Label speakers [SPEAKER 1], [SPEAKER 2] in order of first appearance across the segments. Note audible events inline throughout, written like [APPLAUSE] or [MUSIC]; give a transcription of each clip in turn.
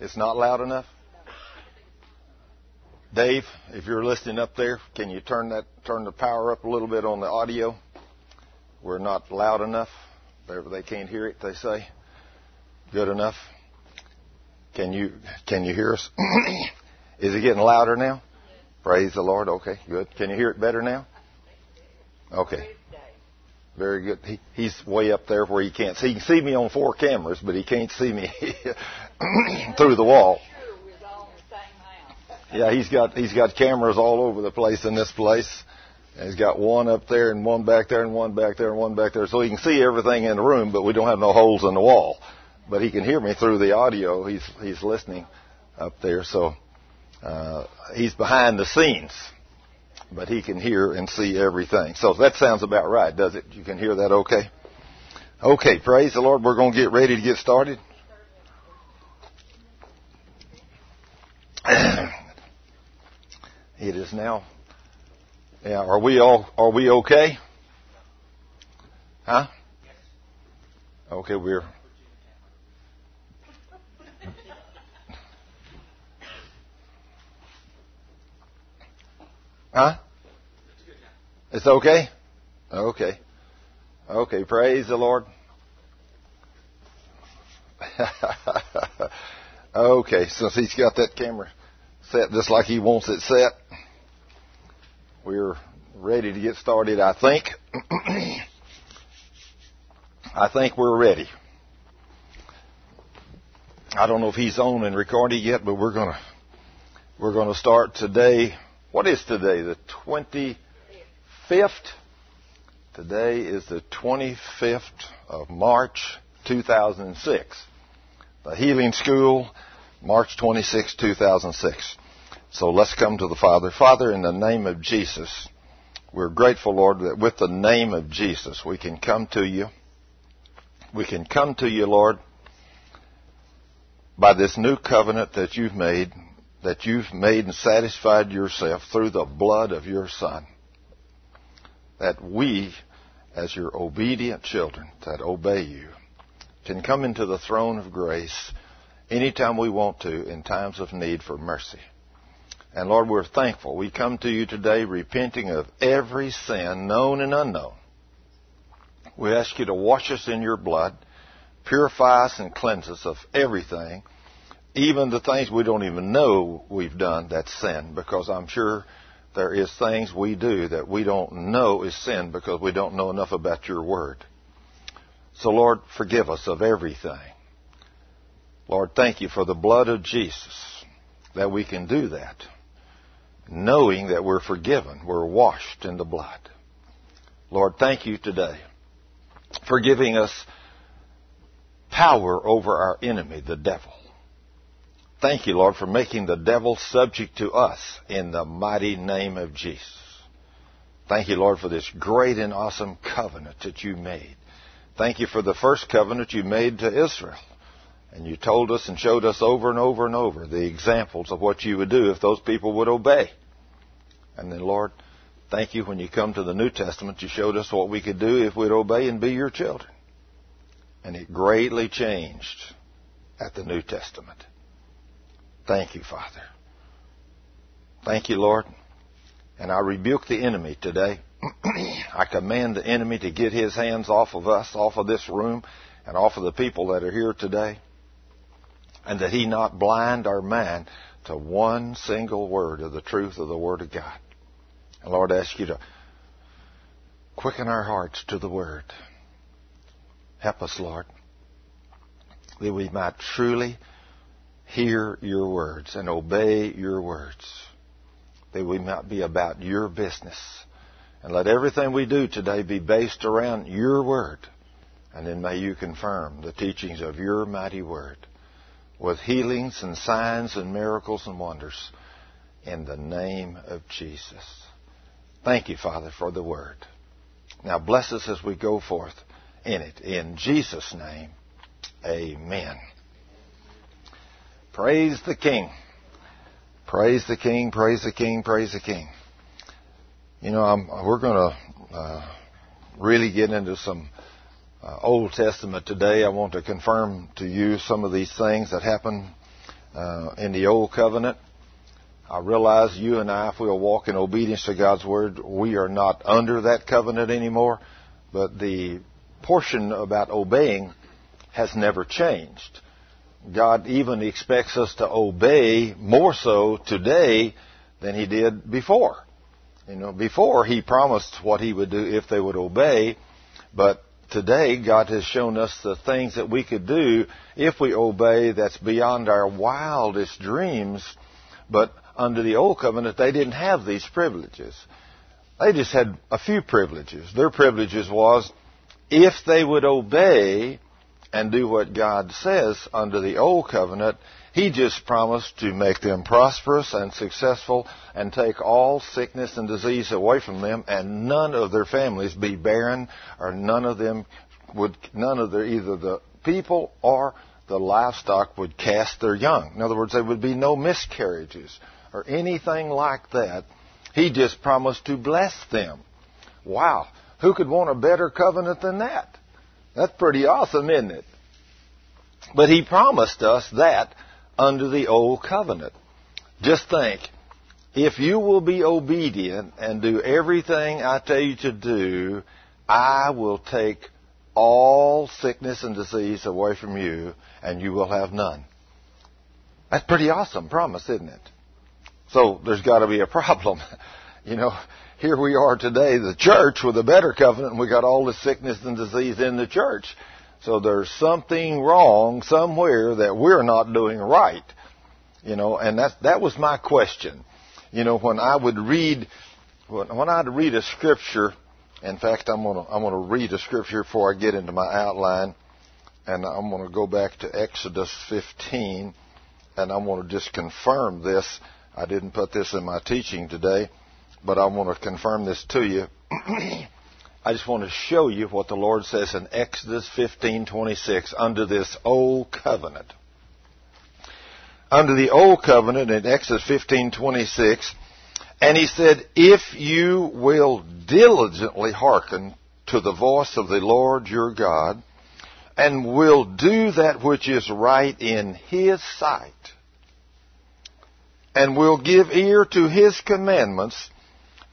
[SPEAKER 1] It's not loud enough? Dave, if you're listening up there, can you turn that turn the power up a little bit on the audio? We're not loud enough. They can't hear it, they say. Good enough. Can you can you hear us? [CLEARS THROAT] Is it getting louder now? Praise the Lord. Okay, good. Can you hear it better now? Okay. Very good. He, he's way up there where he can't see. He can see me on four cameras, but he can't see me [CLEARS THROAT] through the wall. Yeah, he's got he's got cameras all over the place in this place. And he's got one up there and one back there and one back there and one back there, so he can see everything in the room, but we don't have no holes in the wall. But he can hear me through the audio. He's he's listening up there, so uh, he's behind the scenes but he can hear and see everything. So that sounds about right, does it? You can hear that okay? Okay, praise the Lord. We're going to get ready to get started. [CLEARS THROAT] it is now. Yeah, are we all are we okay? Huh? Okay, we're Huh? It's okay? Okay. Okay, praise the Lord. [LAUGHS] okay, since he's got that camera set just like he wants it set, we're ready to get started, I think. [CLEARS THROAT] I think we're ready. I don't know if he's on and recording yet, but we're gonna we're gonna start today what is today? The 25th? Today is the 25th of March 2006. The Healing School, March 26, 2006. So let's come to the Father. Father, in the name of Jesus, we're grateful, Lord, that with the name of Jesus we can come to you. We can come to you, Lord, by this new covenant that you've made that you've made and satisfied yourself through the blood of your Son. That we, as your obedient children that obey you, can come into the throne of grace anytime we want to in times of need for mercy. And Lord, we're thankful. We come to you today repenting of every sin, known and unknown. We ask you to wash us in your blood, purify us and cleanse us of everything even the things we don't even know we've done that's sin because I'm sure there is things we do that we don't know is sin because we don't know enough about your word. So Lord, forgive us of everything. Lord, thank you for the blood of Jesus that we can do that knowing that we're forgiven, we're washed in the blood. Lord, thank you today for giving us power over our enemy, the devil. Thank you, Lord, for making the devil subject to us in the mighty name of Jesus. Thank you, Lord, for this great and awesome covenant that you made. Thank you for the first covenant you made to Israel. And you told us and showed us over and over and over the examples of what you would do if those people would obey. And then, Lord, thank you when you come to the New Testament, you showed us what we could do if we'd obey and be your children. And it greatly changed at the New Testament. Thank you, Father. Thank you, Lord. And I rebuke the enemy today. [CLEARS THROAT] I command the enemy to get his hands off of us, off of this room, and off of the people that are here today. And that he not blind our mind to one single word of the truth of the Word of God. And Lord, I ask you to quicken our hearts to the Word. Help us, Lord, that we might truly hear your words and obey your words, that we might be about your business. And let everything we do today be based around your word. And then may you confirm the teachings of your mighty word with healings and signs and miracles and wonders in the name of Jesus. Thank you, Father, for the word. Now bless us as we go forth in it. In Jesus' name, amen. Praise the King. Praise the King, praise the King, praise the King. You know, I'm, we're going to uh, really get into some uh, Old Testament today. I want to confirm to you some of these things that happened uh, in the Old Covenant. I realize you and I, if we'll walk in obedience to God's Word, we are not under that covenant anymore. But the portion about obeying has never changed. God even expects us to obey more so today than He did before. You know, before He promised what He would do if they would obey, but today God has shown us the things that we could do if we obey that's beyond our wildest dreams. But under the Old Covenant, they didn't have these privileges. They just had a few privileges. Their privileges was if they would obey and do what God says under the Old Covenant, He just promised to make them prosperous and successful and take all sickness and disease away from them and none of their families be barren or none of them would, none of their, either the people or the livestock would cast their young. In other words, there would be no miscarriages or anything like that. He just promised to bless them. Wow. Who could want a better covenant than that? That's pretty awesome, isn't it? But he promised us that under the old covenant. Just think, if you will be obedient and do everything I tell you to do, I will take all sickness and disease away from you and you will have none. That's pretty awesome promise, isn't it? So there's got to be a problem. [LAUGHS] You know, here we are today, the church with a better covenant, and we got all the sickness and disease in the church. So there's something wrong somewhere that we're not doing right. You know, and that that was my question. You know, when I would read, when, when I'd read a scripture, in fact, I'm gonna I'm gonna read a scripture before I get into my outline, and I'm gonna go back to Exodus 15, and I want to just confirm this. I didn't put this in my teaching today but I want to confirm this to you. [CLEARS THROAT] I just want to show you what the Lord says in Exodus 15:26 under this old covenant. Under the old covenant in Exodus 15:26, and he said, "If you will diligently hearken to the voice of the Lord your God, and will do that which is right in his sight, and will give ear to his commandments,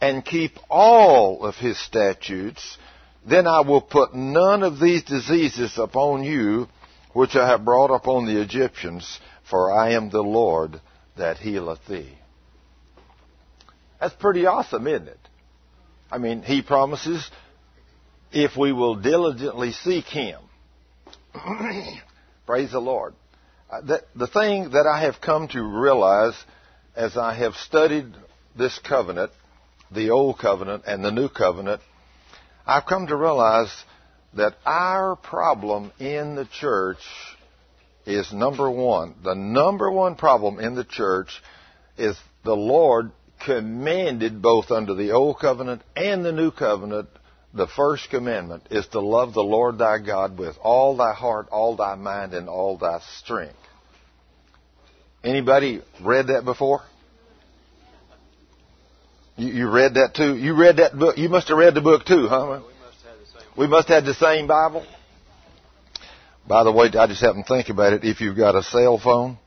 [SPEAKER 1] and keep all of his statutes, then I will put none of these diseases upon you which I have brought upon the Egyptians, for I am the Lord that healeth thee. That's pretty awesome, isn't it? I mean, he promises if we will diligently seek him. [CLEARS THROAT] Praise the Lord. Uh, the, the thing that I have come to realize as I have studied this covenant the Old Covenant and the New Covenant, I've come to realize that our problem in the church is number one. The number one problem in the church is the Lord commanded both under the Old Covenant and the New Covenant. The first commandment is to love the Lord thy God with all thy heart, all thy mind, and all thy strength. Anybody read that before? You, you read that too? You read that book? You must have read the book too, huh? We must have the same Bible. By the way, I just happened to think about it. If you've got a cell phone,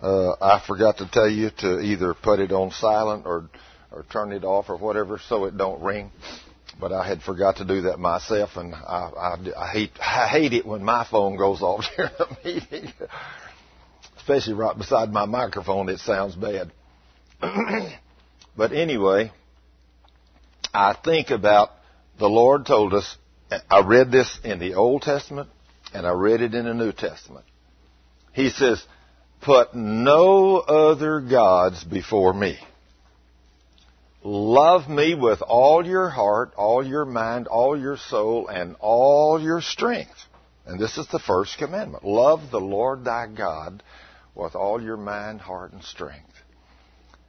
[SPEAKER 1] uh, I forgot to tell you to either put it on silent or or turn it off or whatever so it don't ring. But I had forgot to do that myself, and I, I, I hate I hate it when my phone goes off [LAUGHS] during a meeting, especially right beside my microphone. It sounds bad. [CLEARS THROAT] But anyway, I think about the Lord told us, I read this in the Old Testament and I read it in the New Testament. He says, put no other gods before me. Love me with all your heart, all your mind, all your soul, and all your strength. And this is the first commandment. Love the Lord thy God with all your mind, heart, and strength.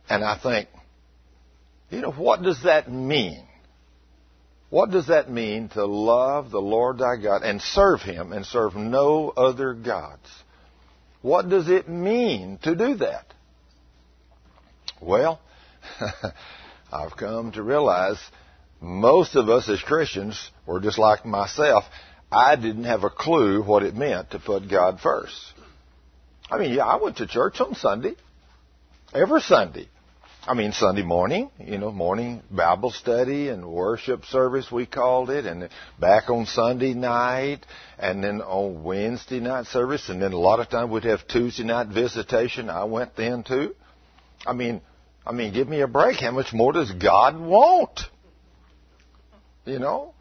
[SPEAKER 1] And I think, you know, what does that mean? What does that mean to love the Lord thy God and serve Him and serve no other gods? What does it mean to do that? Well, [LAUGHS] I've come to realize most of us as Christians were just like myself. I didn't have a clue what it meant to put God first. I mean, yeah, I went to church on Sunday. Every Sunday. I mean, Sunday morning, you know, morning Bible study and worship service, we called it, and back on Sunday night, and then on Wednesday night service, and then a lot of times we'd have Tuesday night visitation. I went then too. I mean, I mean, give me a break. How much more does God want? You know?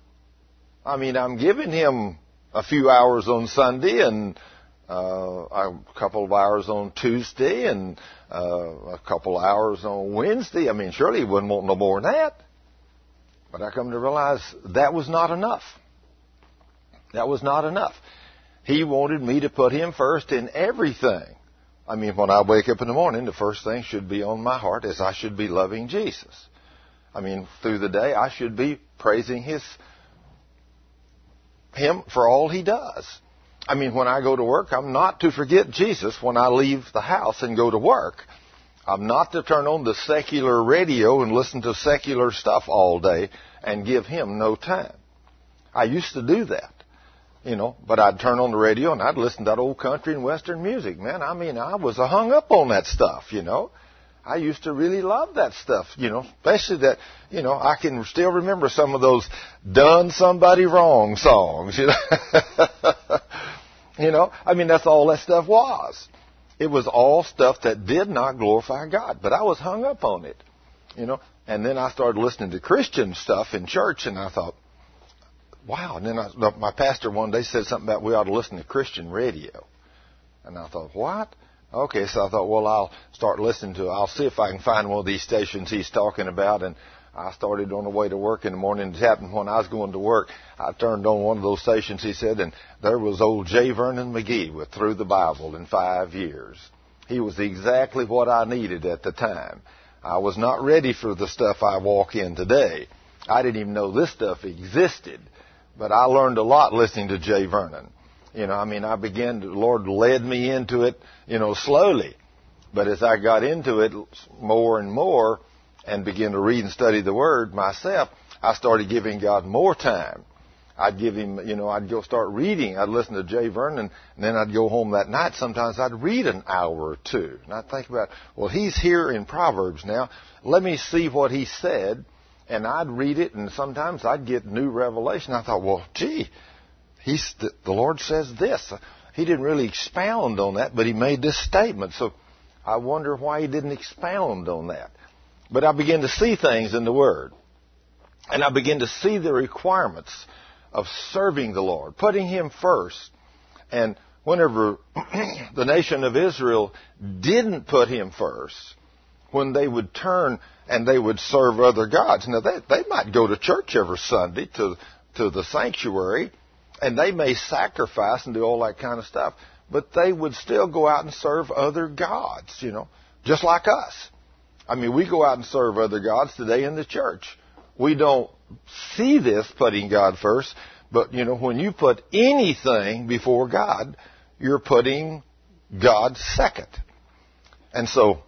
[SPEAKER 1] I mean, I'm giving him a few hours on Sunday and uh, a couple of hours on Tuesday and uh, a couple hours on Wednesday. I mean, surely he wouldn't want no more than that. But I come to realize that was not enough. That was not enough. He wanted me to put him first in everything. I mean, when I wake up in the morning, the first thing should be on my heart is I should be loving Jesus. I mean, through the day, I should be praising His Him for all He does. I mean, when I go to work, I'm not to forget Jesus when I leave the house and go to work. I'm not to turn on the secular radio and listen to secular stuff all day and give Him no time. I used to do that you know, but I'd turn on the radio and I'd listen to that old country and western music, man. I mean, I was hung up on that stuff, you know. I used to really love that stuff, you know, especially that, you know, I can still remember some of those done somebody wrong songs, you know. [LAUGHS] you know, I mean, that's all that stuff was. It was all stuff that did not glorify God, but I was hung up on it, you know. And then I started listening to Christian stuff in church and I thought, wow. And then I, my pastor one day said something about we ought to listen to Christian radio. And I thought, what? Okay, so I thought, well, I'll start listening to, I'll see if I can find one of these stations he's talking about. And I started on the way to work in the morning. It happened when I was going to work. I turned on one of those stations, he said, and there was old J. Vernon McGee with Through the Bible in five years. He was exactly what I needed at the time. I was not ready for the stuff I walk in today. I didn't even know this stuff existed. But I learned a lot listening to J. Vernon. You know, I mean, I began to, the Lord led me into it, you know, slowly. But as I got into it more and more and begin to read and study the Word myself, I started giving God more time. I'd give him, you know, I'd go start reading. I'd listen to J. Vernon, and then I'd go home that night. Sometimes I'd read an hour or two. And I'd think about, well, he's here in Proverbs now. Let me see what he said and I'd read it, and sometimes I'd get new revelation. I thought, well, gee, he's the, the Lord says this. He didn't really expound on that, but he made this statement. So I wonder why he didn't expound on that. But I begin to see things in the Word, and I begin to see the requirements of serving the Lord, putting Him first. And whenever [CLEARS THROAT] the nation of Israel didn't put Him first, when they would turn and they would serve other gods. Now they they might go to church every Sunday to to the sanctuary, and they may sacrifice and do all that kind of stuff, but they would still go out and serve other gods, you know, just like us. I mean, we go out and serve other gods today in the church. We don't see this putting God first, but you know, when you put anything before God, you're putting God second. And so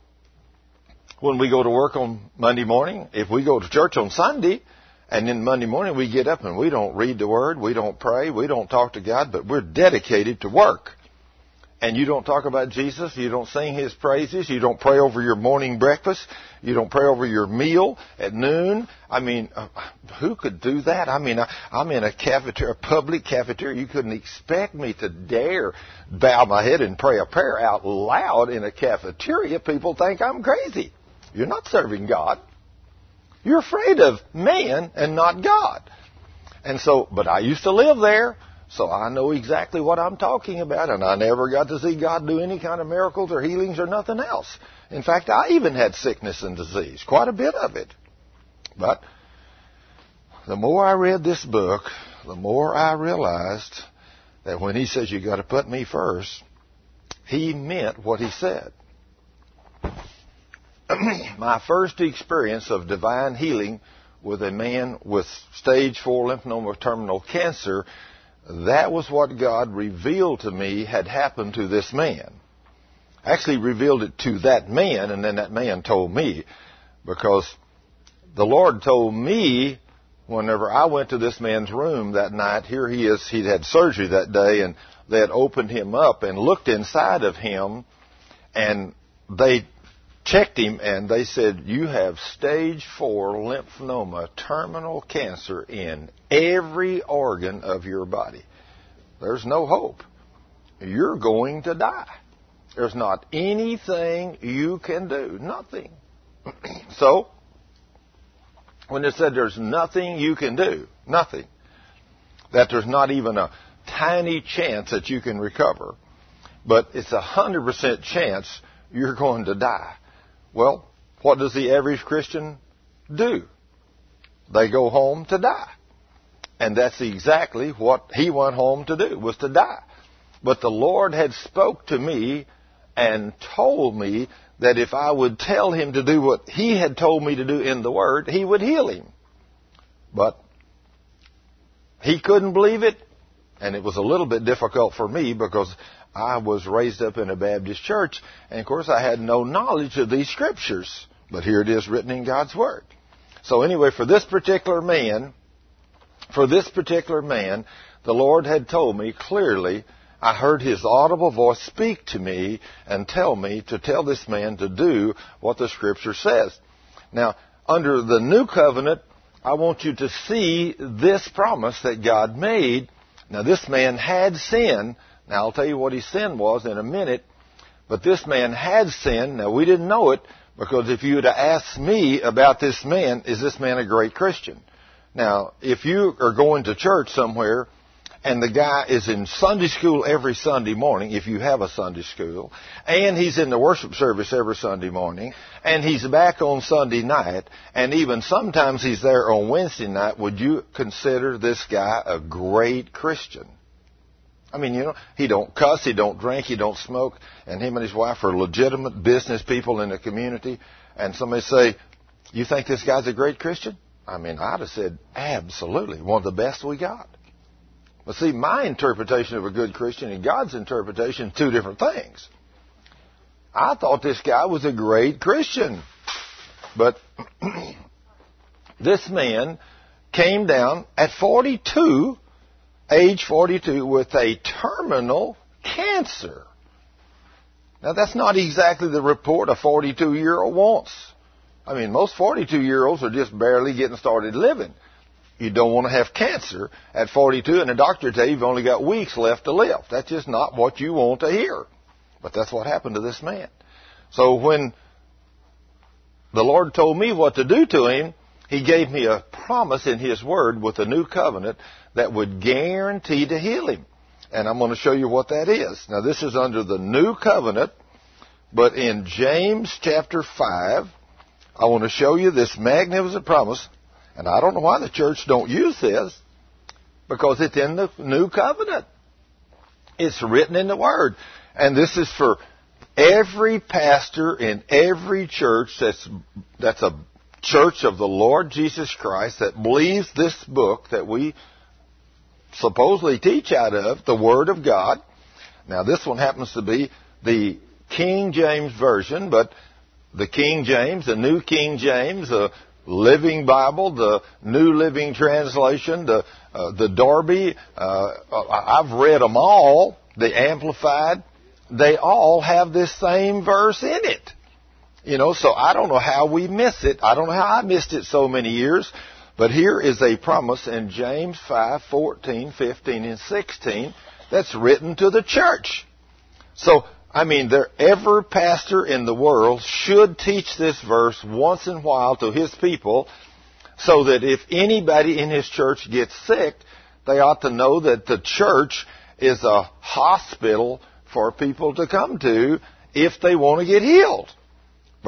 [SPEAKER 1] when we go to work on Monday morning, if we go to church on Sunday, and then Monday morning we get up and we don't read the Word, we don't pray, we don't talk to God, but we're dedicated to work. And you don't talk about Jesus, you don't sing His praises, you don't pray over your morning breakfast, you don't pray over your meal at noon. I mean, uh, who could do that? I mean, I, I'm in a cafeteria, a public cafeteria. You couldn't expect me to dare bow my head and pray a prayer out loud in a cafeteria. People think I'm crazy. You're not serving God. You're afraid of man and not God. And so, but I used to live there, so I know exactly what I'm talking about, and I never got to see God do any kind of miracles or healings or nothing else. In fact, I even had sickness and disease, quite a bit of it. But the more I read this book, the more I realized that when he says you got to put me first, he meant what he said. [CLEARS THROAT] my first experience of divine healing with a man with stage 4 lymphoma terminal cancer, that was what God revealed to me had happened to this man. Actually revealed it to that man, and then that man told me, because the Lord told me whenever I went to this man's room that night, here he is, he'd had surgery that day, and they had opened him up and looked inside of him and they checked him and they said, You have stage four lymphoma, terminal cancer in every organ of your body. There's no hope. You're going to die. There's not anything you can do. Nothing. [CLEARS THROAT] so, when they said there's nothing you can do, nothing, that there's not even a tiny chance that you can recover, but it's a hundred percent chance you're going to die. Well, what does the average Christian do? They go home to die. And that's exactly what he went home to do, was to die. But the Lord had spoke to me and told me that if I would tell him to do what he had told me to do in the Word, he would heal him. But he couldn't believe it, and it was a little bit difficult for me because I was raised up in a Baptist church, and of course I had no knowledge of these scriptures. But here it is written in God's Word. So anyway, for this particular man, for this particular man, the Lord had told me clearly I heard his audible voice speak to me and tell me to tell this man to do what the scripture says. Now, under the new covenant, I want you to see this promise that God made. Now, this man had sin. Now, I'll tell you what his sin was in a minute. But this man had sin. Now, we didn't know it because if you had asked me about this man, is this man a great Christian? Now, if you are going to church somewhere and the guy is in Sunday school every Sunday morning, if you have a Sunday school, and he's in the worship service every Sunday morning, and he's back on Sunday night, and even sometimes he's there on Wednesday night, would you consider this guy a great Christian? I mean, you know, he don't cuss, he don't drink, he don't smoke, and him and his wife are legitimate business people in the community, and somebody say, you think this guy's a great Christian? I mean, I'd have said, absolutely, one of the best we got. But see, my interpretation of a good Christian and God's interpretation, two different things. I thought this guy was a great Christian. But [CLEARS THROAT] this man came down at 42, age 42, with a terminal cancer. Now that's not exactly the report a 42 year old wants. I mean, most 42 year olds are just barely getting started living. You don't want to have cancer at 42 and the doctor tell you you've only got weeks left to live. That's just not what you want to hear. But that's what happened to this man. So when the Lord told me what to do to him, He gave me a promise in His Word with a new covenant that would guarantee to heal him. And I'm going to show you what that is. Now this is under the new covenant, but in James chapter 5, I want to show you this magnificent promise and I don't know why the church don't use this, because it's in the new covenant. It's written in the Word. And this is for every pastor in every church that's, that's a church of the Lord Jesus Christ that believes this book that we supposedly teach out of, the Word of God. Now this one happens to be the King James Version, but the King James, the New King James, the Living Bible, the New Living Translation, the uh, the Darby. Uh, I've read them all. The Amplified. They all have this same verse in it. You know, so I don't know how we miss it. I don't know how I missed it so many years. But here is a promise in James 5, 14, 15, and 16 that's written to the church. So I mean, there, every pastor in the world should teach this verse once in a while to his people so that if anybody in his church gets sick, they ought to know that the church is a hospital for people to come to if they want to get healed.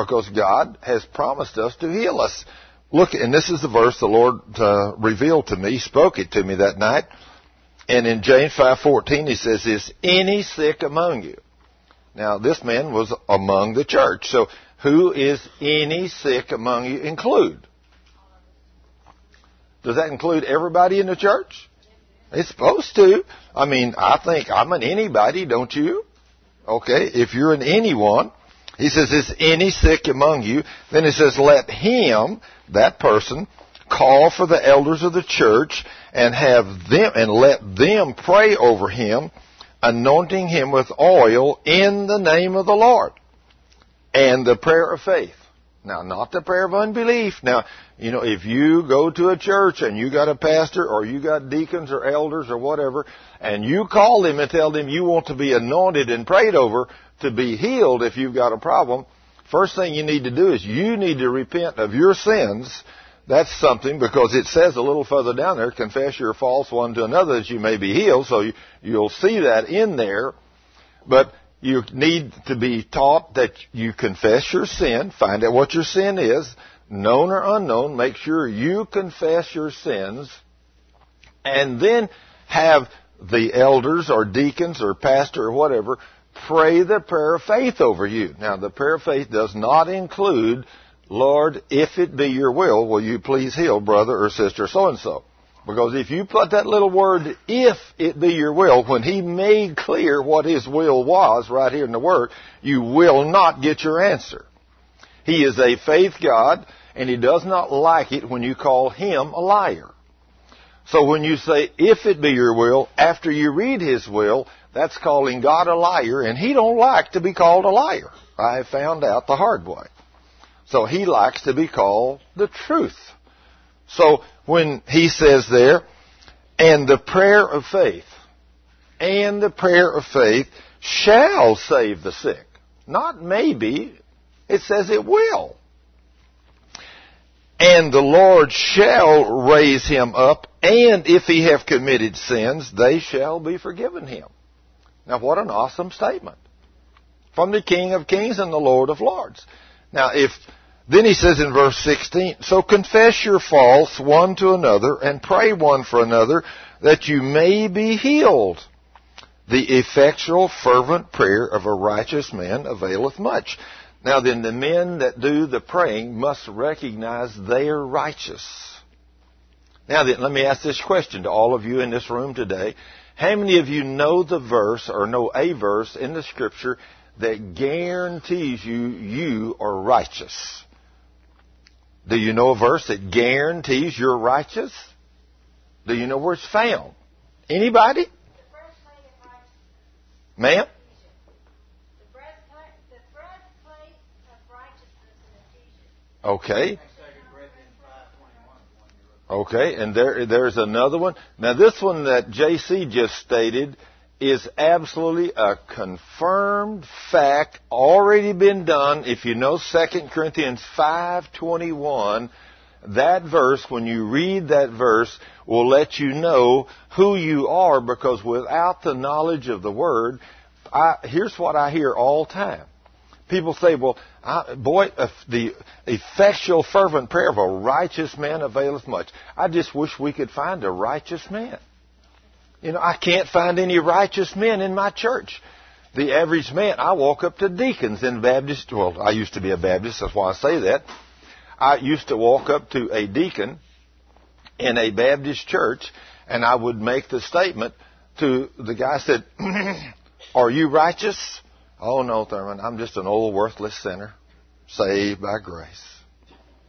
[SPEAKER 1] Because God has promised us to heal us. Look, and this is the verse the Lord uh, revealed to me, spoke it to me that night. And in James 5:14 he says, "Is any sick among you?" Now, this man was among the church. So, who is any sick among you include? Does that include everybody in the church? It's supposed to. I mean, I think I'm an anybody, don't you? Okay, if you're an anyone, he says, is any sick among you? Then he says, let him, that person, call for the elders of the church and have them, and let them pray over him anointing him with oil in the name of the Lord. And the prayer of faith. Now, not the prayer of unbelief. Now, you know, if you go to a church and you got a pastor or you got deacons or elders or whatever, and you call them and tell them you want to be anointed and prayed over to be healed if you've got a problem, first thing you need to do is you need to repent of your sins. That's something because it says a little further down there, confess your faults one to another that you may be healed. So you, you'll see that in there. But you need to be taught that you confess your sin, find out what your sin is, known or unknown, make sure you confess your sins, and then have the elders or deacons or pastor or whatever pray the prayer of faith over you. Now, the prayer of faith does not include, Lord, if it be your will, will you please heal brother or sister so and so? Because if you put that little word, if it be your will, when he made clear what his will was right here in the word, you will not get your answer. He is a faith God, and he does not like it when you call him a liar. So when you say, if it be your will, after you read his will, that's calling God a liar, and he don't like to be called a liar. I have found out the hard way. So he likes to be called the truth. So when he says there, and the prayer of faith, and the prayer of faith shall save the sick. Not maybe, it says it will. And the Lord shall raise him up, and if he have committed sins, they shall be forgiven him. Now what an awesome statement. From the King of Kings and the Lord of Lords. Now if then he says in verse 16, So confess your faults one to another and pray one for another that you may be healed. The effectual fervent prayer of a righteous man availeth much. Now then the men that do the praying must recognize they are righteous. Now then, let me ask this question to all of you in this room today. How many of you know the verse or know a verse in the scripture that guarantees you you are righteous? Do you know a verse that guarantees you're righteous? Do you know where it's found? Anybody? Ma'am? The Bread Place of Righteousness in Ephesians. Okay. Okay, and there, there's another one. Now this one that JC just stated is absolutely a confirmed fact, already been done. If you know 2 Corinthians 5:21, that verse, when you read that verse, will let you know who you are because without the knowledge of the Word, I, here's what I hear all time. People say, well, I, boy, uh, the effectual fervent prayer of a righteous man availeth much. I just wish we could find a righteous man. You know, I can't find any righteous men in my church. The average man, I walk up to deacons in Baptist, well, I used to be a Baptist, that's why I say that. I used to walk up to a deacon in a Baptist church and I would make the statement to the guy I said, [CLEARS THROAT] are you righteous? Oh no, Thurman, I'm just an old worthless sinner, saved by grace.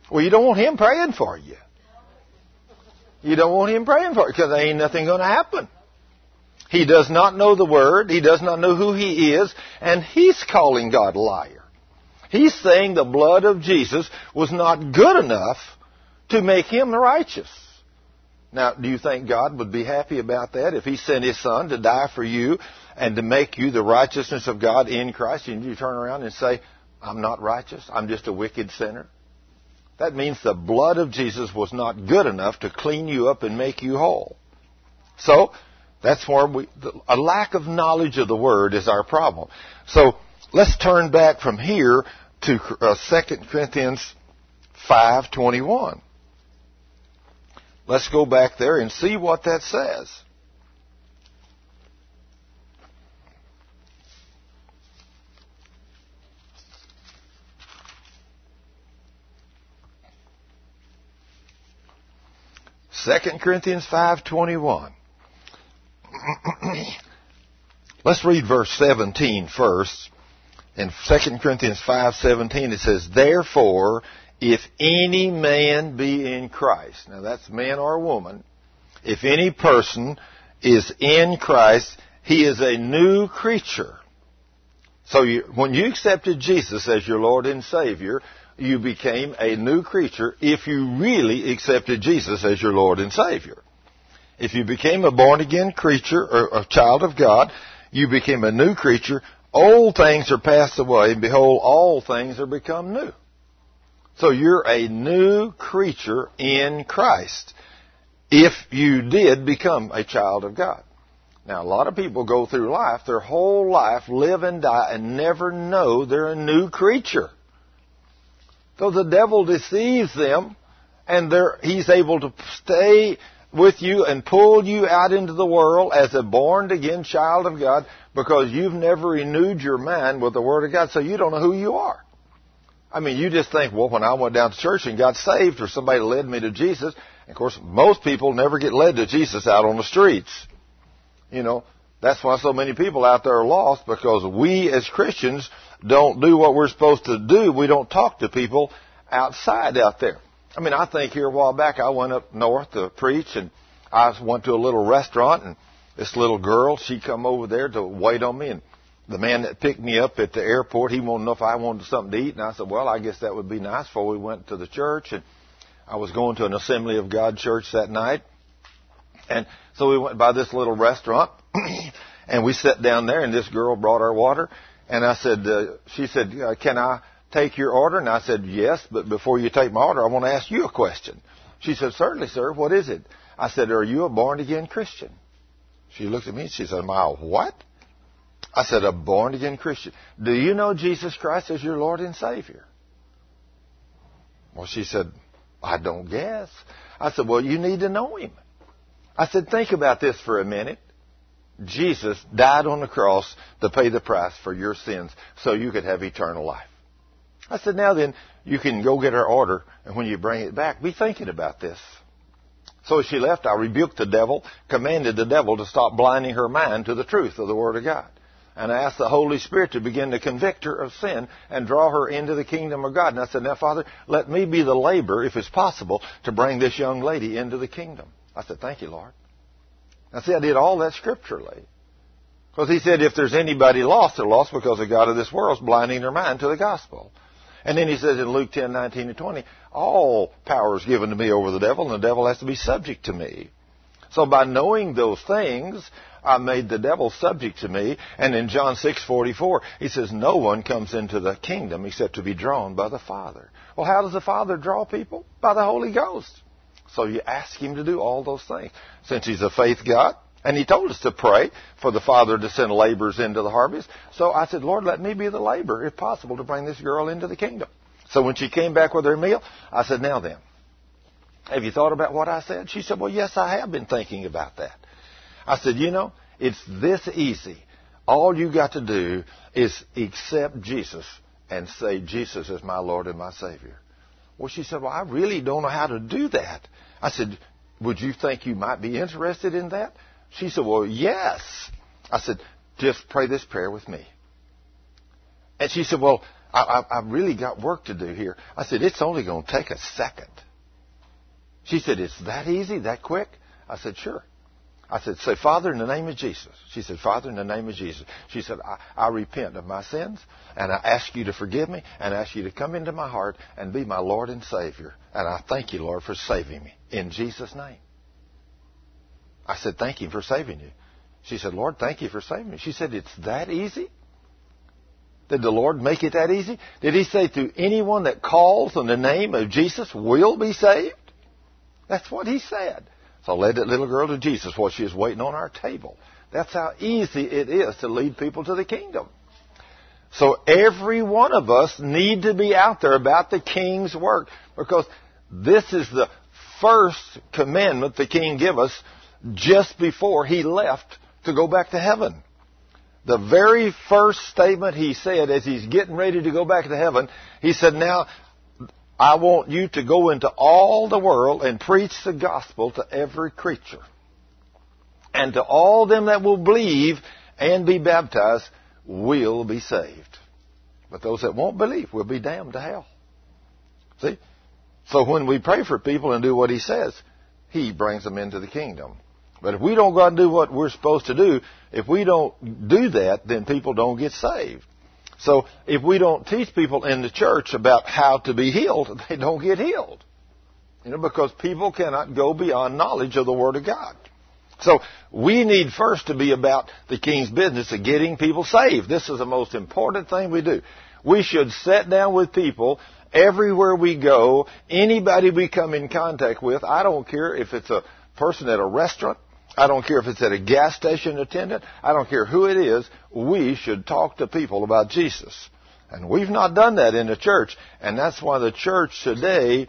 [SPEAKER 1] Well, you don't want him praying for you. You don't want him praying for you because there ain't nothing going to happen. He does not know the Word. He does not know who He is. And he's calling God a liar. He's saying the blood of Jesus was not good enough to make Him righteous. Now, do you think God would be happy about that if He sent His Son to die for you and to make you the righteousness of God in Christ and you turn around and say, I'm not righteous, I'm just a wicked sinner? That means the blood of Jesus was not good enough to clean you up and make you whole. So, that's where we, a lack of knowledge of the Word is our problem. So let's turn back from here to uh, 2 Corinthians 5.21. Let's go back there and see what that says. Second Corinthians 5:21 [CLEARS THROAT] Let's read verse 17 first. In 2 Corinthians 5:17 it says, "Therefore, if any man be in Christ." Now that's man or woman. If any person is in Christ, he is a new creature. So you, when you accepted Jesus as your Lord and Savior, you became a new creature if you really accepted Jesus as your Lord and Savior. If you became a born again creature or a child of God, you became a new creature. Old things are passed away, and behold, all things are become new. So you're a new creature in Christ if you did become a child of God. Now, a lot of people go through life, their whole life, live and die, and never know they're a new creature. So the devil deceives them, and he's able to stay with you and pull you out into the world as a born again child of God because you've never renewed your mind with the Word of God, so you don't know who you are. I mean, you just think, well, when I went down to church and got saved, or somebody led me to Jesus. Of course, most people never get led to Jesus out on the streets. You know, that's why so many people out there are lost because we as Christians don't do what we're supposed to do. We don't talk to people outside out there. I mean, I think here a while back I went up north to preach and I went to a little restaurant and this little girl, she come over there to wait on me and the man that picked me up at the airport, he wanted to know if I wanted something to eat and I said, well, I guess that would be nice before we went to the church and I was going to an Assembly of God church that night and so we went by this little restaurant, [CLEARS THROAT] and we sat down there, and this girl brought our water. And I said, uh, she said, uh, can I take your order? And I said, yes, but before you take my order, I want to ask you a question. She said, certainly, sir. What is it? I said, are you a born again Christian? She looked at me and she said, a what? I said, a born again Christian. Do you know Jesus Christ as your Lord and Savior? Well, she said, I don't guess. I said, well, you need to know Him. I said, think about this for a minute. Jesus died on the cross to pay the price for your sins so you could have eternal life. I said, now then, you can go get our order, and when you bring it back, be thinking about this. So she left, I rebuked the devil, commanded the devil to stop blinding her mind to the truth of the Word of God. And I asked the Holy Spirit to begin to convict her of sin and draw her into the kingdom of God. And I said, now Father, let me be the labor, if it's possible, to bring this young lady into the kingdom. I said, Thank you, Lord. Now, see, I did all that scripturally. Because he said, if there's anybody lost, they're lost because the God of this world is blinding their mind to the gospel. And then he says in Luke 10, 19 and 20, all power is given to me over the devil, and the devil has to be subject to me. So by knowing those things, I made the devil subject to me. And in John 6:44, he says, "No one comes into the kingdom except to be drawn by the Father." Well, how does the Father draw people? By the Holy Ghost. So you ask Him to do all those things. Since He's a faith God, and He told us to pray for the Father to send laborers into the harvest. So I said, Lord, let me be the laborer, if possible, to bring this girl into the kingdom. So when she came back with her meal, I said, now then, have you thought about what I said? She said, well, yes, I have been thinking about that. I said, you know, it's this easy. All you got to do is accept Jesus and say, Jesus is my Lord and my Savior. Well, she said, Well, I really don't know how to do that. I said, Would you think you might be interested in that? She said, Well, yes. I said, Just pray this prayer with me. And she said, Well, I, have really got work to do here. I said, It's only going to take a second. She said, It's that easy, that quick? I said, Sure. I said, say, Father, in the name of Jesus. She said, Father, in the name of Jesus. She said, I, I repent of my sins, and I ask you to forgive me, and I ask you to come into my heart and be my Lord and Savior. And I thank you, Lord, for saving me. In Jesus' name. I said, thank you for saving you. She said, Lord, thank you for saving me. She said, it's that easy? Did the Lord make it that easy? Did He say to anyone that calls on the name of Jesus will be saved? That's what He said. So led that little girl to Jesus while she was waiting on our table. That's how easy it is to lead people to the kingdom. So every one of us need to be out there about the king's work because this is the first commandment the king gave us just before he left to go back to heaven. The very first statement he said as he's getting ready to go back to heaven, he said, now I want you to go into all the world and preach the gospel to every creature. And to all them that will believe and be baptized will be saved. But those that won't believe will be damned to hell. See? So when we pray for people and do what he says, he brings them into the kingdom. But if we don't go out and do what we're supposed to do, if we don't do that, then people don't get saved. So if we don't teach people in the church about how to be healed, [LAUGHS] they don't get healed. You know, because people cannot go beyond knowledge of the Word of God. So we need first to be about the King's business of getting people saved. This is the most important thing we do. We should sit down with people everywhere we go, anybody we come in contact with. I don't care if it's a person at a restaurant. I don't care if it's at a gas station attendant. I don't care who it is. We should talk to people about Jesus. And we've not done that in the church. And that's why the church today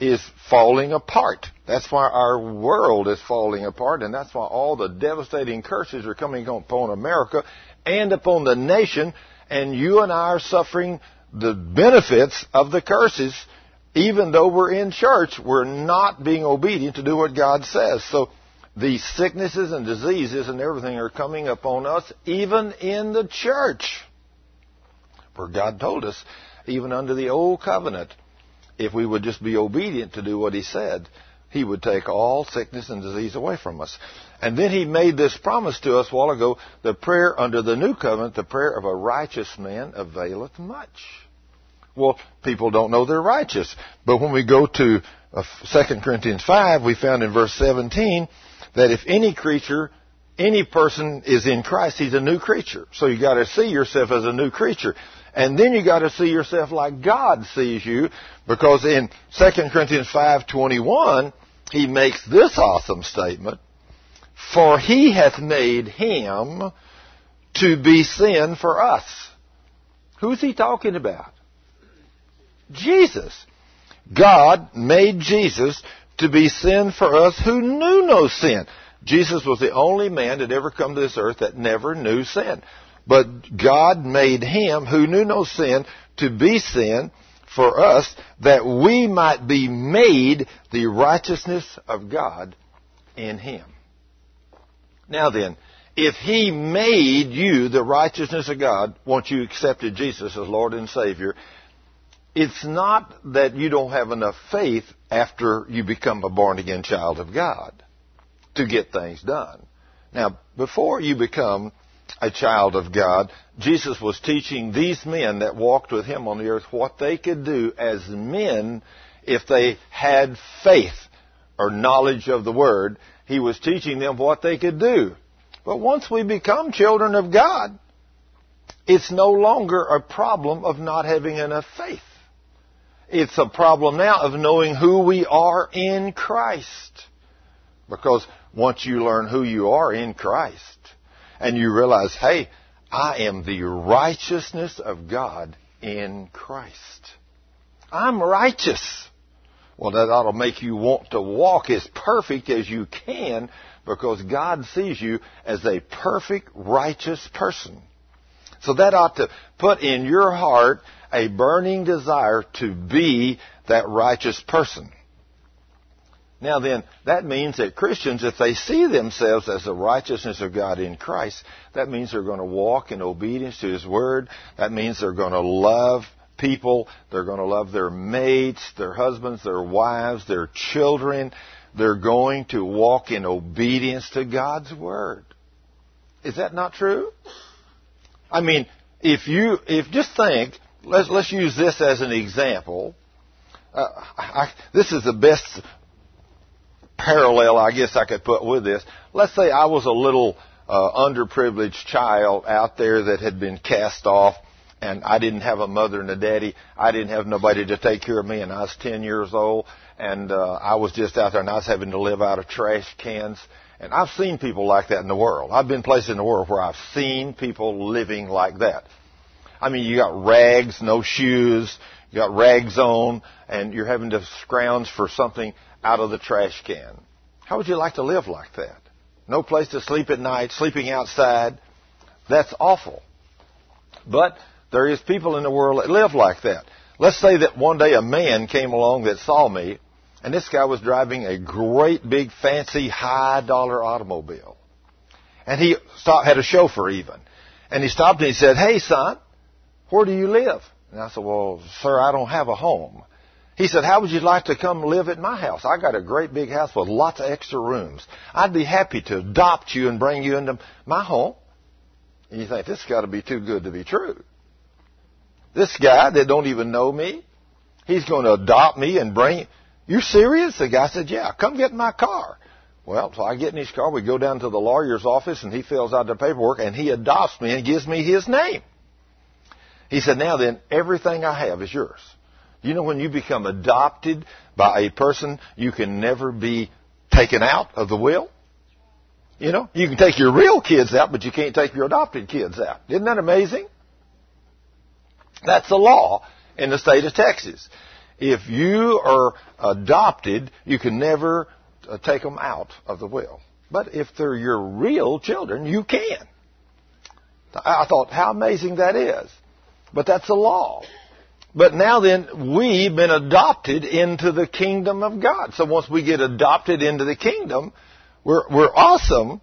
[SPEAKER 1] is falling apart. That's why our world is falling apart, and that's why all the devastating curses are coming upon America and upon the nation, and you and I are suffering the benefits of the curses, even though we're in church, we're not being obedient to do what God says. So these sicknesses and diseases and everything are coming upon us, even in the church. For God told us, even under the old covenant, if we would just be obedient to do what he said, he would take all sickness and disease away from us. And then he made this promise to us a while ago, the prayer under the new covenant, the prayer of a righteous man availeth much. Well, people don't know they're righteous. But when we go to uh, 2 Corinthians 5, we found in verse 17 that if any creature, any person is in Christ, he's a new creature. So you gotta see yourself as a new creature. And then you got to see yourself like God sees you, because in 2 Corinthians 5:21, he makes this awesome statement: "For he hath made him to be sin for us." Who's he talking about? Jesus. God made Jesus to be sin for us who knew no sin. Jesus was the only man that ever come to this earth that never knew sin. But God made him who knew no sin to be sin for us that we might be made the righteousness of God in him. Now then, if he made you the righteousness of God once you accepted Jesus as Lord and Savior, it's not that you don't have enough faith after you become a born again child of God to get things done. Now, before you become a child of God, Jesus was teaching these men that walked with him on the earth what they could do as men if they had faith or knowledge of the Word. He was teaching them what they could do. But once we become children of God, it's no longer a problem of not having enough faith. It's a problem now of knowing who we are in Christ. Because once you learn who you are in Christ, and you realize, hey, I am the righteousness of God in Christ. I'm righteous. Well, that ought to make you want to walk as perfect as you can because God sees you as a perfect, righteous person. So that ought to put in your heart a burning desire to be that righteous person. Now then, that means that Christians, if they see themselves as the righteousness of God in Christ, that means they're going to walk in obedience to His Word. That means they're going to love people. They're going to love their mates, their husbands, their wives, their children. They're going to walk in obedience to God's Word. Is that not true? I mean, if you, if just think, let's, let's use this as an example. Uh, I, this is the best parallel I guess I could put with this. Let's say I was a little uh, underprivileged child out there that had been cast off and I didn't have a mother and a daddy. I didn't have nobody to take care of me and I was 10 years old and uh, I was just out there and I was having to live out of trash cans. And I've seen people like that in the world. I've been places in the world where I've seen people living like that. I mean, you got rags, no shoes, you got rags on, and you're having to scrounge for something out of the trash can. How would you like to live like that? No place to sleep at night, sleeping outside. That's awful. But there is people in the world that live like that. Let's say that one day a man came along that saw me, and this guy was driving a great big fancy high dollar automobile. And he stopped, had a chauffeur even. And he stopped and he said, Hey son, where do you live? And I said, Well, sir, I don't have a home. He said, how would you like to come live at my house? I got a great big house with lots of extra rooms. I'd be happy to adopt you and bring you into my home. And you think, this has got to be too good to be true. This guy that don't even know me, he's going to adopt me and bring, you serious? The guy said, yeah, come get in my car. Well, so I get in his car, we go down to the lawyer's office, and he fills out the paperwork, and he adopts me and gives me his name. He said, now then, everything I have is yours. You know when you become adopted by a person, you can never be taken out of the will? You know, you can take your real kids out, but you can't take your adopted kids out. Isn't that amazing? That's the law in the state of Texas. If you are adopted, you can never uh, take them out of the will. But if they're your real children, you can. I thought, how amazing that is. But that's the law. But now then, we've been adopted into the kingdom of God. So once we get adopted into the kingdom, we're, we're awesome.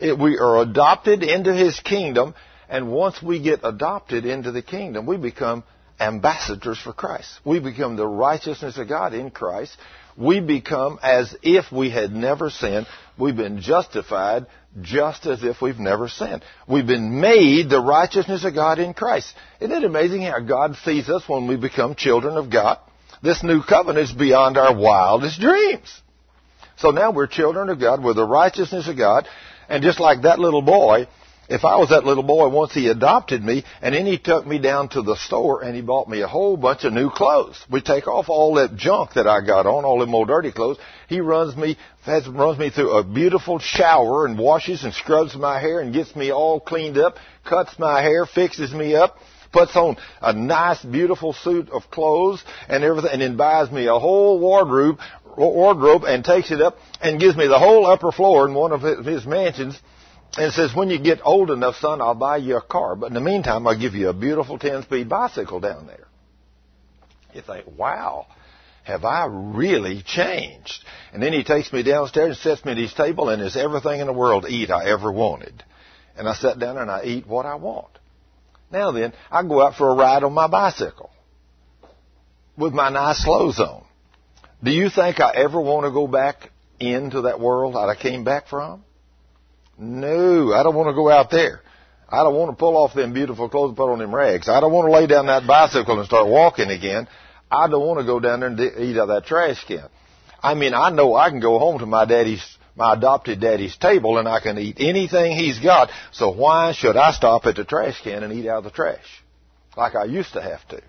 [SPEAKER 1] It, we are adopted into His kingdom, and once we get adopted into the kingdom, we become ambassadors for Christ. We become the righteousness of God in Christ. We become as if we had never sinned. We've been justified just as if we've never sinned. We've been made the righteousness of God in Christ. Isn't it amazing how God sees us when we become children of God? This new covenant is beyond our wildest dreams. So now we're children of God. We're the righteousness of God. And just like that little boy, if I was that little boy once he adopted me and then he took me down to the store and he bought me a whole bunch of new clothes. We take off all that junk that I got on, all them old dirty clothes. He runs me, has, runs me through a beautiful shower and washes and scrubs my hair and gets me all cleaned up, cuts my hair, fixes me up, puts on a nice beautiful suit of clothes and everything and then buys me a whole wardrobe, wardrobe and takes it up and gives me the whole upper floor in one of his mansions and it says, when you get old enough, son, I'll buy you a car. But in the meantime, I'll give you a beautiful 10-speed bicycle down there. You think, wow, have I really changed? And then he takes me downstairs and sets me at his table and there's everything in the world to eat I ever wanted. And I sit down and I eat what I want. Now then, I go out for a ride on my bicycle with my nice clothes on. Do you think I ever want to go back into that world that I came back from? No, I don't want to go out there. I don't want to pull off them beautiful clothes and put on them rags. I don't want to lay down that bicycle and start walking again. I don't want to go down there and eat out of that trash can. I mean, I know I can go home to my daddy's, my adopted daddy's table and I can eat anything he's got. So why should I stop at the trash can and eat out of the trash? Like I used to have to.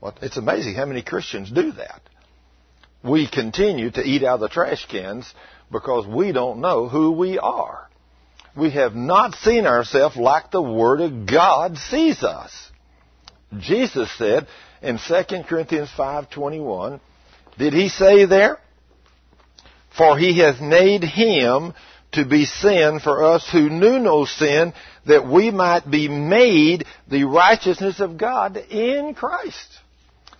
[SPEAKER 1] Well, it's amazing how many Christians do that. We continue to eat out of the trash cans because we don't know who we are we have not seen ourselves like the Word of God sees us. Jesus said in 2 Corinthians 5.21, did he say there? For he has made him to be sin for us who knew no sin, that we might be made the righteousness of God in Christ.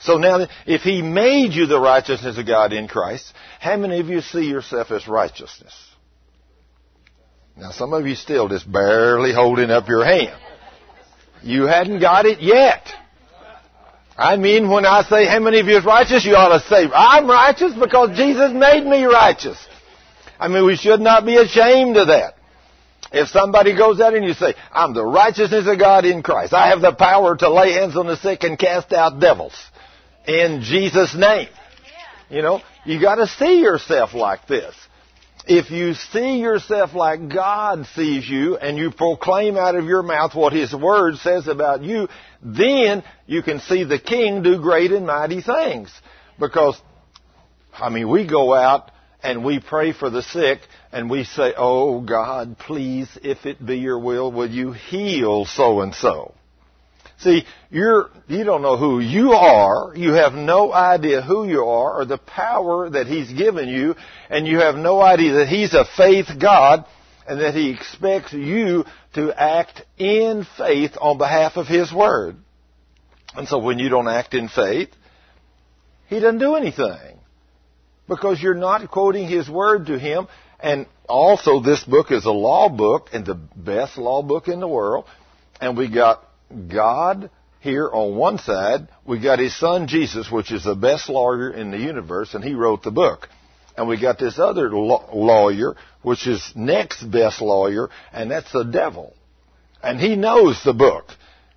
[SPEAKER 1] So now, if he made you the righteousness of God in Christ, how many of you see yourself as righteousness? Now some of you still just barely holding up your hand. You hadn't got it yet. I mean, when I say how many of you is righteous, you ought to say, I'm righteous because Jesus made me righteous. I mean, we should not be ashamed of that. If somebody goes out and you say, I'm the righteousness of God in Christ. I have the power to lay hands on the sick and cast out devils. In Jesus' name. You know, you gotta see yourself like this. If you see yourself like God sees you and you proclaim out of your mouth what His Word says about you, then you can see the King do great and mighty things. Because, I mean, we go out and we pray for the sick and we say, Oh God, please, if it be your will, will you heal so and so? See, you're, you don't know who you are. You have no idea who you are or the power that He's given you. And you have no idea that He's a faith God and that He expects you to act in faith on behalf of His Word. And so when you don't act in faith, He doesn't do anything. Because you're not quoting His Word to Him. And also this book is a law book and the best law book in the world. And we got God here on one side, we got his son Jesus, which is the best lawyer in the universe, and he wrote the book. And we got this other lawyer, which is next best lawyer, and that's the devil. And he knows the book.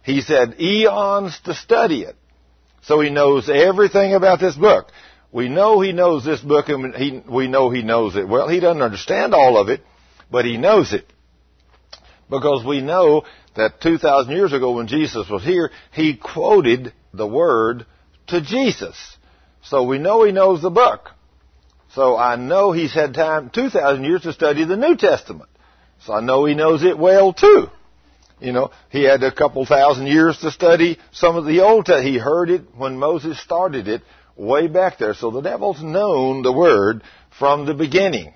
[SPEAKER 1] He's had eons to study it. So he knows everything about this book. We know he knows this book and he, we know he knows it. Well, he doesn't understand all of it, but he knows it. Because we know that 2,000 years ago when Jesus was here, he quoted the word to Jesus. So we know he knows the book. So I know he's had time, 2,000 years to study the New Testament. So I know he knows it well too. You know, he had a couple thousand years to study some of the Old Testament. He heard it when Moses started it way back there. So the devil's known the Word from the beginning.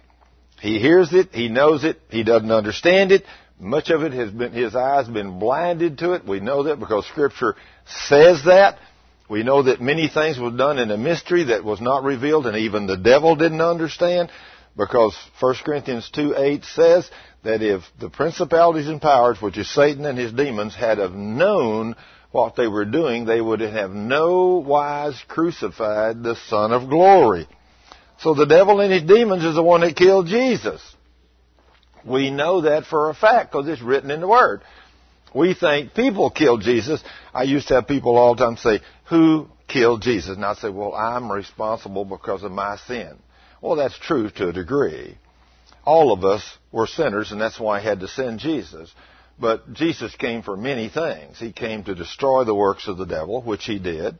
[SPEAKER 1] He hears it, he knows it, he doesn't understand it, much of it has been, his eyes been blinded to it. We know that because scripture says that. We know that many things were done in a mystery that was not revealed and even the devil didn't understand because 1 Corinthians 2 8 says that if the principalities and powers, which is Satan and his demons, had have known what they were doing, they would have no wise crucified the Son of glory. So the devil and his demons is the one that killed Jesus. We know that for a fact because it's written in the Word. We think people killed Jesus. I used to have people all the time say, who killed Jesus? And I'd say, well, I'm responsible because of my sin. Well, that's true to a degree. All of us were sinners and that's why I had to send Jesus. But Jesus came for many things. He came to destroy the works of the devil, which he did.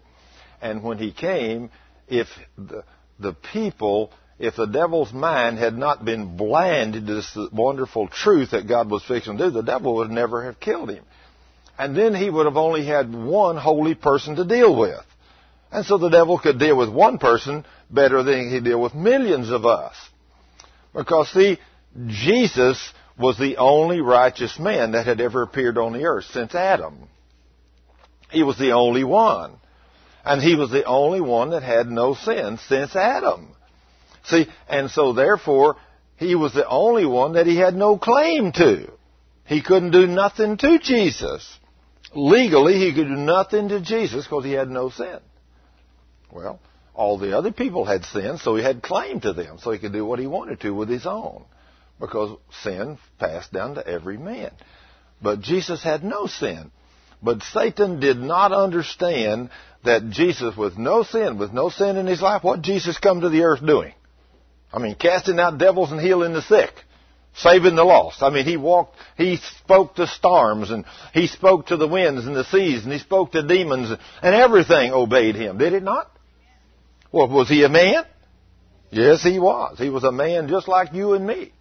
[SPEAKER 1] And when he came, if the, the people if the devil's mind had not been blinded to this wonderful truth that God was fixing to do, the devil would never have killed him. And then he would have only had one holy person to deal with. And so the devil could deal with one person better than he could deal with millions of us. Because see, Jesus was the only righteous man that had ever appeared on the earth since Adam. He was the only one. And he was the only one that had no sin since Adam. See, and so therefore, he was the only one that he had no claim to. He couldn't do nothing to Jesus. Legally, he could do nothing to Jesus because he had no sin. Well, all the other people had sin, so he had claim to them, so he could do what he wanted to with his own. Because sin passed down to every man. But Jesus had no sin. But Satan did not understand that Jesus, with no sin, with no sin in his life, what Jesus come to the earth doing? I mean, casting out devils and healing the sick, saving the lost. I mean, he walked, he spoke to storms and he spoke to the winds and the seas and he spoke to demons and everything obeyed him. Did it not? Well, was he a man? Yes, he was. He was a man just like you and me.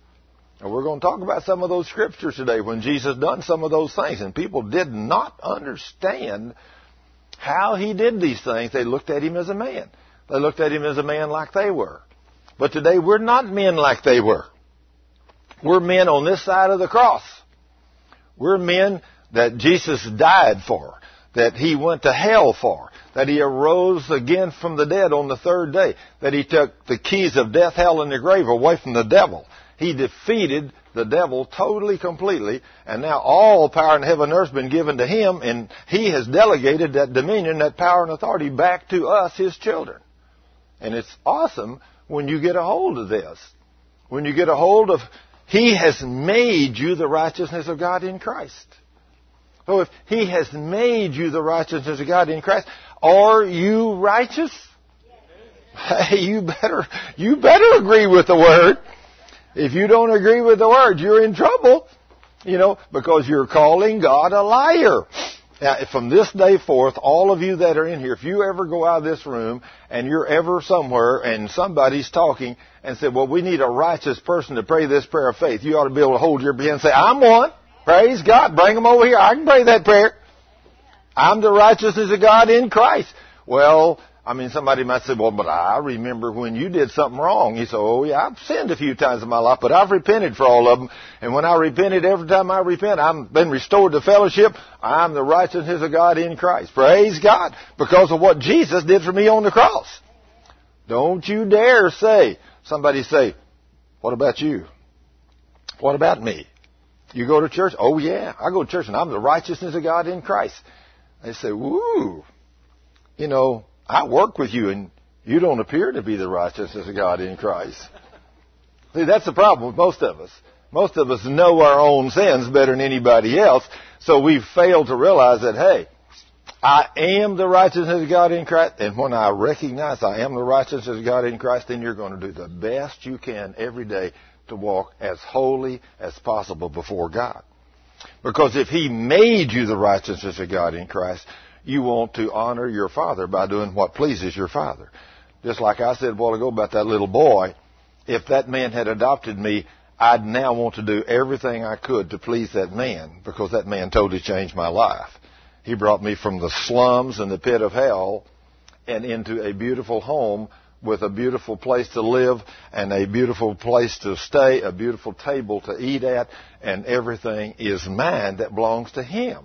[SPEAKER 1] And we're going to talk about some of those scriptures today when Jesus done some of those things. And people did not understand how he did these things. They looked at him as a man. They looked at him as a man like they were. But today we're not men like they were. We're men on this side of the cross. We're men that Jesus died for, that he went to hell for, that he arose again from the dead on the third day, that he took the keys of death, hell, and the grave away from the devil. He defeated the devil totally, completely, and now all power in heaven and earth has been given to him, and he has delegated that dominion, that power and authority back to us, his children. And it's awesome when you get a hold of this. When you get a hold of, He has made you the righteousness of God in Christ. So if He has made you the righteousness of God in Christ, are you righteous? Hey, you better, you better agree with the Word. If you don't agree with the Word, you're in trouble. You know, because you're calling God a liar. Now, from this day forth, all of you that are in here, if you ever go out of this room and you're ever somewhere and somebody's talking and say, well, we need a righteous person to pray this prayer of faith, you ought to be able to hold your hand and say, I'm one. Praise God. Bring them over here. I can pray that prayer. I'm the righteousness of God in Christ. Well, I mean, somebody might say, well, but I remember when you did something wrong. He said, oh yeah, I've sinned a few times in my life, but I've repented for all of them. And when I repented, every time I repent, I've been restored to fellowship. I'm the righteousness of God in Christ. Praise God. Because of what Jesus did for me on the cross. Don't you dare say, somebody say, what about you? What about me? You go to church? Oh yeah, I go to church and I'm the righteousness of God in Christ. They say, woo, you know, I work with you and you don't appear to be the righteousness of God in Christ. See, that's the problem with most of us. Most of us know our own sins better than anybody else, so we fail to realize that, hey, I am the righteousness of God in Christ, and when I recognize I am the righteousness of God in Christ, then you're going to do the best you can every day to walk as holy as possible before God. Because if He made you the righteousness of God in Christ, you want to honor your Father by doing what pleases your Father. Just like I said a while ago about that little boy, if that man had adopted me, I'd now want to do everything I could to please that man because that man totally changed my life. He brought me from the slums and the pit of hell and into a beautiful home with a beautiful place to live and a beautiful place to stay, a beautiful table to eat at, and everything is mine that belongs to Him.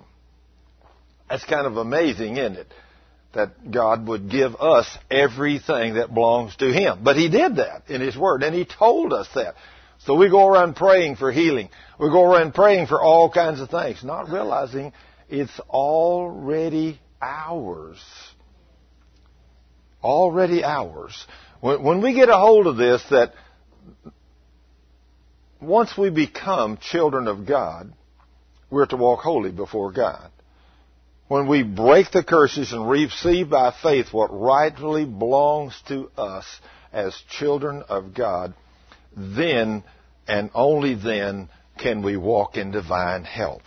[SPEAKER 1] That's kind of amazing, isn't it? That God would give us everything that belongs to Him. But He did that in His Word, and He told us that. So we go around praying for healing. We go around praying for all kinds of things, not realizing it's already ours already ours. When, when we get a hold of this, that once we become children of God, we're to walk holy before God. When we break the curses and receive by faith what rightfully belongs to us as children of God, then and only then can we walk in divine health.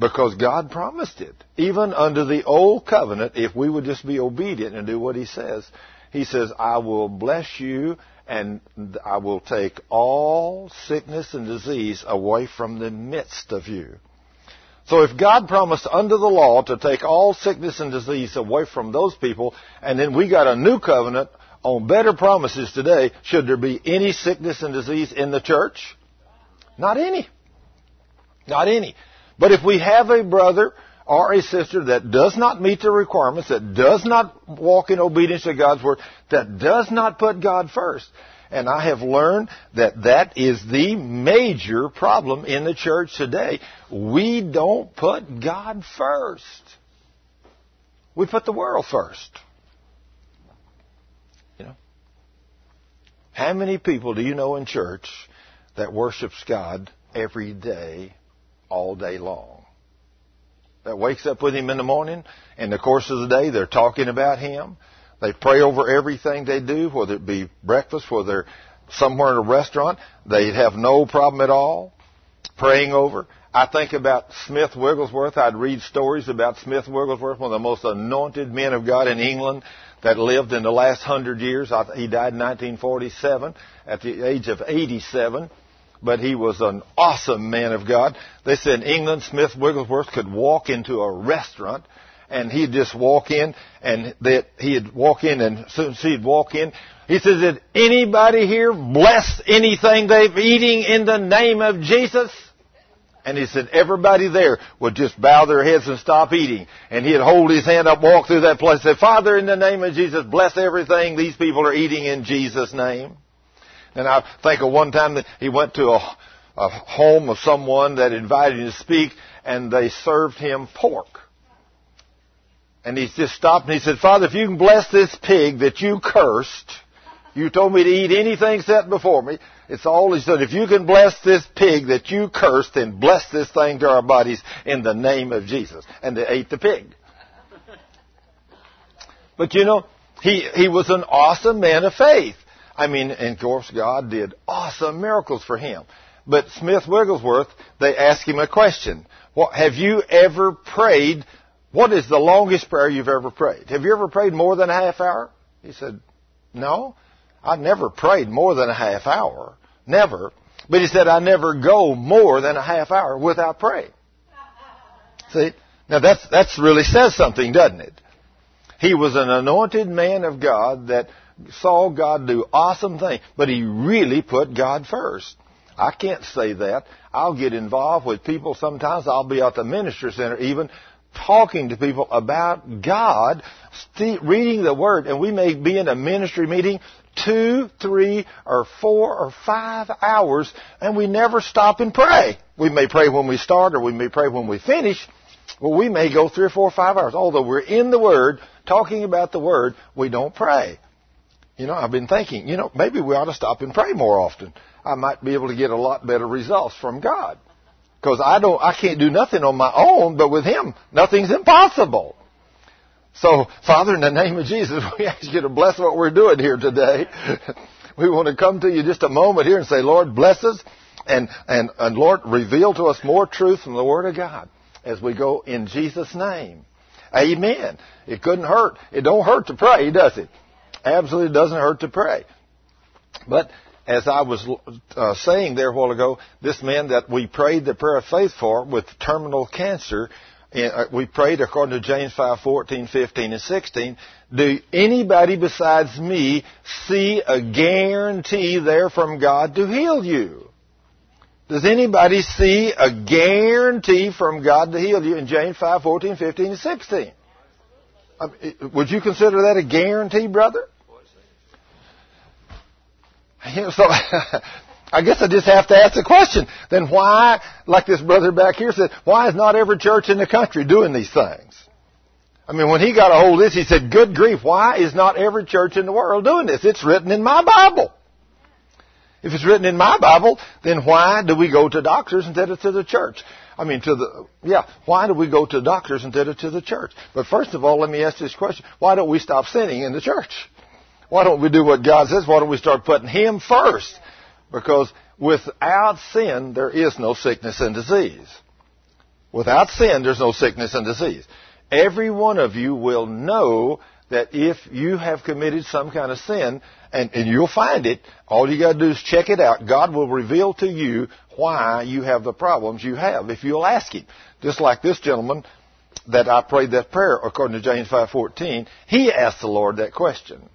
[SPEAKER 1] Because God promised it. Even under the old covenant, if we would just be obedient and do what He says, He says, I will bless you and I will take all sickness and disease away from the midst of you. So if God promised under the law to take all sickness and disease away from those people, and then we got a new covenant on better promises today, should there be any sickness and disease in the church? Not any. Not any. But if we have a brother or a sister that does not meet the requirements, that does not walk in obedience to God's word, that does not put God first, and I have learned that that is the major problem in the church today. We don't put God first. We put the world first. You know? How many people do you know in church that worships God every day all day long. That wakes up with him in the morning. In the course of the day, they're talking about him. They pray over everything they do, whether it be breakfast, whether somewhere in a restaurant. They'd have no problem at all praying over. I think about Smith Wigglesworth. I'd read stories about Smith Wigglesworth, one of the most anointed men of God in England that lived in the last hundred years. He died in 1947 at the age of 87 but he was an awesome man of God. They said in England, Smith Wigglesworth could walk into a restaurant and he'd just walk in and that he'd walk in and as soon as he'd walk in, he says, did anybody here bless anything they've eating in the name of Jesus? And he said everybody there would just bow their heads and stop eating. And he'd hold his hand up, walk through that place, say, Father, in the name of Jesus, bless everything these people are eating in Jesus' name. And I think of one time that he went to a, a home of someone that invited him to speak, and they served him pork. And he just stopped and he said, Father, if you can bless this pig that you cursed, you told me to eat anything set before me. It's all he said. If you can bless this pig that you cursed, then bless this thing to our bodies in the name of Jesus. And they ate the pig. But you know, he, he was an awesome man of faith. I mean, and of course, God did awesome miracles for him. But Smith Wigglesworth, they asked him a question. What, have you ever prayed? What is the longest prayer you've ever prayed? Have you ever prayed more than a half hour? He said, No. I never prayed more than a half hour. Never. But he said, I never go more than a half hour without praying. See? Now that's, that's really says something, doesn't it? He was an anointed man of God that saw God do awesome things, but he really put God first. I can't say that. I'll get involved with people sometimes. I'll be at the ministry center even talking to people about God, reading the Word, and we may be in a ministry meeting two, three, or four, or five hours, and we never stop and pray. We may pray when we start, or we may pray when we finish, Well, we may go three or four or five hours. Although we're in the Word, talking about the Word, we don't pray. You know, I've been thinking, you know, maybe we ought to stop and pray more often. I might be able to get a lot better results from God. Because I don't, I can't do nothing on my own, but with Him, nothing's impossible. So, Father, in the name of Jesus, [LAUGHS] we ask you to bless what we're doing here today. [LAUGHS] we want to come to you just a moment here and say, Lord, bless us, and, and, and Lord, reveal to us more truth from the Word of God as we go in Jesus' name. Amen. It couldn't hurt. It don't hurt to pray, does it? Absolutely doesn't hurt to pray. But as I was uh, saying there a while ago, this man that we prayed the prayer of faith for with terminal cancer, uh, we prayed according to James 5, 14, 15, and 16. Do anybody besides me see a guarantee there from God to heal you? Does anybody see a guarantee from God to heal you in James 5, 14, 15, and 16? Would you consider that a guarantee, brother? [LAUGHS] So, [LAUGHS] I guess I just have to ask the question. Then why, like this brother back here said, why is not every church in the country doing these things? I mean, when he got a hold of this, he said, good grief, why is not every church in the world doing this? It's written in my Bible. If it's written in my Bible, then why do we go to doctors instead of to the church? I mean, to the, yeah, why do we go to doctors instead of to the church? But first of all, let me ask this question. Why don't we stop sinning in the church? Why don't we do what God says? Why don't we start putting Him first? Because without sin, there is no sickness and disease. Without sin, there's no sickness and disease. Every one of you will know that if you have committed some kind of sin, and, and you'll find it, all you gotta do is check it out. God will reveal to you why you have the problems you have if you'll ask Him. Just like this gentleman that I prayed that prayer according to James 5.14, he asked the Lord that question.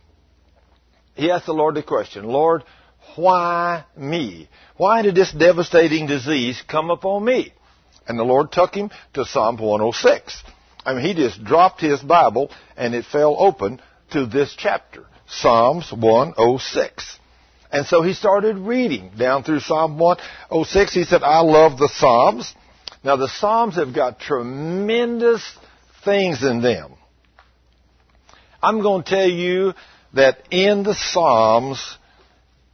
[SPEAKER 1] He asked the Lord the question, Lord, why me? Why did this devastating disease come upon me? And the Lord took him to Psalm 106. I mean, he just dropped his Bible and it fell open to this chapter, Psalms 106. And so he started reading down through Psalm 106. He said, I love the Psalms. Now the Psalms have got tremendous things in them. I'm going to tell you that in the Psalms,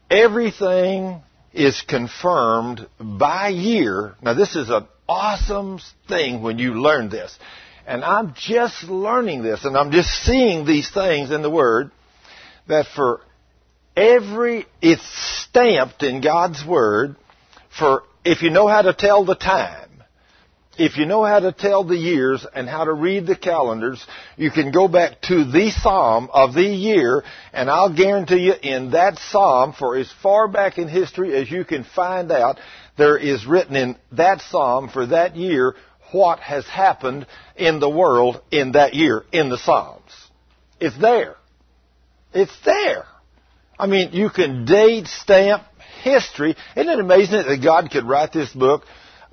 [SPEAKER 1] everything is confirmed by year. Now this is an awesome thing when you learn this. And I'm just learning this and I'm just seeing these things in the Word that for every, it's stamped in God's Word for if you know how to tell the time, if you know how to tell the years and how to read the calendars, you can go back to the psalm of the year, and I'll guarantee you in that psalm, for as far back in history as you can find out, there is written in that psalm for that year what has happened in the world in that year in the psalms. It's there. It's there. I mean, you can date, stamp, history. Isn't it amazing that God could write this book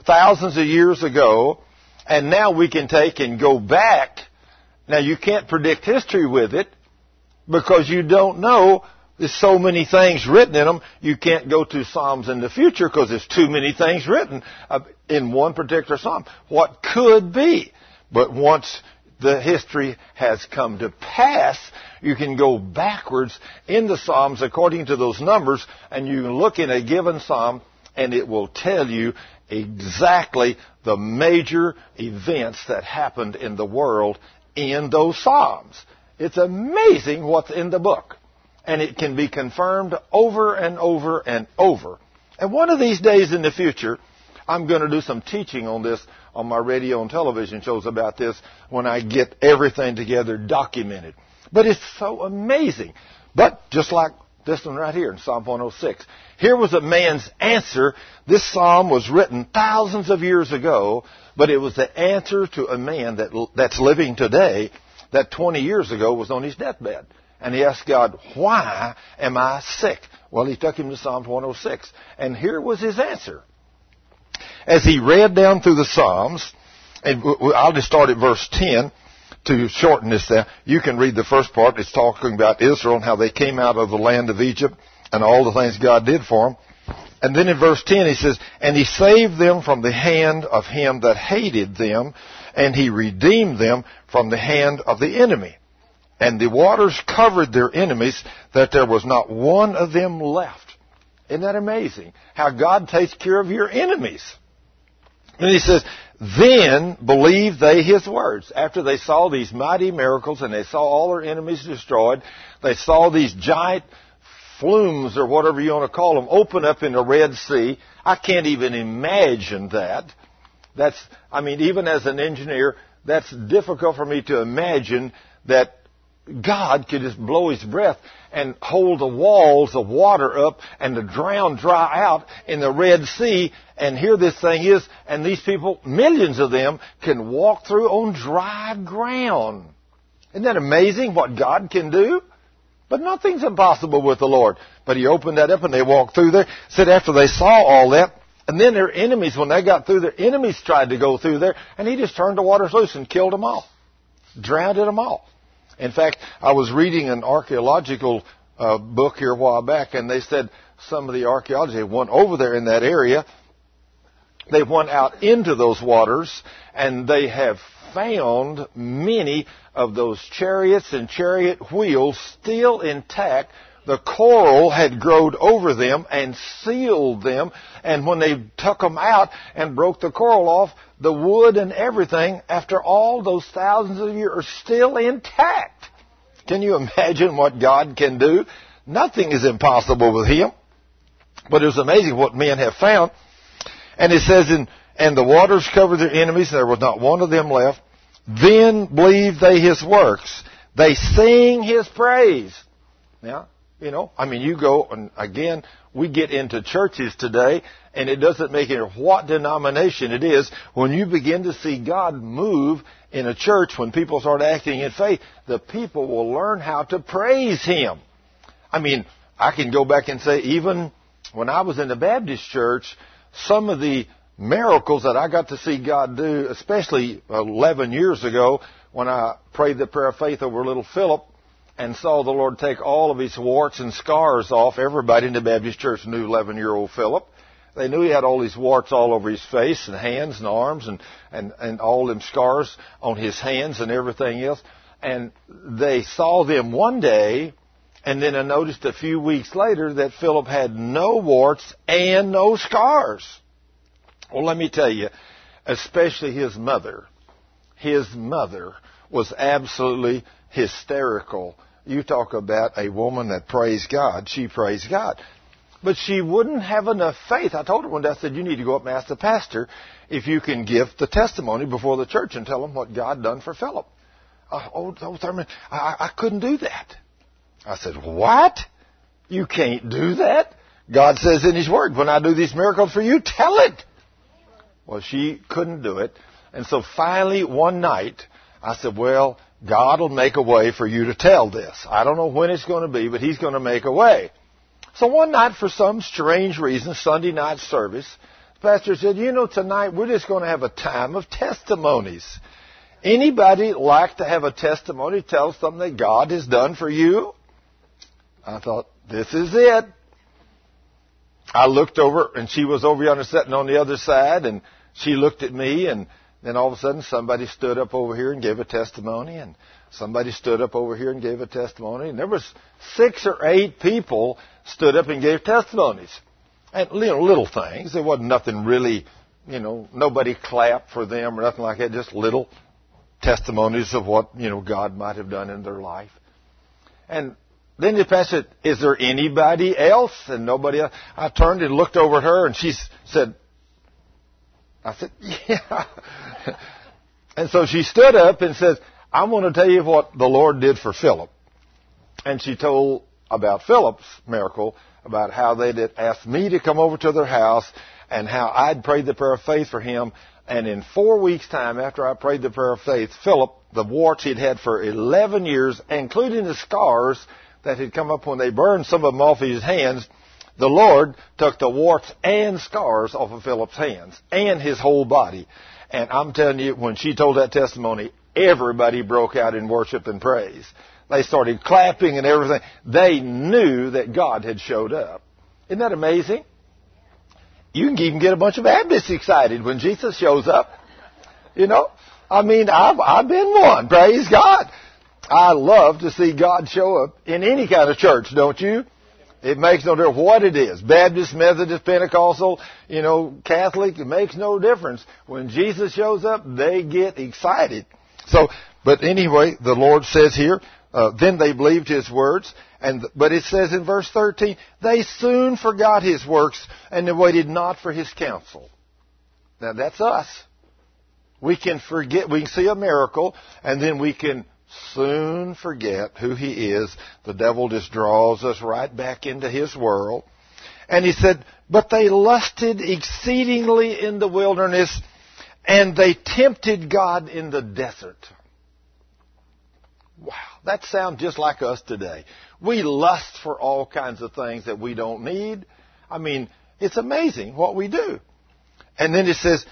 [SPEAKER 1] thousands of years ago, and now we can take and go back. Now you can't predict history with it because you don't know. There's so many things written in them. You can't go to Psalms in the future because there's too many things written uh, in one particular Psalm. What could be? But once the history has come to pass, you can go backwards in the Psalms according to those numbers and you can look in a given Psalm and it will tell you exactly the major events that happened in the world in those Psalms. It's amazing what's in the book. And it can be confirmed over and over and over. And one of these days in the future, I'm going to do some teaching on this on my radio and television shows about this when I get everything together documented. But it's so amazing. But just like this one right here in Psalm 106. Here was a man's answer. This psalm was written thousands of years ago, but it was the answer to a man that, that's living today that 20 years ago was on his deathbed. And he asked God, why am I sick? Well, he took him to Psalm 106. And here was his answer. As he read down through the Psalms, and I'll just start at verse 10, to shorten this down, you can read the first part. It's talking about Israel and how they came out of the land of Egypt and all the things God did for them. And then in verse 10 he says, And he saved them from the hand of him that hated them, and he redeemed them from the hand of the enemy. And the waters covered their enemies, that there was not one of them left. Isn't that amazing? How God takes care of your enemies. And he says, then believed they his words. After they saw these mighty miracles and they saw all their enemies destroyed, they saw these giant flumes or whatever you want to call them open up in the Red Sea. I can't even imagine that. That's, I mean, even as an engineer, that's difficult for me to imagine that God could just blow his breath and hold the walls of water up and the drown dry out in the Red Sea. And here this thing is, and these people, millions of them, can walk through on dry ground. Isn't that amazing what God can do? But nothing's impossible with the Lord. But he opened that up and they walked through there. Said after they saw all that, and then their enemies, when they got through, their enemies tried to go through there, and he just turned the waters loose and killed them all. Drowned them all. In fact, I was reading an archaeological uh, book here a while back, and they said some of the archaeology went over there in that area. They went out into those waters, and they have found many of those chariots and chariot wheels still intact. The coral had grown over them and sealed them, and when they took them out and broke the coral off, the wood and everything, after all those thousands of years, are still intact. Can you imagine what God can do? Nothing is impossible with Him. But it was amazing what men have found. And it says in, and the waters covered their enemies, and there was not one of them left. Then believe they his works. They sing his praise. Now, you know, I mean, you go, and again, we get into churches today, and it doesn't make what denomination it is. When you begin to see God move in a church, when people start acting in faith, the people will learn how to praise Him. I mean, I can go back and say, even when I was in the Baptist church, some of the miracles that I got to see God do, especially 11 years ago when I prayed the prayer of faith over little Philip and saw the Lord take all of his warts and scars off. Everybody in the Baptist church knew 11 year old Philip. They knew he had all these warts all over his face and hands and arms and, and, and all them scars on his hands and everything else. And they saw them one day and then I noticed a few weeks later that Philip had no warts and no scars. Well, let me tell you, especially his mother. His mother was absolutely hysterical. You talk about a woman that praised God. She praised God. But she wouldn't have enough faith. I told her one day, I said, you need to go up and ask the pastor if you can give the testimony before the church and tell them what God done for Philip. Uh, oh, oh Thurman, I, I couldn't do that. I said, what? You can't do that? God says in His Word, when I do these miracles for you, tell it. Well, she couldn't do it. And so finally, one night, I said, well, God will make a way for you to tell this. I don't know when it's going to be, but He's going to make a way. So one night, for some strange reason, Sunday night service, the pastor said, you know, tonight we're just going to have a time of testimonies. Anybody like to have a testimony, tell something that God has done for you? I thought, this is it. I looked over, and she was over yonder sitting on the other side, and she looked at me, and then all of a sudden somebody stood up over here and gave a testimony, and somebody stood up over here and gave a testimony, and there was six or eight people stood up and gave testimonies. And know, little things. There wasn't nothing really, you know, nobody clapped for them or nothing like that, just little testimonies of what, you know, God might have done in their life. And then the pastor said, is there anybody else? And nobody else. I turned and looked over at her and she said, I said, [LAUGHS] yeah. and so she stood up and said, I want to tell you what the Lord did for Philip. And she told about Philip's miracle, about how they'd asked me to come over to their house and how I'd prayed the prayer of faith for him. And in four weeks' time after I prayed the prayer of faith, Philip, the warts he'd had for 11 years, including the scars that had come up when they burned some of them off his hands, the Lord took the warts and scars off of Philip's hands and his whole body. And I'm telling you, when she told that testimony, everybody broke out in worship and praise. They started clapping and everything. They knew that God had showed up. Isn't that amazing? you can even get a bunch of Baptists excited when Jesus shows up. You know? I mean, I've, I've been one. Praise God. I love to see God show up in any kind of church, don't you? It makes no difference what it is. Baptist, Methodist, Pentecostal, you know, Catholic, it makes no difference. When Jesus shows up, they get excited. So, but anyway, the Lord says here, uh, then they believed his words, and but it says in verse 13, they soon forgot his works and they waited not for his counsel. Now that's us. We can forget, we can see a miracle, and then we can soon forget who he is. The devil just draws us right back into his world. And he said, but they lusted exceedingly in the wilderness, and they tempted God in the desert. Wow, that sounds just like us today. We lust for all kinds of things that we don't need. I mean, it's amazing what we do. And then it says,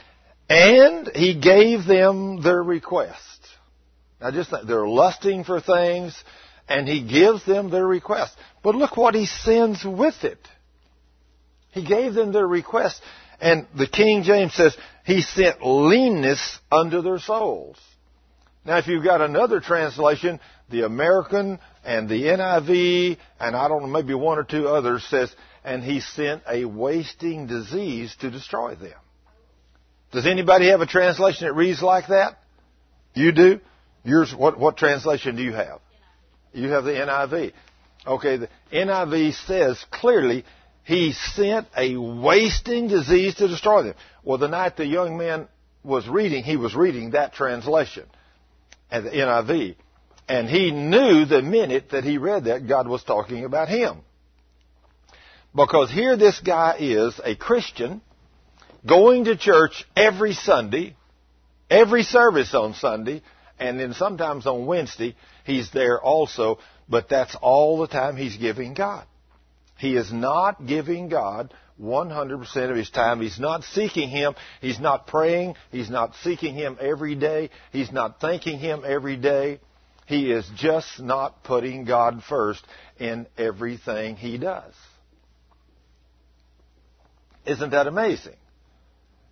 [SPEAKER 1] and he gave them their request. Now just think, they're lusting for things, and he gives them their request. But look what he sends with it. He gave them their request, and the King James says, he sent leanness unto their souls. Now if you've got another translation, the American and the NIV, and I don't know, maybe one or two others says, and he sent a wasting disease to destroy them. Does anybody have a translation that reads like that? You do? Yours, what, what translation do you have? You have the NIV. Okay, the NIV says clearly, he sent a wasting disease to destroy them. Well, the night the young man was reading, he was reading that translation, and the NIV. And he knew the minute that he read that, God was talking about him. Because here this guy is a Christian, going to church every Sunday, every service on Sunday, and then sometimes on Wednesday, he's there also, but that's all the time he's giving God. He is not giving God 100% of his time. He's not seeking Him. He's not praying. He's not seeking Him every day. He's not thanking Him every day. He is just not putting God first in everything he does. Isn't that amazing?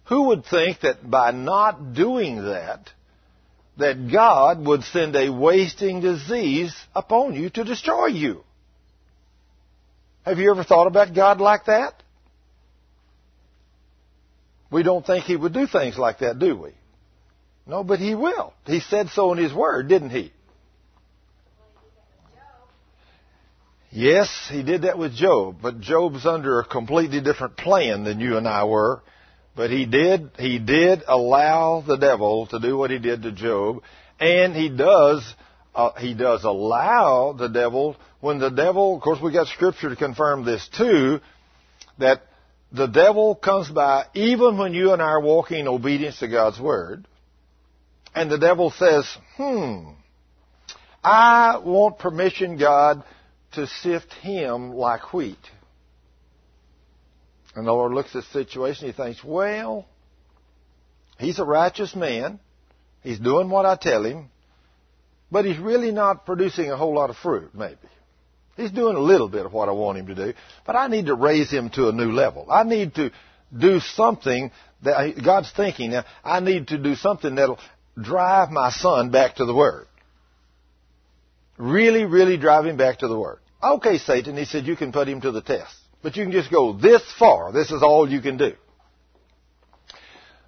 [SPEAKER 1] Who would think that by not doing that, that God would send a wasting disease upon you to destroy you? Have you ever thought about God like that? We don't think He would do things like that, do we? No, but He will. He said so in His Word, didn't He? Yes, He did that with Job, but Job's under a completely different plan than you and I were. But he did, he did allow the devil to do what he did to Job, and he does, uh, he does allow the devil, when the devil, of course we got scripture to confirm this too, that the devil comes by even when you and I are walking in obedience to God's word, and the devil says, hmm, I want permission, God, to sift him like wheat. And the Lord looks at the situation, he thinks, well, he's a righteous man. He's doing what I tell him, but he's really not producing a whole lot of fruit, maybe. He's doing a little bit of what I want him to do, but I need to raise him to a new level. I need to do something that God's thinking now. I need to do something that'll drive my son back to the Word. Really, really drive him back to the Word. Okay, Satan, he said, you can put him to the test. But you can just go this far. This is all you can do.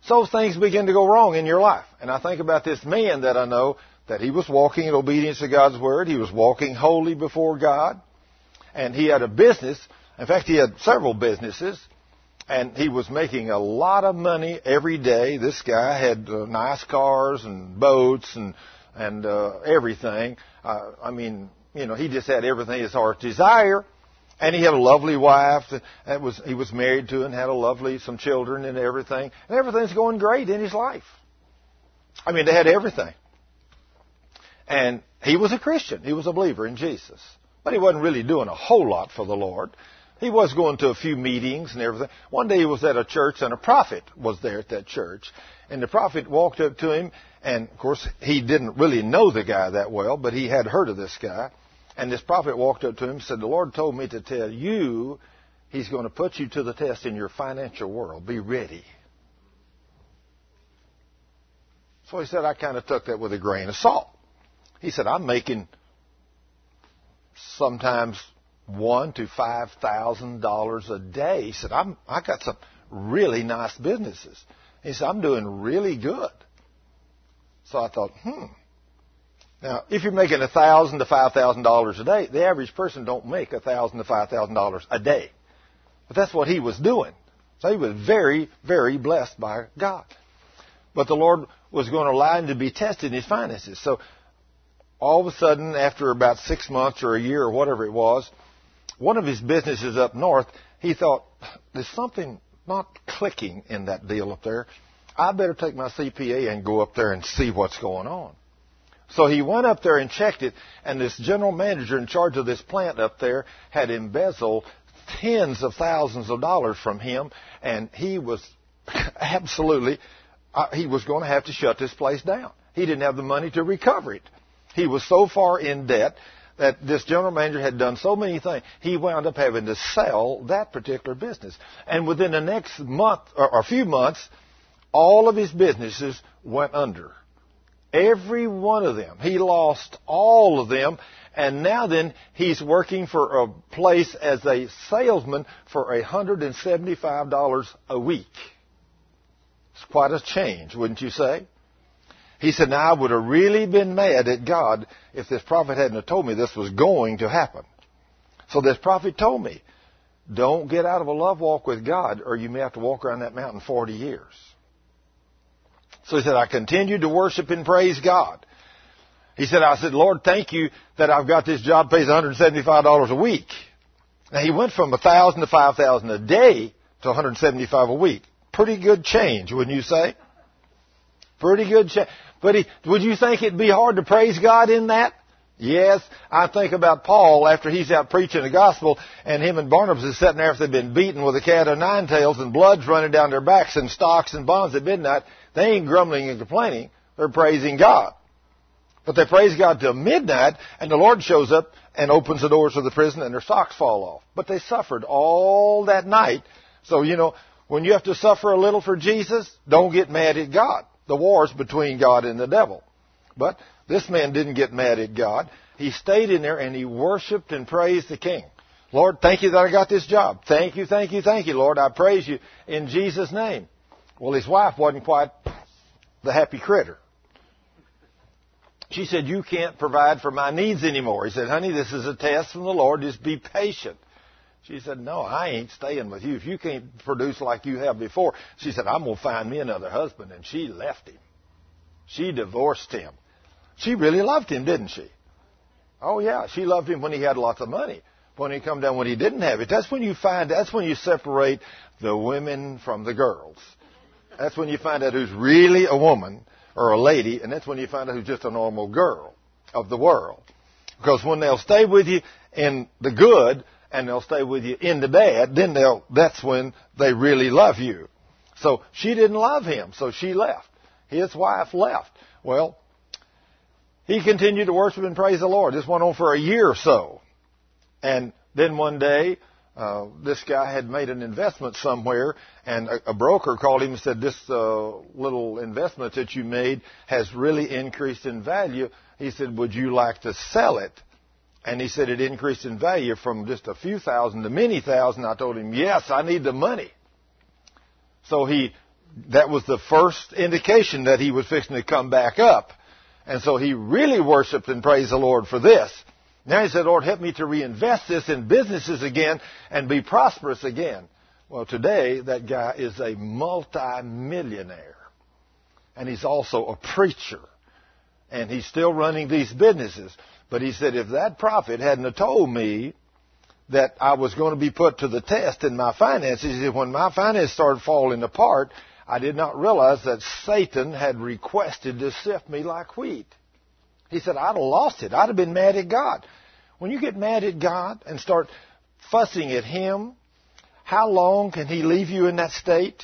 [SPEAKER 1] So things begin to go wrong in your life. And I think about this man that I know that he was walking in obedience to God's Word. He was walking holy before God. And he had a business. In fact, he had several businesses. And he was making a lot of money every day. This guy had uh, nice cars and boats and, and, uh, everything. Uh, I mean, you know, he just had everything his heart desired. And he had a lovely wife that was he was married to and had a lovely some children and everything. And everything's going great in his life. I mean, they had everything. And he was a Christian. He was a believer in Jesus. But he wasn't really doing a whole lot for the Lord. He was going to a few meetings and everything. One day he was at a church and a prophet was there at that church. And the prophet walked up to him and of course he didn't really know the guy that well, but he had heard of this guy. And this prophet walked up to him and said, The Lord told me to tell you, He's going to put you to the test in your financial world. Be ready. So he said, I kind of took that with a grain of salt. He said, I'm making sometimes one to five thousand dollars a day. He said, I'm I got some really nice businesses. He said, I'm doing really good. So I thought, hmm. Now, if you're making a thousand to five thousand dollars a day, the average person don't make a thousand to five thousand dollars a day. But that's what he was doing. So he was very, very blessed by God. But the Lord was going to allow him to be tested in his finances. So all of a sudden, after about six months or a year or whatever it was, one of his businesses up north, he thought, there's something not clicking in that deal up there. I better take my CPA and go up there and see what's going on. So he went up there and checked it, and this general manager in charge of this plant up there had embezzled tens of thousands of dollars from him, and he was [LAUGHS] absolutely, uh, he was going to have to shut this place down. He didn't have the money to recover it. He was so far in debt that this general manager had done so many things, he wound up having to sell that particular business. And within the next month or a few months, all of his businesses went under. Every one of them. He lost all of them. And now then, he's working for a place as a salesman for $175 a week. It's quite a change, wouldn't you say? He said, now I would have really been mad at God if this prophet hadn't told me this was going to happen. So this prophet told me, don't get out of a love walk with God or you may have to walk around that mountain 40 years. So he said, I continued to worship and praise God. He said, I said, Lord, thank you that I've got this job pays $175 a week. Now he went from 1000 to 5000 a day to 175 a week. Pretty good change, wouldn't you say? Pretty good change. But he, would you think it'd be hard to praise God in that? Yes, I think about Paul after he's out preaching the gospel and him and Barnabas is sitting there after they've been beaten with a cat of nine tails and blood's running down their backs and stocks and bonds at midnight. They ain't grumbling and complaining. They're praising God. But they praise God till midnight and the Lord shows up and opens the doors of the prison and their socks fall off. But they suffered all that night. So, you know, when you have to suffer a little for Jesus, don't get mad at God. The war's between God and the devil. But this man didn't get mad at God. He stayed in there and he worshiped and praised the king. Lord, thank you that I got this job. Thank you, thank you, thank you, Lord. I praise you in Jesus' name. Well, his wife wasn't quite the happy critter. She said, You can't provide for my needs anymore. He said, Honey, this is a test from the Lord. Just be patient. She said, No, I ain't staying with you. If you can't produce like you have before, she said, I'm going to find me another husband. And she left him. She divorced him. She really loved him, didn't she? Oh yeah, she loved him when he had lots of money. When he come down when he didn't have it. That's when you find, that's when you separate the women from the girls. That's when you find out who's really a woman or a lady, and that's when you find out who's just a normal girl of the world. Because when they'll stay with you in the good, and they'll stay with you in the bad, then they'll, that's when they really love you. So she didn't love him, so she left. His wife left. Well, he continued to worship and praise the Lord. This went on for a year or so. And then one day, uh, this guy had made an investment somewhere, and a, a broker called him and said, "This uh, little investment that you made has really increased in value." He said, "Would you like to sell it?" And he said it increased in value from just a few thousand to many thousand. I told him, "Yes, I need the money." So he, that was the first indication that he was fixing to come back up. And so he really worshiped and praised the Lord for this. Now he said, Lord, help me to reinvest this in businesses again and be prosperous again. Well, today that guy is a multi-millionaire. And he's also a preacher. And he's still running these businesses. But he said, if that prophet hadn't have told me that I was going to be put to the test in my finances, when my finances started falling apart, I did not realize that Satan had requested to sift me like wheat. He said, I'd have lost it. I'd have been mad at God. When you get mad at God and start fussing at Him, how long can He leave you in that state?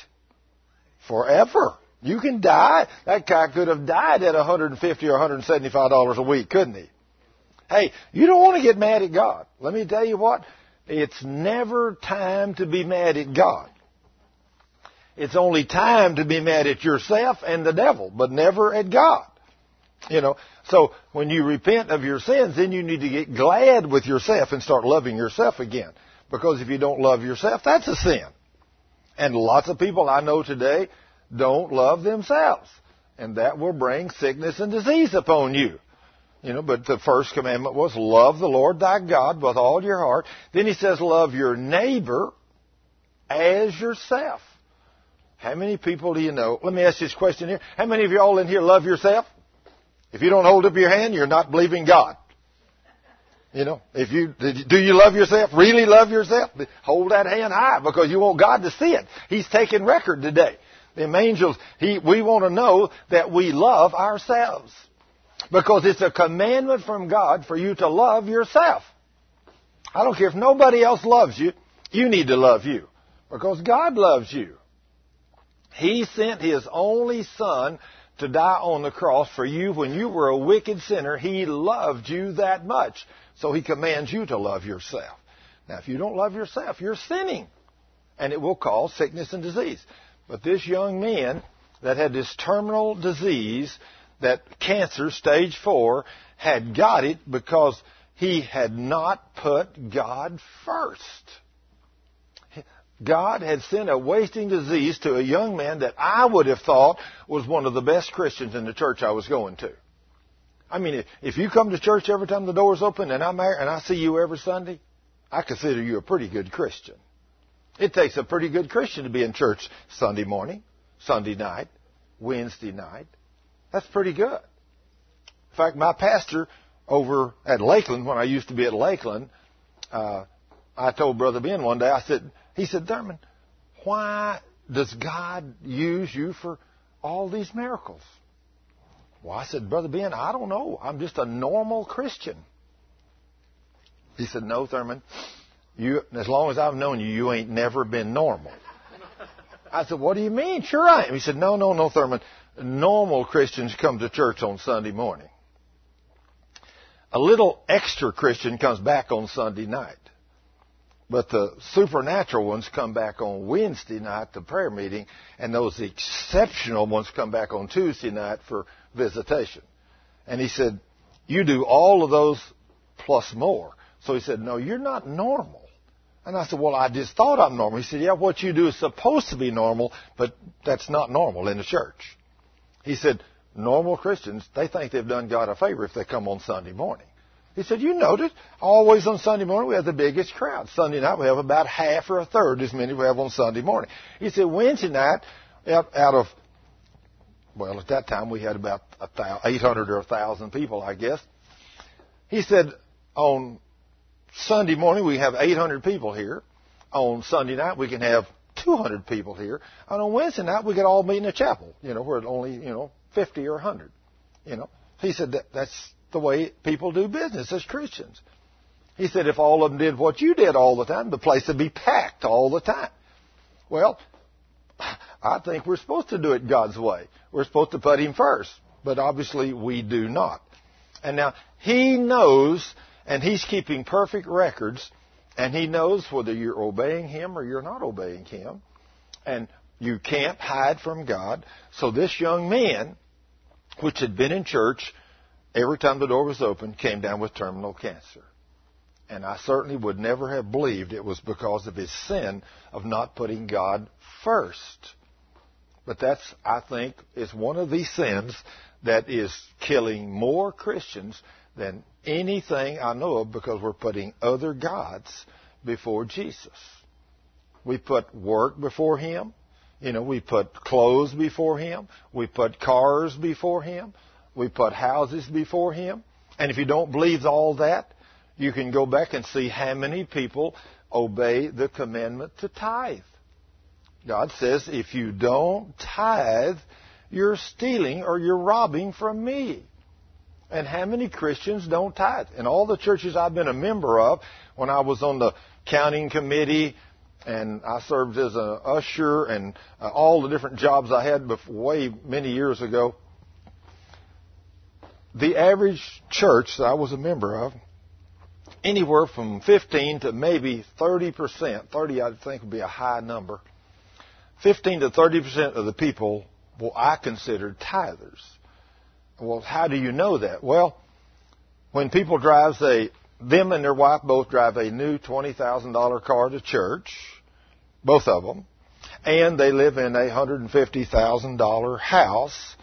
[SPEAKER 1] Forever. You can die. That guy could have died at 150 or 175 dollars a week, couldn't he? Hey, you don't want to get mad at God. Let me tell you what. it's never time to be mad at God. It's only time to be mad at yourself and the devil, but never at God. You know, so when you repent of your sins, then you need to get glad with yourself and start loving yourself again. Because if you don't love yourself, that's a sin. And lots of people I know today don't love themselves. And that will bring sickness and disease upon you. You know, but the first commandment was love the Lord thy God with all your heart. Then he says love your neighbor as yourself. How many people do you know? Let me ask you this question here. How many of you all in here love yourself? If you don't hold up your hand, you're not believing God. You know, if you, do you love yourself? Really love yourself? Hold that hand high because you want God to see it. He's taking record today. Them angels, he, we want to know that we love ourselves. Because it's a commandment from God for you to love yourself. I don't care if nobody else loves you, you need to love you. Because God loves you. He sent His only Son to die on the cross for you when you were a wicked sinner. He loved you that much. So He commands you to love yourself. Now, if you don't love yourself, you're sinning. And it will cause sickness and disease. But this young man that had this terminal disease, that cancer, stage four, had got it because he had not put God first. God had sent a wasting disease to a young man that I would have thought was one of the best Christians in the church I was going to. I mean, if you come to church every time the door's open and I'm there and I see you every Sunday, I consider you a pretty good Christian. It takes a pretty good Christian to be in church Sunday morning, Sunday night, Wednesday night. That's pretty good. In fact, my pastor over at Lakeland, when I used to be at Lakeland, uh, I told Brother Ben one day, I said, he said, Thurman, why does God use you for all these miracles? Well, I said, Brother Ben, I don't know. I'm just a normal Christian. He said, No, Thurman, you, as long as I've known you, you ain't never been normal. I said, What do you mean? Sure I am. He said, No, no, no, Thurman. Normal Christians come to church on Sunday morning. A little extra Christian comes back on Sunday night. But the supernatural ones come back on Wednesday night, the prayer meeting, and those exceptional ones come back on Tuesday night for visitation. And he said, You do all of those plus more. So he said, No, you're not normal. And I said, Well, I just thought I'm normal. He said, Yeah, what you do is supposed to be normal, but that's not normal in the church. He said, Normal Christians, they think they've done God a favor if they come on Sunday morning. He said, You notice, always on Sunday morning we have the biggest crowd. Sunday night we have about half or a third as many we have on Sunday morning. He said, Wednesday night, out of, well, at that time we had about 800 or 1,000 people, I guess. He said, On Sunday morning we have 800 people here. On Sunday night we can have 200 people here. And on Wednesday night we could all meet in a chapel, you know, where only, you know, 50 or 100. You know, he said that, that's the way people do business as Christians. He said if all of them did what you did all the time, the place would be packed all the time. Well, [SIGHS] I think we're supposed to do it God's way. We're supposed to put Him first. But obviously we do not. And now, He knows, and He's keeping perfect records, and He knows whether you're obeying Him or you're not obeying Him. And you can't hide from God. So this young man, which had been in church every time the door was open, came down with terminal cancer. And I certainly would never have believed it was because of his sin of not putting God first. But that's, I think, is one of these sins that is killing more Christians than anything I know of because we're putting other gods before Jesus. We put work before Him. You know, we put clothes before Him. We put cars before Him. We put houses before Him. And if you don't believe all that, you can go back and see how many people obey the commandment to tithe. God says, if you don't tithe, you're stealing or you're robbing from me. And how many Christians don't tithe? In all the churches I've been a member of, when I was on the counting committee and I served as an usher and uh, all the different jobs I had before, way many years ago, the average church that I was a member of anywhere from 15 to maybe 30 percent. 30, I think, would be a high number. 15 to 30 percent of the people, well, I considered tithers. Well, how do you know that? Well, when people drive, say, them and their wife both drive a new $20,000 car to church, both of them, and they live in a $150,000 house,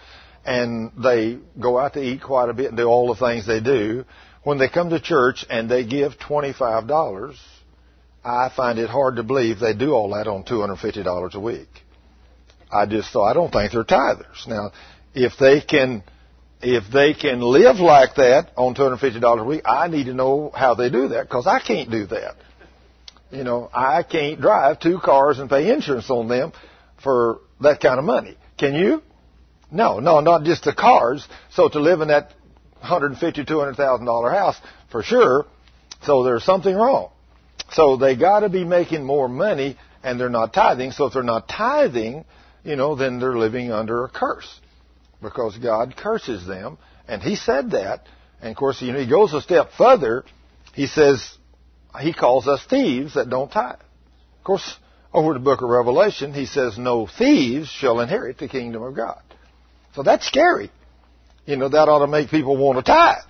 [SPEAKER 1] and they go out to eat quite a bit and do all the things they do. When they come to church and they give $25, I find it hard to believe they do all that on $250 a week. I just thought, I don't think they're tithers. Now, if they can if they can live like that on $250 a week, I need to know how they do that because I can't do that. You know, I can't drive two cars and pay insurance on them for that kind of money. Can you? No, no, not just the cars. So to live in that $150,000, $200,000 house, for sure. So there's something wrong. So they got to be making more money and they're not tithing. So if they're not tithing, you know, then they're living under a curse because God curses them. And he said that. And of course, you know, he goes a step further. He says, he calls us thieves that don't tithe. Of course, over the book of Revelation, he says, no thieves shall inherit the kingdom of God. So that's scary. You know, that ought to make people want to tithe.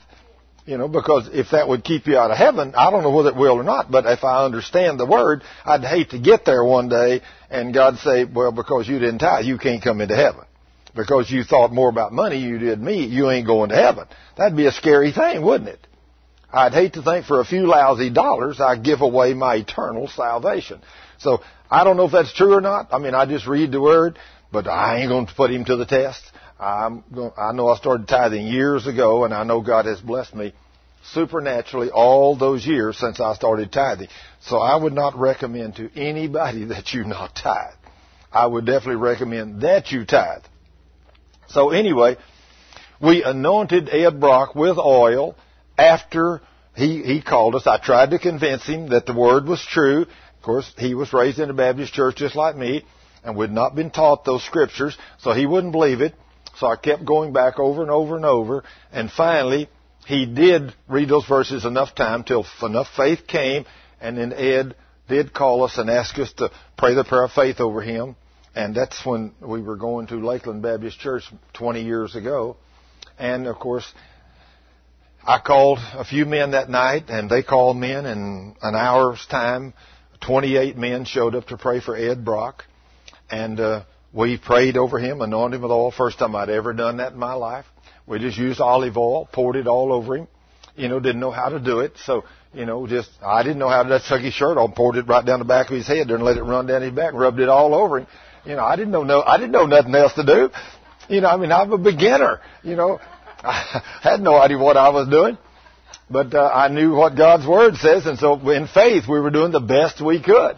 [SPEAKER 1] You know, because if that would keep you out of heaven, I don't know whether it will or not, but if I understand the word, I'd hate to get there one day and God say, well, because you didn't tithe, you can't come into heaven because you thought more about money you did me, you ain't going to heaven. That'd be a scary thing, wouldn't it? I'd hate to think for a few lousy dollars I give away my eternal salvation. So I don't know if that's true or not. I mean, I just read the word, but I ain't going to put him to the test. I'm going, I know I started tithing years ago, and I know God has blessed me supernaturally all those years since I started tithing. So I would not recommend to anybody [LAUGHS] that you not tithe. I would definitely recommend that you tithe. So anyway, we anointed Ed Brock with oil after he, he called us. I tried to convince him that the word was true. Of course, he was raised in a Baptist church just like me and would not been taught those scriptures, so he wouldn't believe it. So I kept going back over and over and over, and finally, he did read those verses enough time till enough faith came, and then Ed did call us and ask us to pray the prayer of faith over him. And that's when we were going to Lakeland Baptist Church 20 years ago. And of course, I called a few men that night, and they called men. In an hour's time, 28 men showed up to pray for Ed Brock. And uh, we prayed over him, anointed him with oil. First time I'd ever done that in my life. We just used olive oil, poured it all over him. You know, didn't know how to do it. So, you know, just, I didn't know how to, took his shirt off, poured it right down the back of his head, and let it run down his back, rubbed it all over him. You know, I didn't know no, I didn't know nothing else to do. You know, I mean, I'm a beginner. You know, [LAUGHS] I had no idea what I was doing, but uh, I knew what God's Word says, and so in faith we were doing the best we could.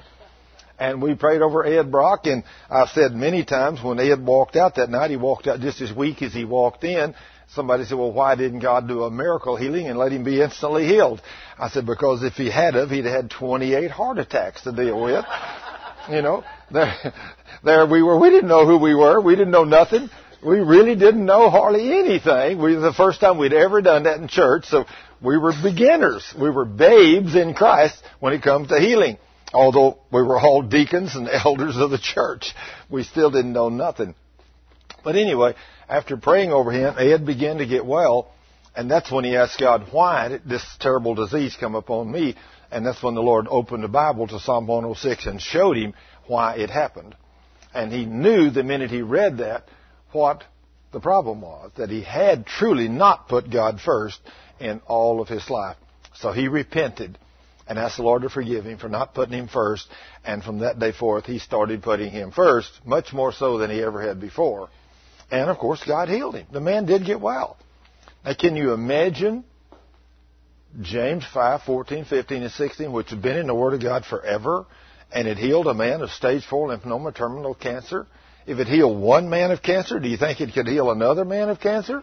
[SPEAKER 1] And we prayed over Ed Brock, and I've said many times when Ed walked out that night, he walked out just as weak as he walked in. Somebody said, well, why didn't God do a miracle healing and let him be instantly healed? I said, because if he had of, he'd had 28 heart attacks to deal with. You know, [LAUGHS] there, there we were. We didn't know who we were. We didn't know nothing. We really didn't know hardly anything. We the first time we'd ever done that in church, so we were beginners. We were babes in Christ when it comes to healing. Although we were all deacons and [LAUGHS] elders of the church, we still didn't know nothing. But anyway, after praying over him, Ed began to get well, and that's when he asked God, why did this terrible disease come upon me? And that's when the Lord opened the Bible to Psalm 106 and showed him why it happened. And he knew the minute he read that what the problem was, that he had truly not put God first in all of his life. So he repented and asked the Lord to forgive him for not putting him first. And from that day forth, he started putting him first, much more so than he ever had before. And of course, God healed him. The man did get well. Now, can you imagine James 5, 14, 15, and 16, which have been in the Word of God forever, and it healed a man of stage 4 lymphoma terminal cancer. If it healed one man of cancer, do you think it could heal another man of cancer?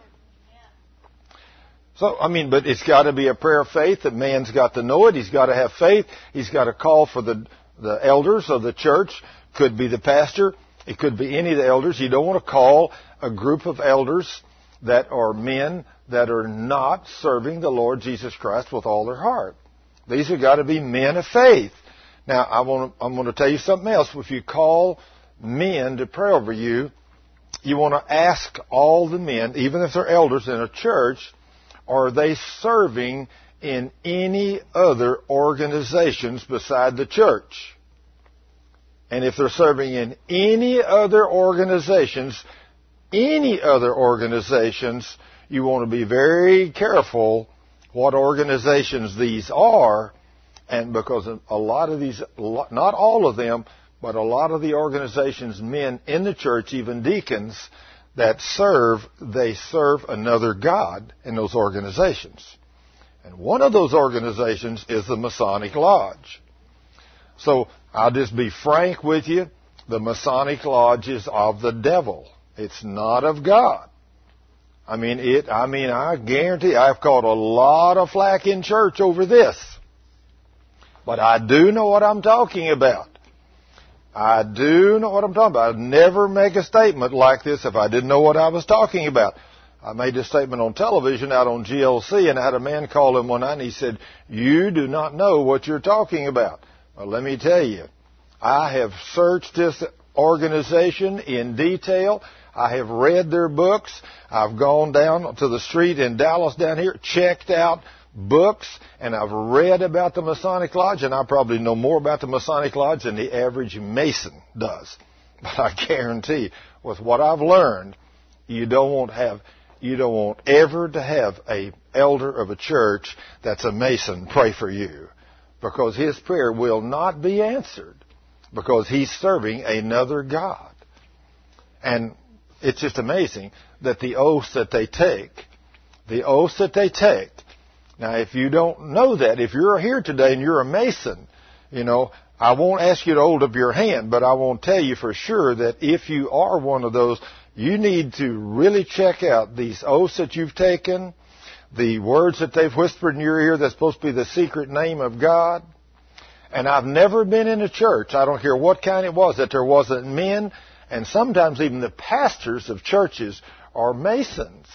[SPEAKER 1] So, I mean, but it's got to be a prayer of faith. that man's got to know it. He's got to have faith. He's got to call for the, the elders of the church. Could be the pastor. It could be any of the elders. You don't want to call a group of elders that are men that are not serving the Lord Jesus Christ with all their heart. These have got to be men of faith. Now, I want to, I'm going to tell you something else. If you call men to pray over you, you want to ask all the men, even if they're elders in a church, are they serving in any other organizations beside the church? And if they're serving in any other organizations, any other organizations, you want to be very careful what organizations these are, and because a lot of these, not all of them, but a lot of the organizations, men in the church, even deacons, that serve, they serve another God in those organizations. And one of those organizations is the Masonic Lodge. So I'll just be frank with you. The Masonic Lodge is of the devil. It's not of God. I mean, it, I mean, I guarantee I've caught a lot of flack in church over this. But I do know what I'm talking about. I do know what I'm talking about. I'd never make a statement like this if I didn't know what I was talking about. I made this statement on television out on GLC and I had a man call in one night and he said, you do not know what you're talking about. Well, let me tell you, I have searched this organization in detail. I have read their books. I've gone down to the street in Dallas down here, checked out books, and I've read about the Masonic Lodge, and I probably know more about the Masonic Lodge than the average Mason does. [LAUGHS] But I guarantee, with what I've learned, you don't want to have, you don't want ever to have a elder of a church that's a Mason pray for you, because his prayer will not be answered, because he's serving another God. And it's just amazing that the oaths that they take, the oaths that they take. Now, if you don't know that, if you're here today and you're a Mason, you know, I won't ask you to hold up your hand, but I won't tell you for sure that if you are one of those, you need to really check out these oaths that you've taken, the words that they've whispered in your ear that's supposed to be the secret name of God. And I've never been in a church, I don't care what kind it was, that there wasn't men and sometimes even the pastors of churches are Masons.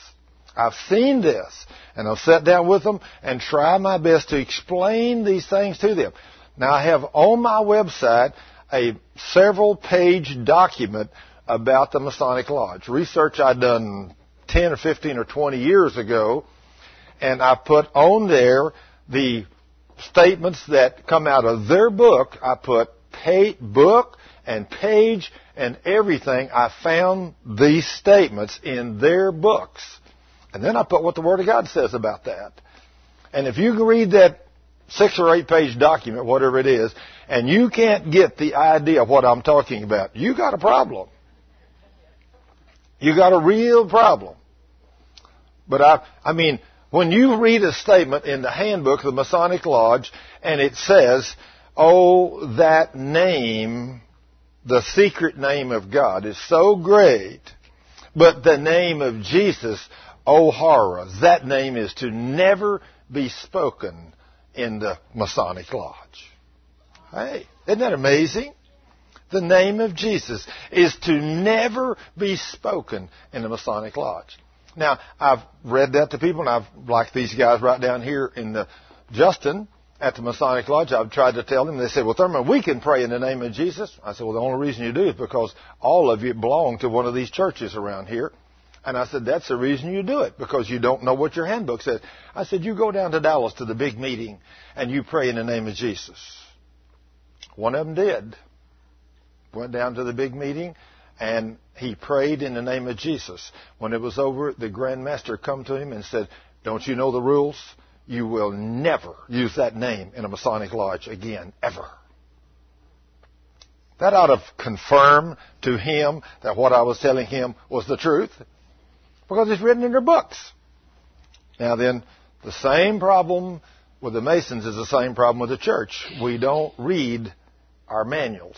[SPEAKER 1] I've seen this, and I've sat down with them and tried my best to explain these things to them. Now I have on my website a several page document about the Masonic Lodge. Research I'd done 10 or 15 or 20 years ago, and I put on there the statements that come out of their book. I put pay, book and page and everything, I found these statements in their books. And then I put what the Word of God says about that. And if you can read that six or eight page document, whatever it is, and you can't get the idea of what I'm talking about, you got a problem. You got a real problem. But I, I mean, when you read a statement in the handbook of the Masonic Lodge and it says, oh, that name the secret name of God is so great, but the name of Jesus, oh horror, that name is to never be spoken in the Masonic Lodge. Hey, isn't that amazing? The name of Jesus is to never be spoken in the Masonic Lodge. Now, I've read that to people, and I've, like these guys right down here in the Justin, at the Masonic Lodge, I've tried to tell them. They said, well, Thurman, we can pray in the name of Jesus. I said, well, the only reason you do is because all of you belong to one of these churches around here. And I said, that's the reason you do it, because you don't know what your handbook says. I said, you go down to Dallas to the big meeting and you pray in the name of Jesus. One of them did. Went down to the big meeting and he prayed in the name of Jesus. When it was over, the Grand Master come to him and said, don't you know the rules? you will never use that name in a Masonic lodge again, ever. That ought to confirm to him that what I was telling him was the truth, because it's written in their books. Now then, the same problem with the Masons is the same problem with the church. We don't read our manuals.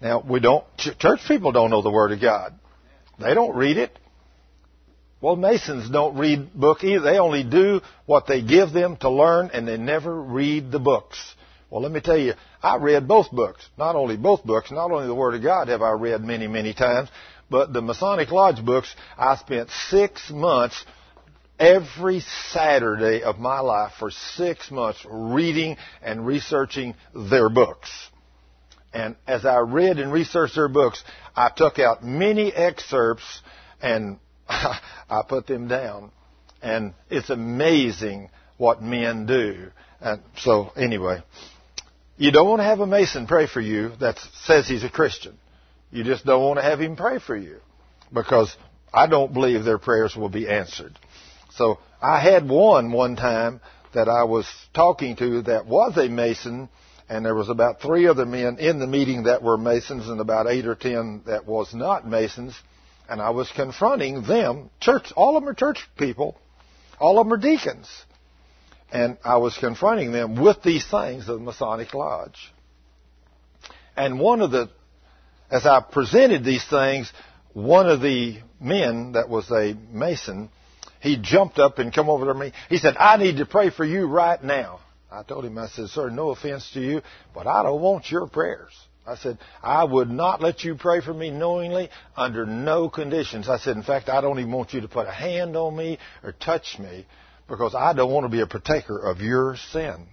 [SPEAKER 1] Now, we don't, church people don't know the Word of God. They don't read it. Well, Masons don't read book either. They only do what they give them to learn and they never read the books. Well, let me tell you, I read both books. Not only both books, not only the Word of God have I read many, many times, but the Masonic Lodge books, I spent six months every Saturday of my life for six months reading and researching their books. And as I read and researched their books, I took out many excerpts and [LAUGHS] I put them down. And it's amazing what men do. And so anyway, you don't want to have a Mason pray for you that says he's a Christian. You just don't want to have him pray for you because I don't believe their prayers will be answered. So I had one one time that I was talking to that was a Mason and there was about three other men in the meeting that were Masons and about eight or ten that was not Masons. And I was confronting them, church, all of them are church people, all of them are deacons. And I was confronting them with these things of the Masonic Lodge. And one of the, as I presented these things, one of the men that was a Mason, he jumped up and come over to me. He said, I need to pray for you right now. I told him, I said, sir, no offense to you, but I don't want your prayers. I said, I would not let you pray for me knowingly under no conditions. I said, in fact, I don't even want you to put a hand on me or touch me because I don't want to be a partaker of your sin.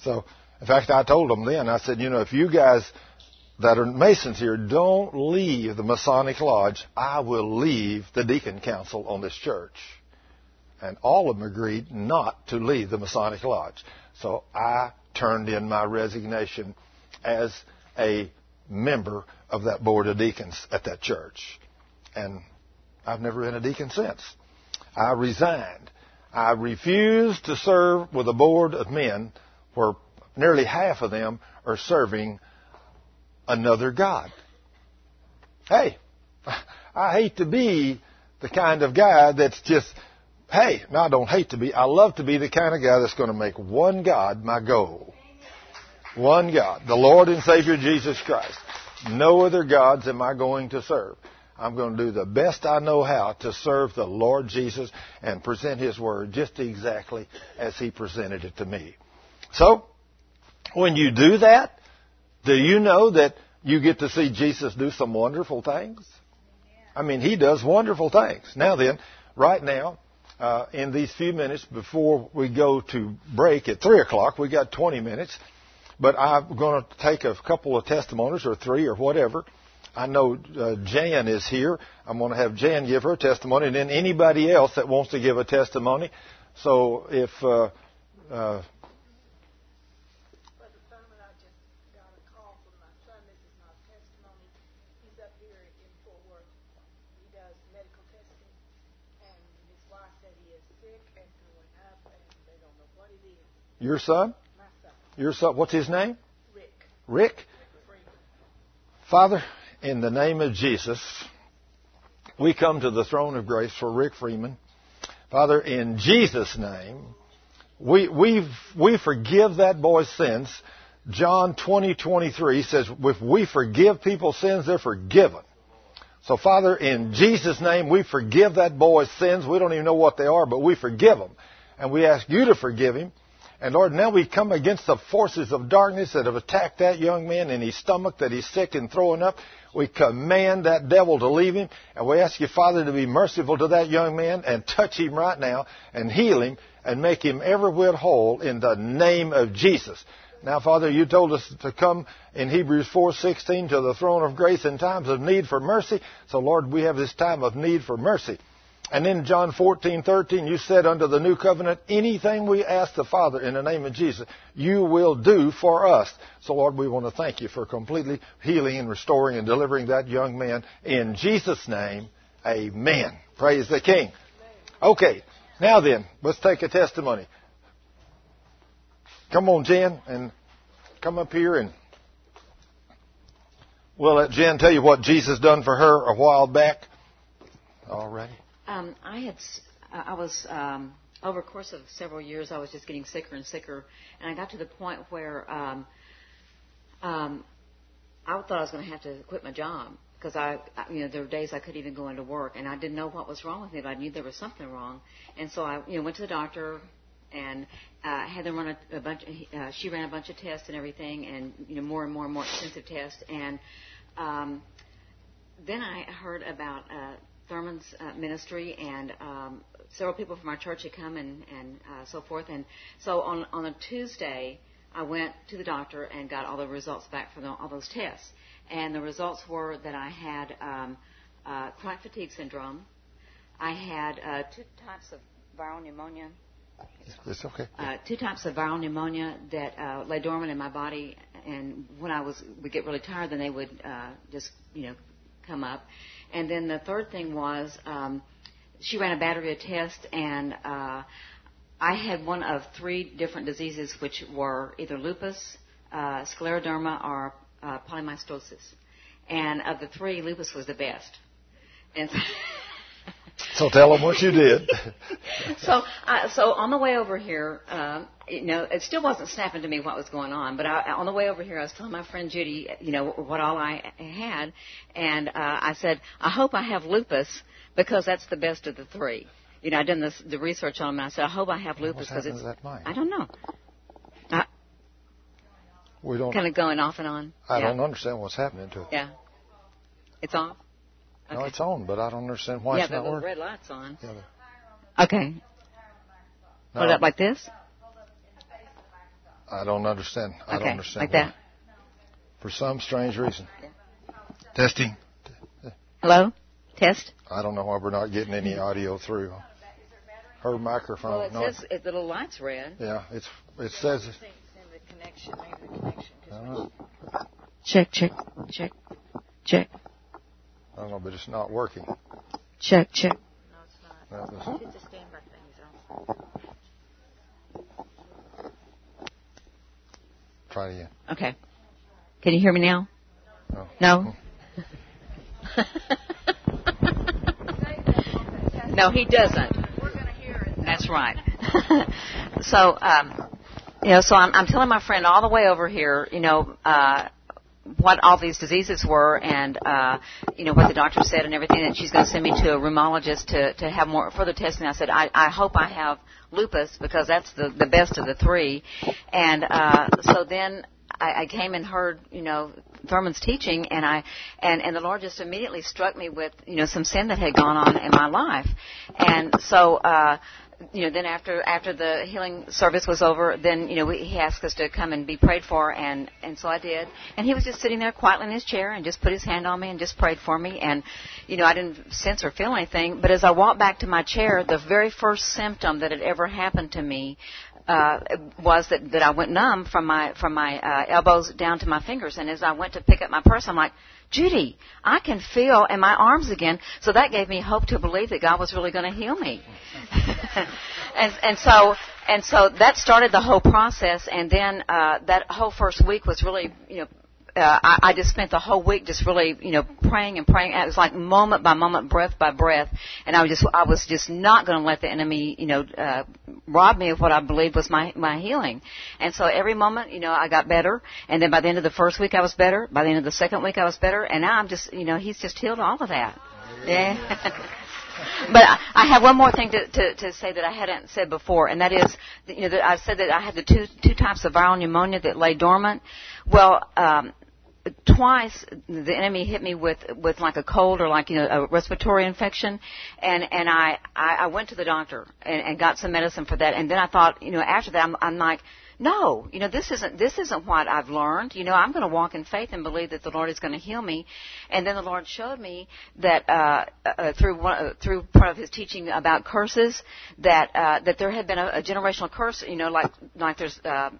[SPEAKER 1] So, in fact, I told him then, I said, you know, if you guys that are Masons here don't leave the Masonic Lodge, I will leave the deacon council on this church. And all of them agreed not to leave the Masonic Lodge. So I turned in my resignation as a member of that board of deacons at that church. And I've never been a deacon since. I resigned. I refused to serve with a board of men where nearly half of them are serving another God. Hey, [LAUGHS] I hate to be the kind of guy that's just Hey, no, I don't hate to be. I love to be the kind of guy that's going to make one God my goal. One God, the Lord and Savior Jesus Christ. No other gods am I going to serve. I'm going to do the best I know how to serve the Lord Jesus and present His Word just exactly as He presented it to me. So, when you do that, do you know that you get to see Jesus do some wonderful things? I mean, He does wonderful things. Now then, right now, uh, in these few minutes before we go to break at 3 o'clock. We got 20 minutes. But I'm going to take a couple of testimonies or three or whatever. I know uh, Jan is here. I'm going to have Jan give her testimony, and then anybody else that wants to give a testimony. So if uh, uh, Your son?
[SPEAKER 2] Son.
[SPEAKER 1] Your son. What's his name?
[SPEAKER 2] Rick.
[SPEAKER 1] Rick? Father, in the name of Jesus, we come to the throne of grace for Rick Freeman. Father, in Jesus' name, we, we we forgive that boy's sins. John 20, 23 says, if we forgive people's sins, they're forgiven. So Father, in Jesus' name, we forgive that boy's sins. We don't even know what they are, but we forgive them. And we ask you to forgive him. And Lord, now we come against the forces of darkness that have attacked that young man in his stomach, that he's sick and throwing up. We command that devil to leave him, and we ask you, Father, to be merciful to that young man and touch him right now and heal him and make him every whit whole in the name of Jesus. Now, Father, you told us to come in Hebrews 4:16 to the throne of grace in times of need for mercy. So, Lord, we have this time of need for mercy. And in John 14, 13, you said under the new covenant, anything we ask the Father in the name of Jesus, you will do for us. So Lord, we want to thank you for completely healing and restoring and delivering that young man. In Jesus' name, amen. Praise the King. Okay, now then, let's take a testimony. Come on, Jen, and come up here and we'll let Jen tell you what Jesus done for her a while back. Already.
[SPEAKER 3] Um, I had, I was um, over a course of several years, I was just getting sicker and sicker, and I got to the point where um, um, I thought I was going to have to quit my job because I, you know, there were days I couldn't even go into work, and I didn't know what was wrong with me, but I knew there was something wrong, and so I, you know, went to the doctor and uh, had them run a, a bunch. Uh, she ran a bunch of tests and everything, and you know, more and more and more extensive tests, and um, then I heard about. Uh, Thurman's uh, ministry, and um, several people from our church had come and and uh, so forth. And so on on a Tuesday, I went to the doctor and got all the results back from the, all those tests. And the results were that I had um, uh, chronic fatigue syndrome. I had uh, two types of viral pneumonia.
[SPEAKER 1] It's okay.
[SPEAKER 3] Uh, two types of viral pneumonia that uh, lay dormant in my body, and when I was would get really tired, then they would uh, just you know come up. And then the third thing was um, she ran a battery of tests, and uh, I had one of three different diseases, which were either lupus, uh, scleroderma, or uh, polymyositis. And of the three, lupus was the best. And
[SPEAKER 1] so tell them what you did. [LAUGHS]
[SPEAKER 3] so, uh, so on the way over here, um, you know, it still wasn't snapping to me what was going on. But I, on the way over here, I was telling my friend Judy, you know, what all I had, and uh, I said, I hope I have lupus because that's the best of the three. You know, I done this the research on them. And I said, I hope I have lupus because it's.
[SPEAKER 1] That mic?
[SPEAKER 3] I don't know. I,
[SPEAKER 1] we don't.
[SPEAKER 3] Kind of going off and on.
[SPEAKER 1] I
[SPEAKER 3] yeah.
[SPEAKER 1] don't understand what's happening to it.
[SPEAKER 3] Yeah. It's off.
[SPEAKER 1] Okay. No, it's on, but I don't understand why
[SPEAKER 3] yeah,
[SPEAKER 1] it's not working.
[SPEAKER 3] Yeah, the red light's on.
[SPEAKER 1] Yeah,
[SPEAKER 3] okay.
[SPEAKER 1] No,
[SPEAKER 3] it up like this.
[SPEAKER 1] I don't understand. I don't understand.
[SPEAKER 3] like that.
[SPEAKER 1] For some strange reason. Testing.
[SPEAKER 3] Hello. Test.
[SPEAKER 1] I don't know why we're not getting any audio through. Her microphone.
[SPEAKER 3] Well, it
[SPEAKER 1] no,
[SPEAKER 3] says it, the little light's red.
[SPEAKER 1] Yeah, it's it says.
[SPEAKER 3] Connection, the connection check, check, check, check.
[SPEAKER 1] I don't know, but it's not working.
[SPEAKER 3] Check, check.
[SPEAKER 2] No, it's not.
[SPEAKER 1] That was,
[SPEAKER 2] It's a standby thing. So.
[SPEAKER 1] Try again.
[SPEAKER 3] Okay. Can you hear me now?
[SPEAKER 1] No.
[SPEAKER 3] No. [LAUGHS] no, he doesn't.
[SPEAKER 2] We're going to hear it.
[SPEAKER 3] That's right. [LAUGHS] so, um, you know, so I'm, I'm telling my friend all the way over here, you know, uh, what all these diseases were and uh you know what the doctor said and everything and she's going to send me to a rheumatologist to to have more further testing i said i i hope i have lupus because that's the the best of the three. And uh so then I, I came and heard, you know, Thurman's teaching, and I, and and the Lord just immediately struck me with, you know, some sin that had gone on in my life, and so, uh, you know, then after after the healing service was over, then you know we, he asked us to come and be prayed for, and and so I did. And he was just sitting there quietly in his chair and just put his hand on me and just prayed for me. And you know I didn't sense or feel anything, but as I walked back to my chair, the very first symptom that had ever happened to me uh, was that that I went numb from my from my uh, elbows down to my fingers. And as I went to pick up my purse, I'm like. Judy, I can feel in my arms again. So that gave me hope to believe that God was really going to heal me. [LAUGHS] and and so and so that started the whole process. And then uh, that whole first week was really you know. Uh, I, I just spent the whole week just really, you know, praying and praying. It was like moment by moment, breath by breath, and I was just, I was just not going to let the enemy, you know, uh, rob me of what I believed was my my healing. And so every moment, you know, I got better, and then by the end of the first week, I was better. By the end of the second week, I was better, and now I'm just, you know, he's just healed all of that. Yeah. [LAUGHS] but I, I have one more thing to, to, to say that I hadn't said before, and that is, you know, that I said that I had the two two types of viral pneumonia that lay dormant. Well, um, twice the enemy hit me with with like a cold or like you know a respiratory infection, and and I I, I went to the doctor and, and got some medicine for that, and then I thought, you know, after that I'm, I'm like no, you know, this isn't this isn't what I've learned. You know, I'm going to walk in faith and believe that the Lord is going to heal me. And then the Lord showed me that uh, uh, through one, uh, through part of His teaching about curses, that uh, that there had been a, a generational curse. You know, like like there's. Uh,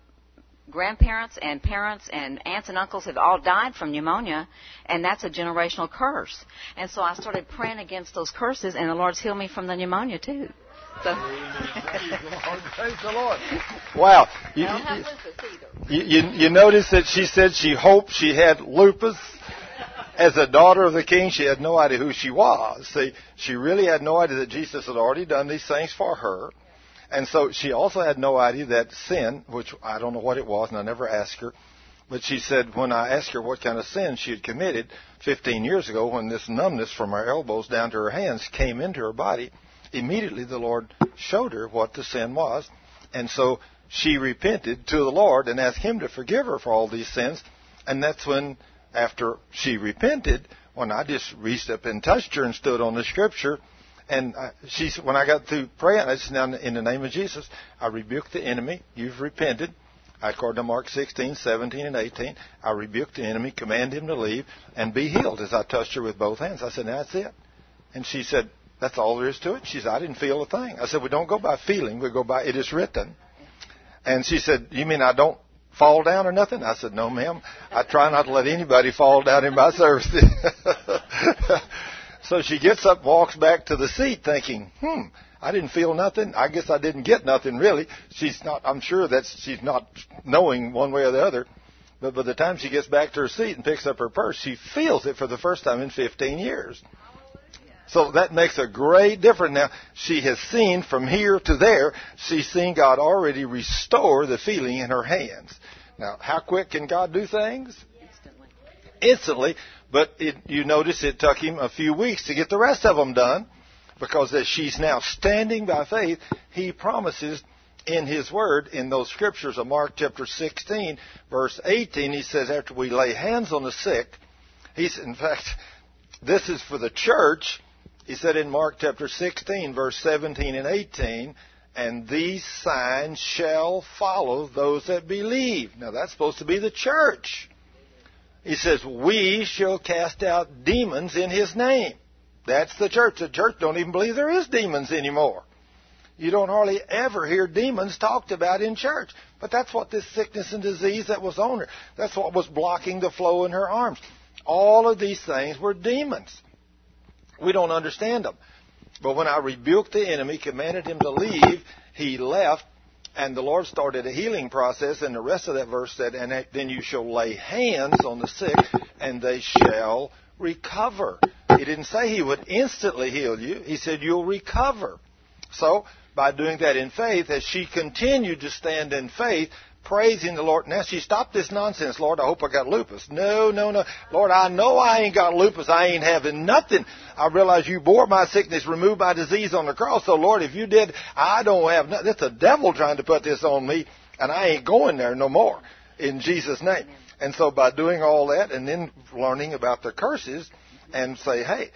[SPEAKER 3] grandparents and parents and aunts and uncles have all died from pneumonia, and that's a generational curse. And so I started praying against those curses, and the Lord's healed me from the pneumonia too. So.
[SPEAKER 1] Praise the Lord. Wow. You,
[SPEAKER 3] I don't have lupus either.
[SPEAKER 1] you, you, you notice that she said she hoped she had lupus. As a daughter of the king, she had no idea who she was. See, she really had no idea that Jesus had already done these things for her. And so she also had no idea that sin, which I don't know what it was, and I never asked her, but she said when I asked her what kind of sin she had committed 15 years ago when this numbness from her elbows down to her hands came into her body, immediately the Lord showed her what the sin was. And so she repented to the Lord and asked Him to forgive her for all these sins. And that's when, after she repented, when I just reached up and touched her and stood on the scripture, And uh, she, when I got through praying, I said, now in the name of Jesus, I rebuke the enemy. You've repented. According to Mark 16, 17, and 18, I rebuke the enemy, command him to leave, and be healed as I touched her with both hands. I said, that's it. And she said, that's all there is to it. She said, I didn't feel a thing. I said, we don't go by feeling, we go by it is written. And she said, you mean I don't fall down or nothing? I said, no ma'am. I try not to let anybody fall down in my service. [LAUGHS] so she gets up, walks back to the seat thinking, hmm, I didn't feel nothing. I guess I didn't get nothing really. She's not, I'm sure that she's not knowing one way or the other. But by the time she gets back to her seat and picks up her purse, she feels it for the first time in 15 years. So that makes a great difference. Now, she has seen from here to there, she's seen God already restore the feeling in her hands. Now, how quick can God do things?
[SPEAKER 3] Instantly.
[SPEAKER 1] Instantly. But it, you notice it took him a few weeks to get the rest of them done because as she's now standing by faith, he promises in his word in those scriptures of Mark chapter 16 verse 18 he says after we lay hands on the sick he's in fact this is for the church he said in Mark chapter 16 verse 17 and 18 and these signs shall follow those that believe. Now that's supposed to be the church he says we shall cast out demons in his name that's the church. The church don't even believe there is demons anymore. You don't hardly ever hear demons talked about in church. But that's what this sickness and disease that was on her. That's what was blocking the flow in her arms. All of these things were demons. We don't understand them. But when I rebuked the enemy, commanded him to leave, he left, and the Lord started a healing process, and the rest of that verse said, And then you shall lay hands on the sick, and they shall recover. He didn't say he would instantly heal you. He said you'll recover. So, by doing that in faith, as she continued to stand in faith, praising the Lord. Now she stopped this nonsense, Lord. I hope I got lupus. No, no, no. Lord, I know I ain't got lupus. I ain't having nothing. I realize you bore my sickness, removed my disease on the cross. So Lord, if you did, I don't have nothing. It's the devil trying to put this on me, and I ain't going there no more. In Jesus' name. And so by doing all that and then learning about the curses and say, hey,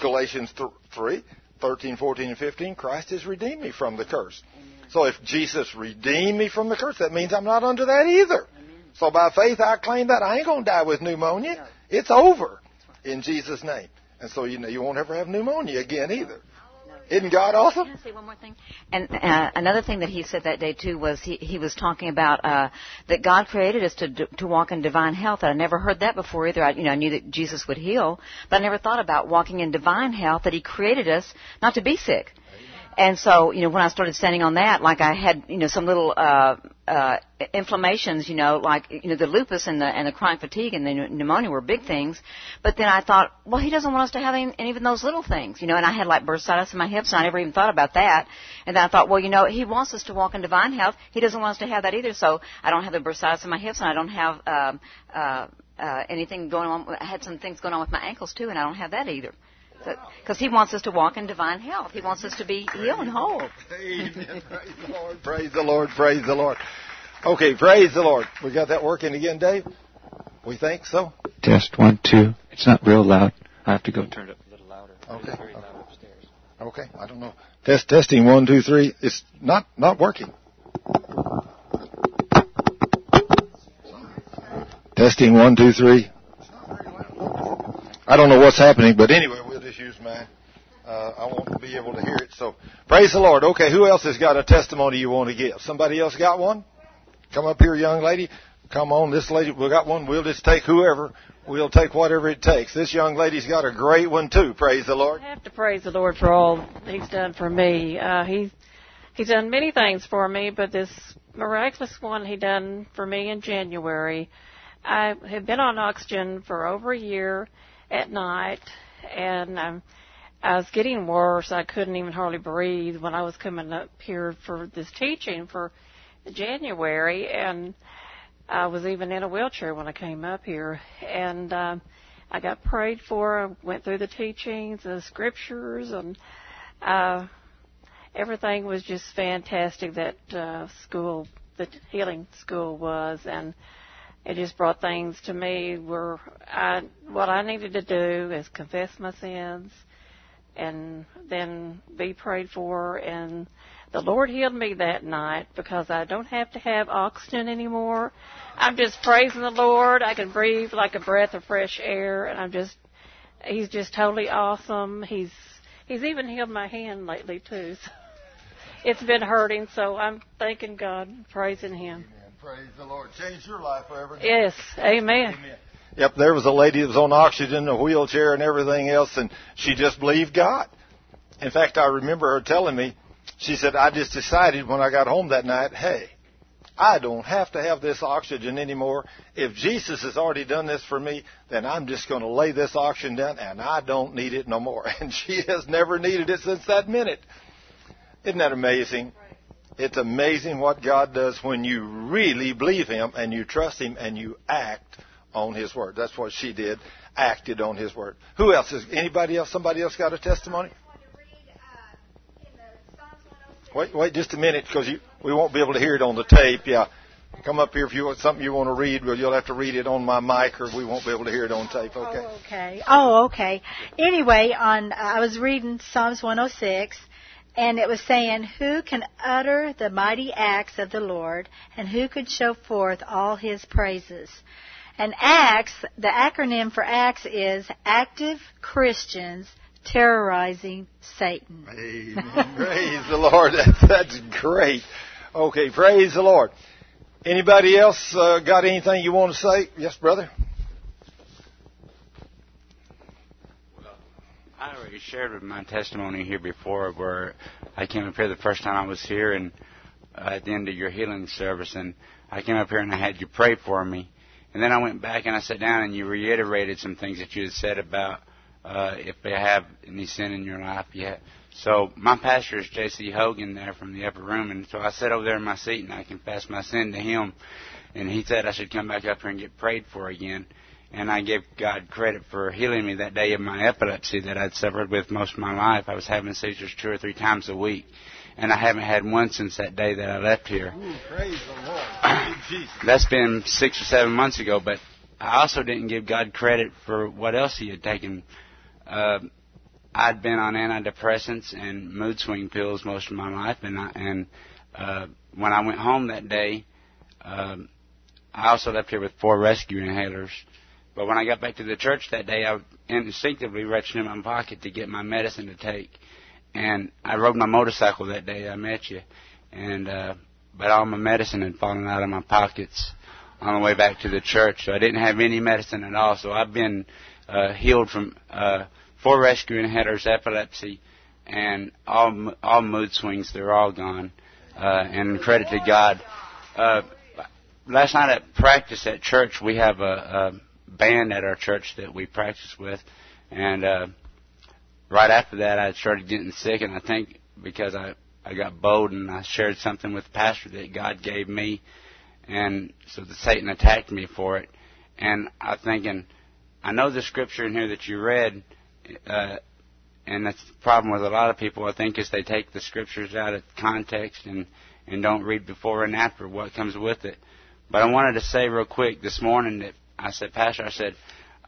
[SPEAKER 1] Galatians 3, 13, 14, and 15, Christ has redeemed me from the curse. Amen. So if Jesus redeemed me from the curse, that means I'm not under that either. So by faith, I claim that I ain't going to die with pneumonia. It's over in Jesus' name. And so you know you won't ever have pneumonia again either. Isn't God awesome?
[SPEAKER 3] Can I say one more thing? And uh, another thing that he said that day too was he, he was talking about uh, that God created us to to walk in divine health. I never heard that before either. I, you know, I knew that Jesus would heal, but I never thought about walking in divine health. That He created us not to be sick. And so, you know, when I started standing on that, like I had, you know, some little uh, uh, inflammations, you know, like you know the lupus and the and the chronic fatigue and the pneumonia were big things. But then I thought, well, he doesn't want us to have any, even those little things, you know. And I had like bursitis in my hips, and I never even thought about that. And then I thought, well, you know, he wants us to walk in divine health. He doesn't want us to have that either. So I don't have the bursitis in my hips, and I don't have um, uh, uh, anything going on. I had some things going on with my ankles too, and I don't have that either. Because he wants us to walk in divine health. He wants us to be healed and whole.
[SPEAKER 1] Amen. Praise the Lord. [LAUGHS] Praise the Lord. Praise the Lord. Okay, praise the Lord. We got that working again, Dave? We think so?
[SPEAKER 4] Test one, two. It's not real loud. I have to go turn it up a little louder.
[SPEAKER 1] Okay. It's very loud upstairs. Okay, I don't know. Test testing one, two, three. It's not not working. Testing one, two, three. I don't know what's happening, but anyway, we'll just use mine. Uh, I won't be able to hear it. So praise the Lord. Okay, who else has got a testimony you want to give? Somebody else got one? Come up here, young lady. Come on, this lady, we got one. We'll just take whoever. We'll take whatever it takes. This young lady's got a great one too. Praise the Lord.
[SPEAKER 5] I have to praise the Lord for all He's done for me. Uh, he's He's done many things for me, but this miraculous one He done for me in January. I have been on oxygen for over a year at night, and um, I was getting worse. I couldn't even hardly breathe when I was coming up here for this teaching for January, and I was even in a wheelchair when I came up here. And uh, I got prayed for. I went through the teachings, the scriptures, and uh, everything was just fantastic. That uh, school, the healing school was, and it just brought things to me where I what I needed to do is confess my sins and then be prayed for and the Lord healed me that night because I don't have to have oxygen anymore. I'm just praising the Lord. I can breathe like a breath of fresh air and I'm just he's just totally awesome. He's he's even healed my hand lately too. [LAUGHS] So it's been hurting, so I'm thanking God, praising him.
[SPEAKER 1] Amen. Praise the Lord. Change your life forever.
[SPEAKER 5] Yes, amen.
[SPEAKER 1] Amen. Yep, there was a lady that was on oxygen, a wheelchair, and everything else, and she just believed God. In fact, I remember her telling me, she said, I just decided when I got home that night, hey, I don't have to have this oxygen anymore. If Jesus has already done this for me, then I'm just going to lay this oxygen down and I don't need it no more. [LAUGHS] And she has never needed it since that minute. Isn't that amazing? It's amazing what God does when you really believe Him and you trust Him and you act on His Word. That's what she did, acted on His Word. Who else? Is anybody else? Somebody else got a testimony? Wait, wait just a minute because we won't be able to hear it on the tape. Yeah. Come up here if you want something you want to read. Well, you'll have to read it on my mic, or we won't be able to hear it on tape. Okay.
[SPEAKER 6] Oh, okay. Oh, okay. Anyway, on I was reading Psalms 106, and it was saying, "Who can utter the mighty acts of the Lord, and who could show forth all His praises?" And acts, the acronym for acts is active Christians terrorizing Satan.
[SPEAKER 1] Amen. praise the Lord. [LAUGHS] That's, that's great. Okay, praise the Lord. Anybody else uh, got anything you want to say? Yes, brother.
[SPEAKER 7] Well, I already shared with my testimony here before, where I came up here the first time I was here, and uh, at the end of your healing service, and I came up here and I had you pray for me, and then I went back and I sat down and you reiterated some things that you had said about uh, if they have any sin in your life, yeah. So my pastor is J.C. Hogan there from the upper room, and so I sat over there in my seat and I confessed my sin to him, and he said I should come back up here and get prayed for again. And I gave God credit for healing me that day of my epilepsy that I'd suffered with most of my life. I was having seizures two or three times a week, and I haven't had one since that day that I left here.
[SPEAKER 1] Ooh, praise the Lord. [CLEARS THROAT] Jesus.
[SPEAKER 7] That's been six or seven months ago, but I also didn't give God credit for what else He had taken. Uh, I'd been on antidepressants and mood swing pills most of my life, and I, and uh, when I went home that day, um, I also left here with four rescue inhalers. But when I got back to the church that day, I instinctively reached in my pocket to get my medicine to take, and I rode my motorcycle that day I met you, and uh, but all my medicine had fallen out of my pockets on the way back to the church, so I didn't have any medicine at all. So I've been uh, healed from. Uh, four rescue inhalers, epilepsy, and all all mood swings. They're all gone. Uh, and credit to God. Uh, last night at practice at church, we have a, a band at our church that we practice with, and uh, right after that, I started getting sick, and I think because I I got bold and I shared something with the pastor that God gave me, and so the Satan attacked me for it, and I'm thinking, I know the scripture in here that you read uh, and that's the problem with a lot of people. I think is they take the scriptures out of context and and don't read before and after what comes with it. But I wanted to say real quick this morning that I said, Pastor, I said,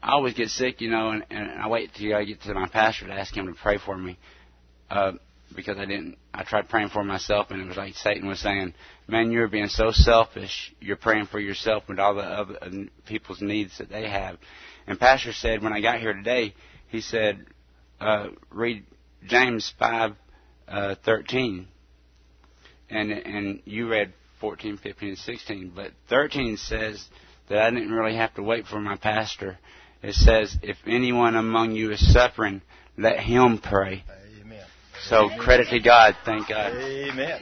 [SPEAKER 7] I always get sick, you know, and, and I wait till I get to my pastor to ask him to pray for me. Uh, because I didn't, I tried praying for myself and it was like Satan was saying, man, you're being so selfish. You're praying for yourself and all the other people's needs that they have. And Pastor said when I got here today, he said, uh, read James five uh, thirteen, and and you read 14, 15, and 16. But 13 says that I didn't really have to wait for my pastor. It says, if anyone among you is suffering, let him pray.
[SPEAKER 1] Amen.
[SPEAKER 7] So credit to God. Thank God.
[SPEAKER 1] Amen.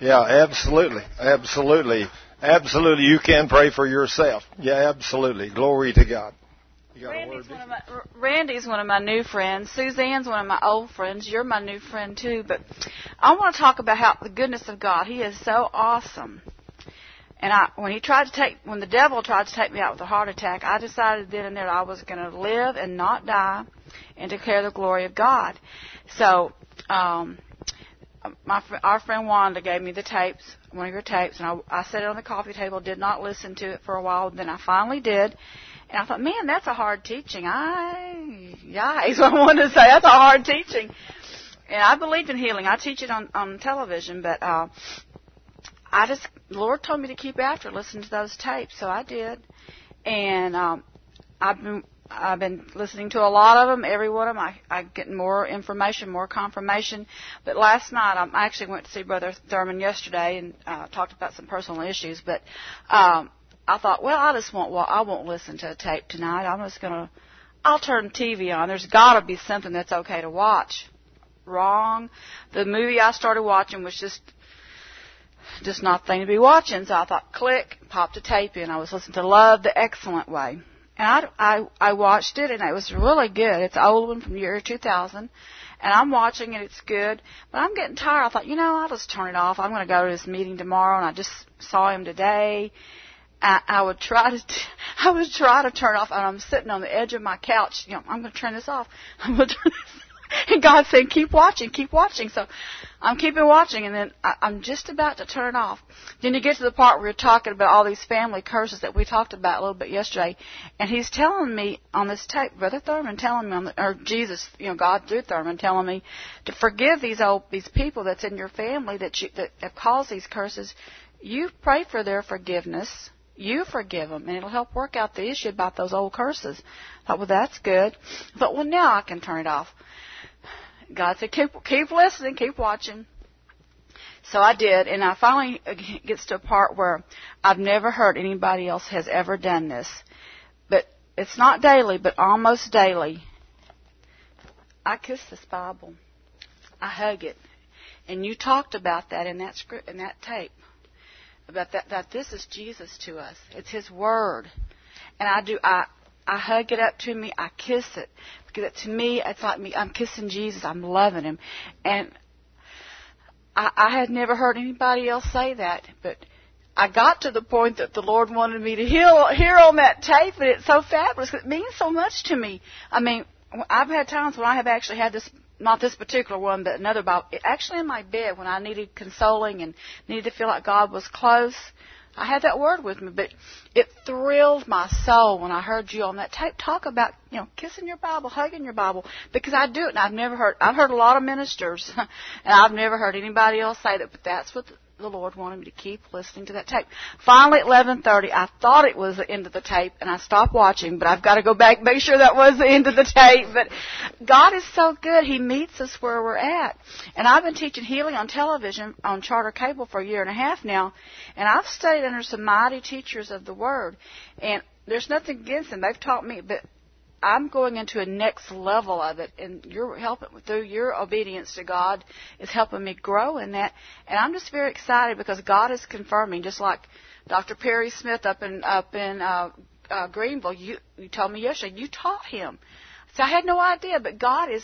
[SPEAKER 1] Yeah, absolutely, absolutely, absolutely. You can pray for yourself. Yeah, absolutely. Glory to God.
[SPEAKER 2] Randy's one, of my, Randy's one of my new friends. Suzanne's one of my old friends. You're my new friend too. But I want to talk about how the goodness of God. He is so awesome. And I, when he tried to take, when the devil tried to take me out with a heart attack, I decided then and there I was going to live and not die, and declare the glory of God. So, um, my our friend Wanda gave me the tapes, one of your tapes, and I, I set it on the coffee table. Did not listen to it for a while. Then I finally did, And I thought, man, that's a hard teaching. I, yeah, is what I wanted to say. That's a hard teaching. And I believed in healing. I teach it on on television, but uh, I just Lord told me to keep after, listen to those tapes, so I did. And um, I've been I've been listening to a lot of them, every one of them. I, I get more information, more confirmation. But last night, I actually went to see Brother Thurman yesterday and uh, talked about some personal issues. But um, I thought, well, I just won't. Well, I won't listen to a tape tonight. I'm just gonna. I'll turn TV on. There's got to be something that's okay to watch. Wrong. The movie I started watching was just just not the thing to be watching. So I thought, click, popped a tape in. I was listening to Love the Excellent Way. And I, I, I watched it and it was really good. It's an old one from year 2000. And I'm watching it, it's good. But I'm getting tired. I thought, you know, I'll just turn it off. I'm going to go to this meeting tomorrow and I just saw him today. I, I would try to, [LAUGHS] I would try to turn off and I'm sitting on the edge of my couch. You know, I'm going to turn this off. [LAUGHS] I'm going to turn this [LAUGHS] and God said, keep watching, keep watching. So I'm keeping watching, and then I'm just about to turn off. Then you get to the part where you're talking about all these family curses that we talked about a little bit yesterday, and he's telling me on this tape, Brother Thurman telling me, on the, or Jesus, you know, God through Thurman telling me to forgive these old these people that's in your family that you, that have caused these curses. You pray for their forgiveness. You forgive them, and it'll help work out the issue about those old curses. I thought, well, that's good. But well, now I can turn it off. God said, keep, keep listening, keep watching. So I did, and I finally gets to a part where I've never heard anybody else has ever done this. But it's not daily, but almost daily. I kiss this Bible. I hug it. And you talked about that in that script, in that tape. About that, that this is Jesus to us. It's His Word. And I do, I, I hug it up to me. I kiss it because to me, it's like me. I'm kissing Jesus. I'm loving Him, and I, I had never heard anybody else say that, but. I got to the point that the Lord wanted me to hear, hear on that tape, and it's so fabulous. It means so much to me. I mean, I've had times when I have actually had this, not this particular one, but another about, actually in my bed when I needed consoling and needed to feel like God was close. I had that word with me, but it thrilled my soul when I heard you on that tape talk about, you know, kissing your Bible, hugging your Bible, because I do it, and I've never heard. I've heard a lot of ministers, [LAUGHS] and I've never heard anybody else say that. But that's what the Lord wanted me to keep listening to that tape. Finally, at 11:30, I thought it was the end of the tape, and I stopped watching. But I've got to go back make sure that was the end of the tape. But God is so good; He meets us where we're at. And I've been teaching healing on television on Charter Cable for a year and a half now, and I've studied under some mighty teachers of the Word. And there's nothing against them; they've taught me, but I'm going into a next level of it, and you're helping through your obedience to God is helping me grow in that. And I'm just very excited because God is confirming, just like Dr. Perry Smith up in up in uh, uh, Greenville. You you told me yesterday you taught him so I had no idea, but God is,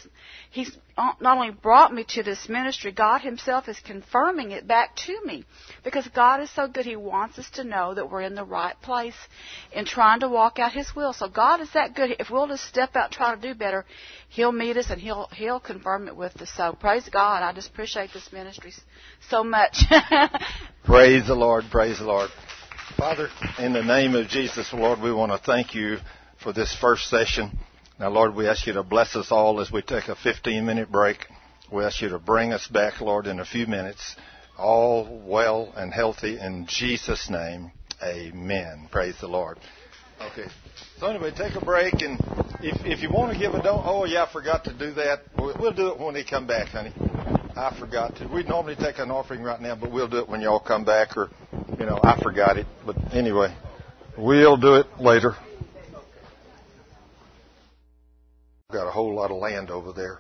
[SPEAKER 2] He's not only brought me to this ministry, God Himself is confirming it back to me. Because God is so good, He wants us to know that we're in the right place in trying to walk out His will. So God is that good. If we'll just step out try to do better, He'll meet us and He'll, He'll confirm it with us. So praise God. I just appreciate this ministry so much. [LAUGHS]
[SPEAKER 1] praise the Lord. Praise the Lord. Father, in the name of Jesus, Lord, we want to thank you for this first session. Now, Lord, we ask you to bless us all as we take a 15 minute break. We ask you to bring us back, Lord, in a few minutes, all well and healthy in Jesus' name. Amen. Praise the Lord. Okay. So anyway, take a break, and if if you want to give a don't, oh yeah, I forgot to do that. We'll do it when they come back, honey. I forgot to. We normally take an offering right now, but we'll do it when y'all come back, or you know, I forgot it. But anyway, we'll do it later. Got a whole lot of land over there,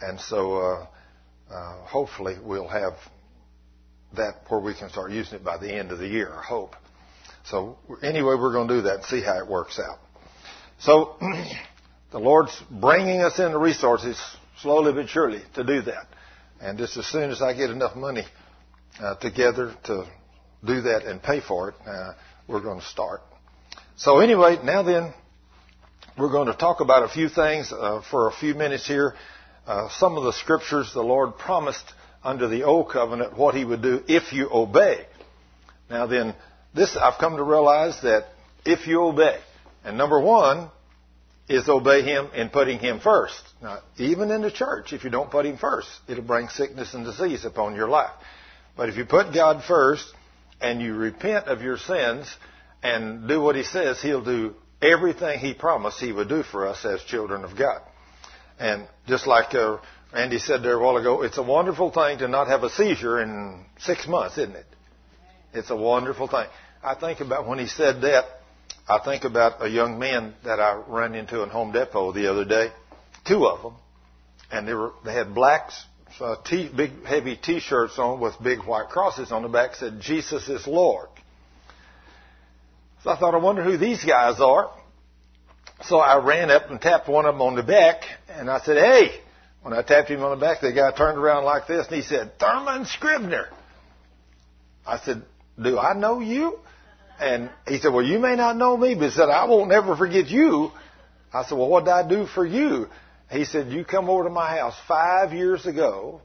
[SPEAKER 1] and so uh, uh, hopefully we'll have that where we can start using it by the end of the year. I hope. So anyway, we're going to do that and see how it works out. So [CLEARS THROAT] the Lord's bringing us in the resources slowly but surely to do that, and just as soon as I get enough money uh, together to do that and pay for it, uh, we're going to start. So anyway, now then, we're going to talk about a few things uh, for a few minutes here. Uh, some of the scriptures the Lord promised under the old covenant what He would do if you obey. Now then, this I've come to realize that if you obey, And number one is obey Him in putting Him first. Now, even in the church, if you don't put Him first, it'll bring sickness and disease upon your life. But if you put God first and you repent of your sins and do what He says, He'll do everything He promised He would do for us as children of God. And just like uh, Randy said there a while ago, it's a wonderful thing to not have a seizure in six months, isn't it? It's a wonderful thing. I think about when he said that, I think about a young man that I ran into in Home Depot the other day, two of them, and they were they had black, uh, t- big heavy T-shirts on with big white crosses on the back said Jesus is Lord. So I thought, I wonder who these guys are. So I ran up and tapped one of them on the back, and I said, "Hey." When I tapped him on the back, the guy turned around like this, and he said, "Thurman Scribner." I said, "Do I know you?" And he said, Well, you may not know me, but he said, I won't never forget you. I said, Well, what did I do for you? He said, You come over to my house five years ago,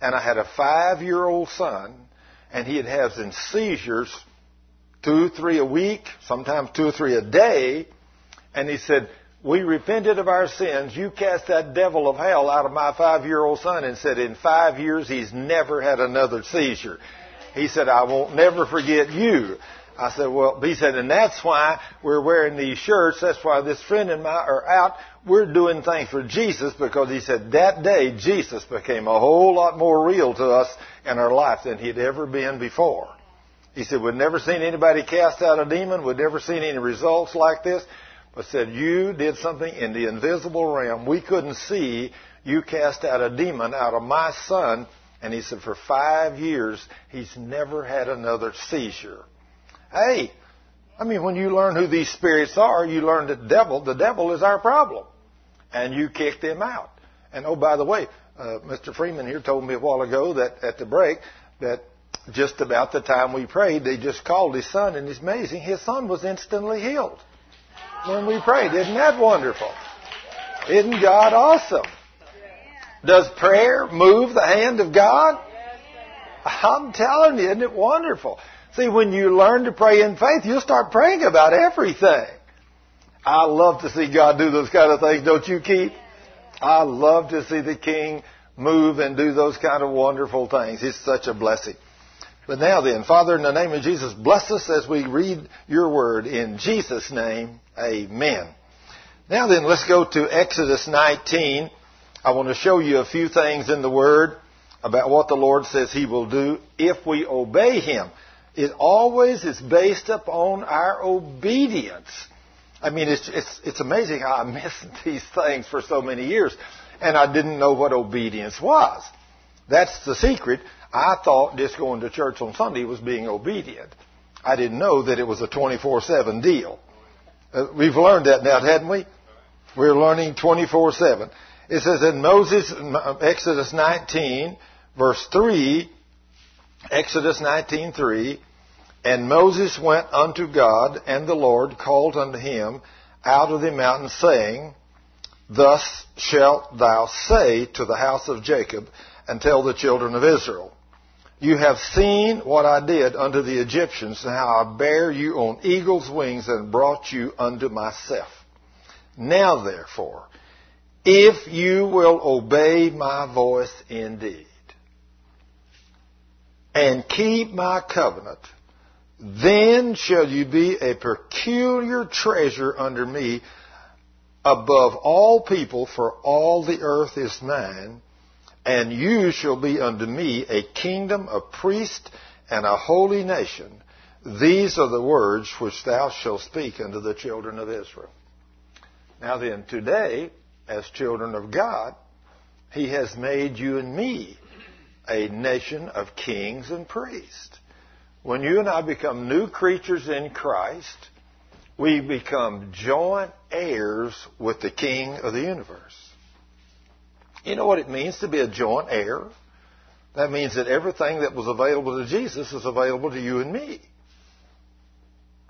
[SPEAKER 1] and I had a five year old son, and he had having seizures two, three a week, sometimes two or three a day. And he said, We repented of our sins. You cast that devil of hell out of my five year old son and said, In five years, he's never had another seizure. He said, I won't never forget you. I said, well, he said, and that's why we're wearing these shirts. That's why this friend and I are out. We're doing things for Jesus because he said that day Jesus became a whole lot more real to us in our life than he'd ever been before. He said, we'd never seen anybody cast out a demon. We'd never seen any results like this. But said, you did something in the invisible realm. We couldn't see. You cast out a demon out of my son. And he said, for five years, he's never had another seizure. Hey, I mean, when you learn who these spirits are, you learn that the devil, the devil is our problem. And you kick them out. And oh, by the way, uh, Mr. Freeman here told me a while ago that at the break that just about the time we prayed, they just called his son, and it's amazing. His son was instantly healed when we prayed. Isn't that wonderful? Isn't God awesome? Does prayer move the hand of God? I'm telling you, isn't it wonderful? See, when you learn to pray in faith, you'll start praying about everything. I love to see God do those kind of things, don't you, Keith? I love to see the King move and do those kind of wonderful things. It's such a blessing. But now then, Father, in the name of Jesus, bless us as we read your word. In Jesus' name, amen. Now then, let's go to Exodus 19. I want to show you a few things in the word about what the Lord says he will do if we obey him it always is based upon our obedience. I mean, it's, it's, it's amazing how I missed [LAUGHS] these things for so many years, and I didn't know what obedience was. That's the secret. I thought just going to church on Sunday was being obedient. I didn't know that it was a 24-7 deal. Uh, we've learned that now, hadn't we? We're learning 24-7. It says in Moses, Exodus 19, verse 3, Exodus 19:3 And Moses went unto God and the Lord called unto him out of the mountain saying Thus shalt thou say to the house of Jacob and tell the children of Israel You have seen what I did unto the Egyptians and how I bare you on eagle's wings and brought you unto myself. Now therefore if you will obey my voice indeed and keep my covenant, then shall you be a peculiar treasure under me above all people, for all the earth is mine, and you shall be unto me a kingdom, a priest, and a holy nation. These are the words which thou shalt speak unto the children of Israel. Now then, today, as children of God, He has made you and me a nation of kings and priests. When you and I become new creatures in Christ, we become joint heirs with the King of the universe. You know what it means to be a joint heir? That means that everything that was available to Jesus is available to you and me.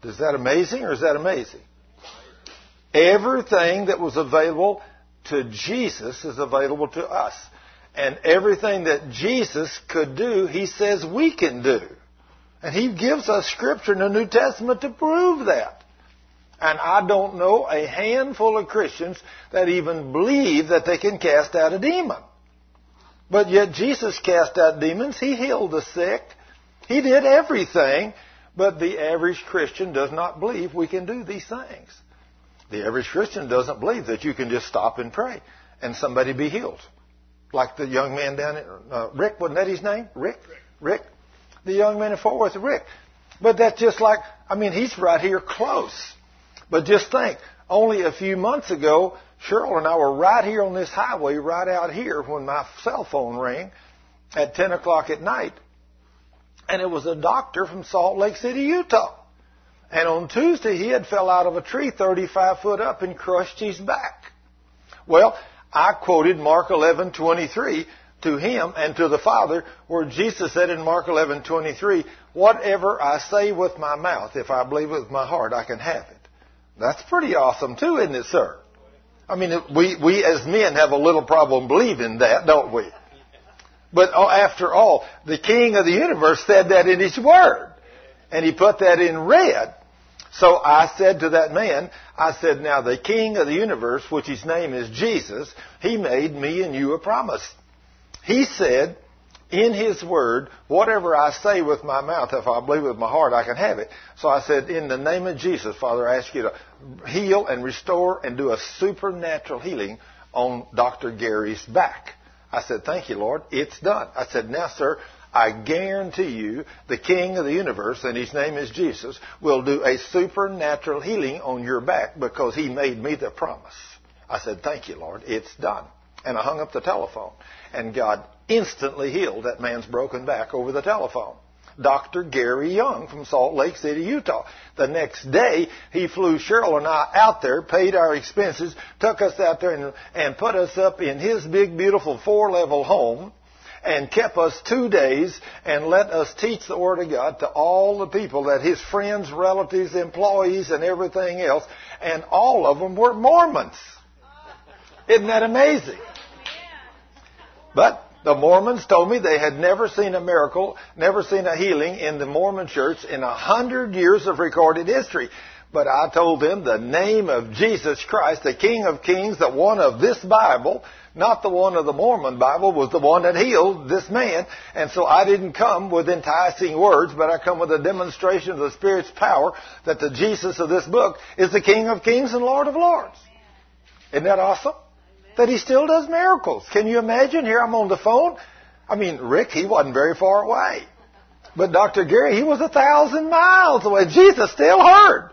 [SPEAKER 1] Is that amazing or is that amazing? Everything that was available to Jesus is available to us. And everything that Jesus could do, he says we can do. And he gives us scripture in the New Testament to prove that. And I don't know a handful of Christians that even believe that they can cast out a demon. But yet Jesus cast out demons. He healed the sick. He did everything. But the average Christian does not believe we can do these things. The average Christian doesn't believe that you can just stop and pray and somebody be healed. Like the young man down in, uh, Rick, wasn't that his name? Rick? Rick? The young man in Fort Worth, Rick. But that's just like, I mean, he's right here close. But just think, only a few months ago, Cheryl and I were right here on this highway, right out here, when my cell phone rang at 10 o'clock at night. And it was a doctor from Salt Lake City, Utah. And on Tuesday, he had fell out of a tree 35 foot up and crushed his back. Well, I quoted Mark 11:23 to him and to the Father, where Jesus said in Mark 11:23, "Whatever I say with my mouth, if I believe with my heart, I can have it." That's pretty awesome too, isn't it, sir? I mean, we we as men have a little problem believing that, don't we? But oh, after all, the King of the universe said that in His Word, and He put that in red. So I said to that man, I said, now the King of the universe, which his name is Jesus, he made me and you a promise. He said, in his word, whatever I say with my mouth, if I believe with my heart, I can have it. So I said, in the name of Jesus, Father, I ask you to heal and restore and do a supernatural healing on Dr. Gary's back. I said, thank you, Lord. It's done. I said, now, sir, I guarantee you the King of the universe, and his name is Jesus, will do a supernatural healing on your back because he made me the promise. I said, Thank you, Lord. It's done. And I hung up the telephone. And God instantly healed that man's broken back over the telephone. Dr. Gary Young from Salt Lake City, Utah. The next day, he flew Cheryl and I out there, paid our expenses, took us out there and, and put us up in his big, beautiful four-level home and kept us two days and let us teach the Word of God to all the people that his friends, relatives, employees, and everything else, and all of them were Mormons. Isn't that amazing? But the Mormons told me they had never seen a miracle, never seen a healing in the Mormon church in a hundred years of recorded history. But I told them the name of Jesus Christ, the King of Kings, the one of this Bible, not the one of the Mormon Bible, was the one that healed this man. And so I didn't come with enticing words, but I come with a demonstration of the Spirit's power that the Jesus of this book is the King of Kings and Lord of Lords. Isn't that awesome? That he still does miracles. Can you imagine? Here I'm on the phone. I mean, Rick, he wasn't very far away. But Dr. Gary, he was a thousand miles away. Jesus still heard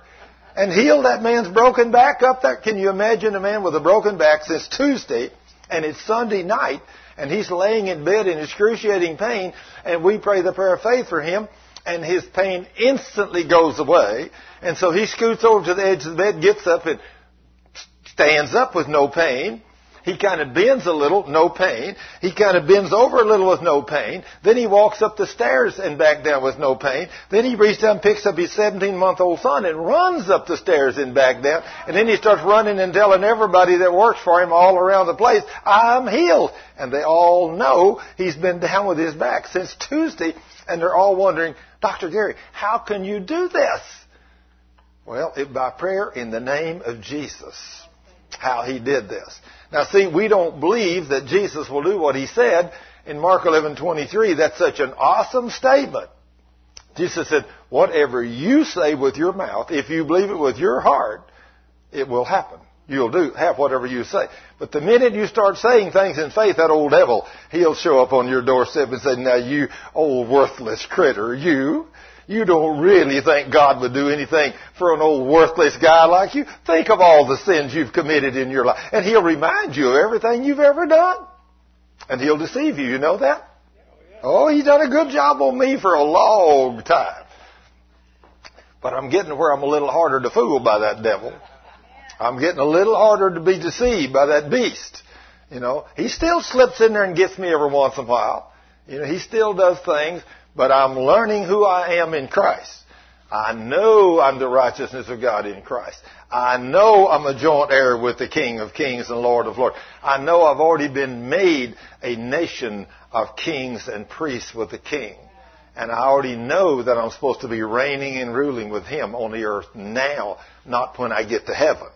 [SPEAKER 1] and healed that man's broken back up there. Can you imagine a man with a broken back since Tuesday and it's Sunday night, and he's laying in bed in excruciating pain, and we pray the prayer of faith for him, and his pain instantly goes away, and so he scoots over to the edge of the bed, gets up, and stands up with no pain, he kind of bends a little, no pain. He kind of bends over a little with no pain. Then he walks up the stairs and back down with no pain. Then he reaches down, picks up his 17 month old son and runs up the stairs and back down. And then he starts running and telling everybody that works for him all around the place, I'm healed. And they all know he's been down with his back since Tuesday. And they're all wondering, Dr. Gary, how can you do this? Well, it, by prayer in the name of Jesus, how he did this. Now see, we don't believe that Jesus will do what he said in Mark 11:23. That's such an awesome statement. Jesus said, "Whatever you say with your mouth, if you believe it with your heart, it will happen. You'll do have whatever you say. But the minute you start saying things in faith, that old devil, he'll show up on your doorstep and say, "Now you old worthless critter, you." You don't really think God would do anything for an old worthless guy like you. Think of all the sins you've committed in your life. And He'll remind you of everything you've ever done. And He'll deceive you. You know that? Oh, He's done a good job on me for a long time. But I'm getting to where I'm a little harder to fool by that devil. I'm getting a little harder to be deceived by that beast. You know, he still slips in there and gets me every once in a while. You know, he still does things, but I'm learning who I am in Christ. I know I'm the righteousness of God in Christ. I know I'm a joint heir with the King of Kings and Lord of Lords. I know I've already been made a nation of kings and priests with the King. And I already know that I'm supposed to be reigning and ruling with Him on the earth now, not when I get to heaven.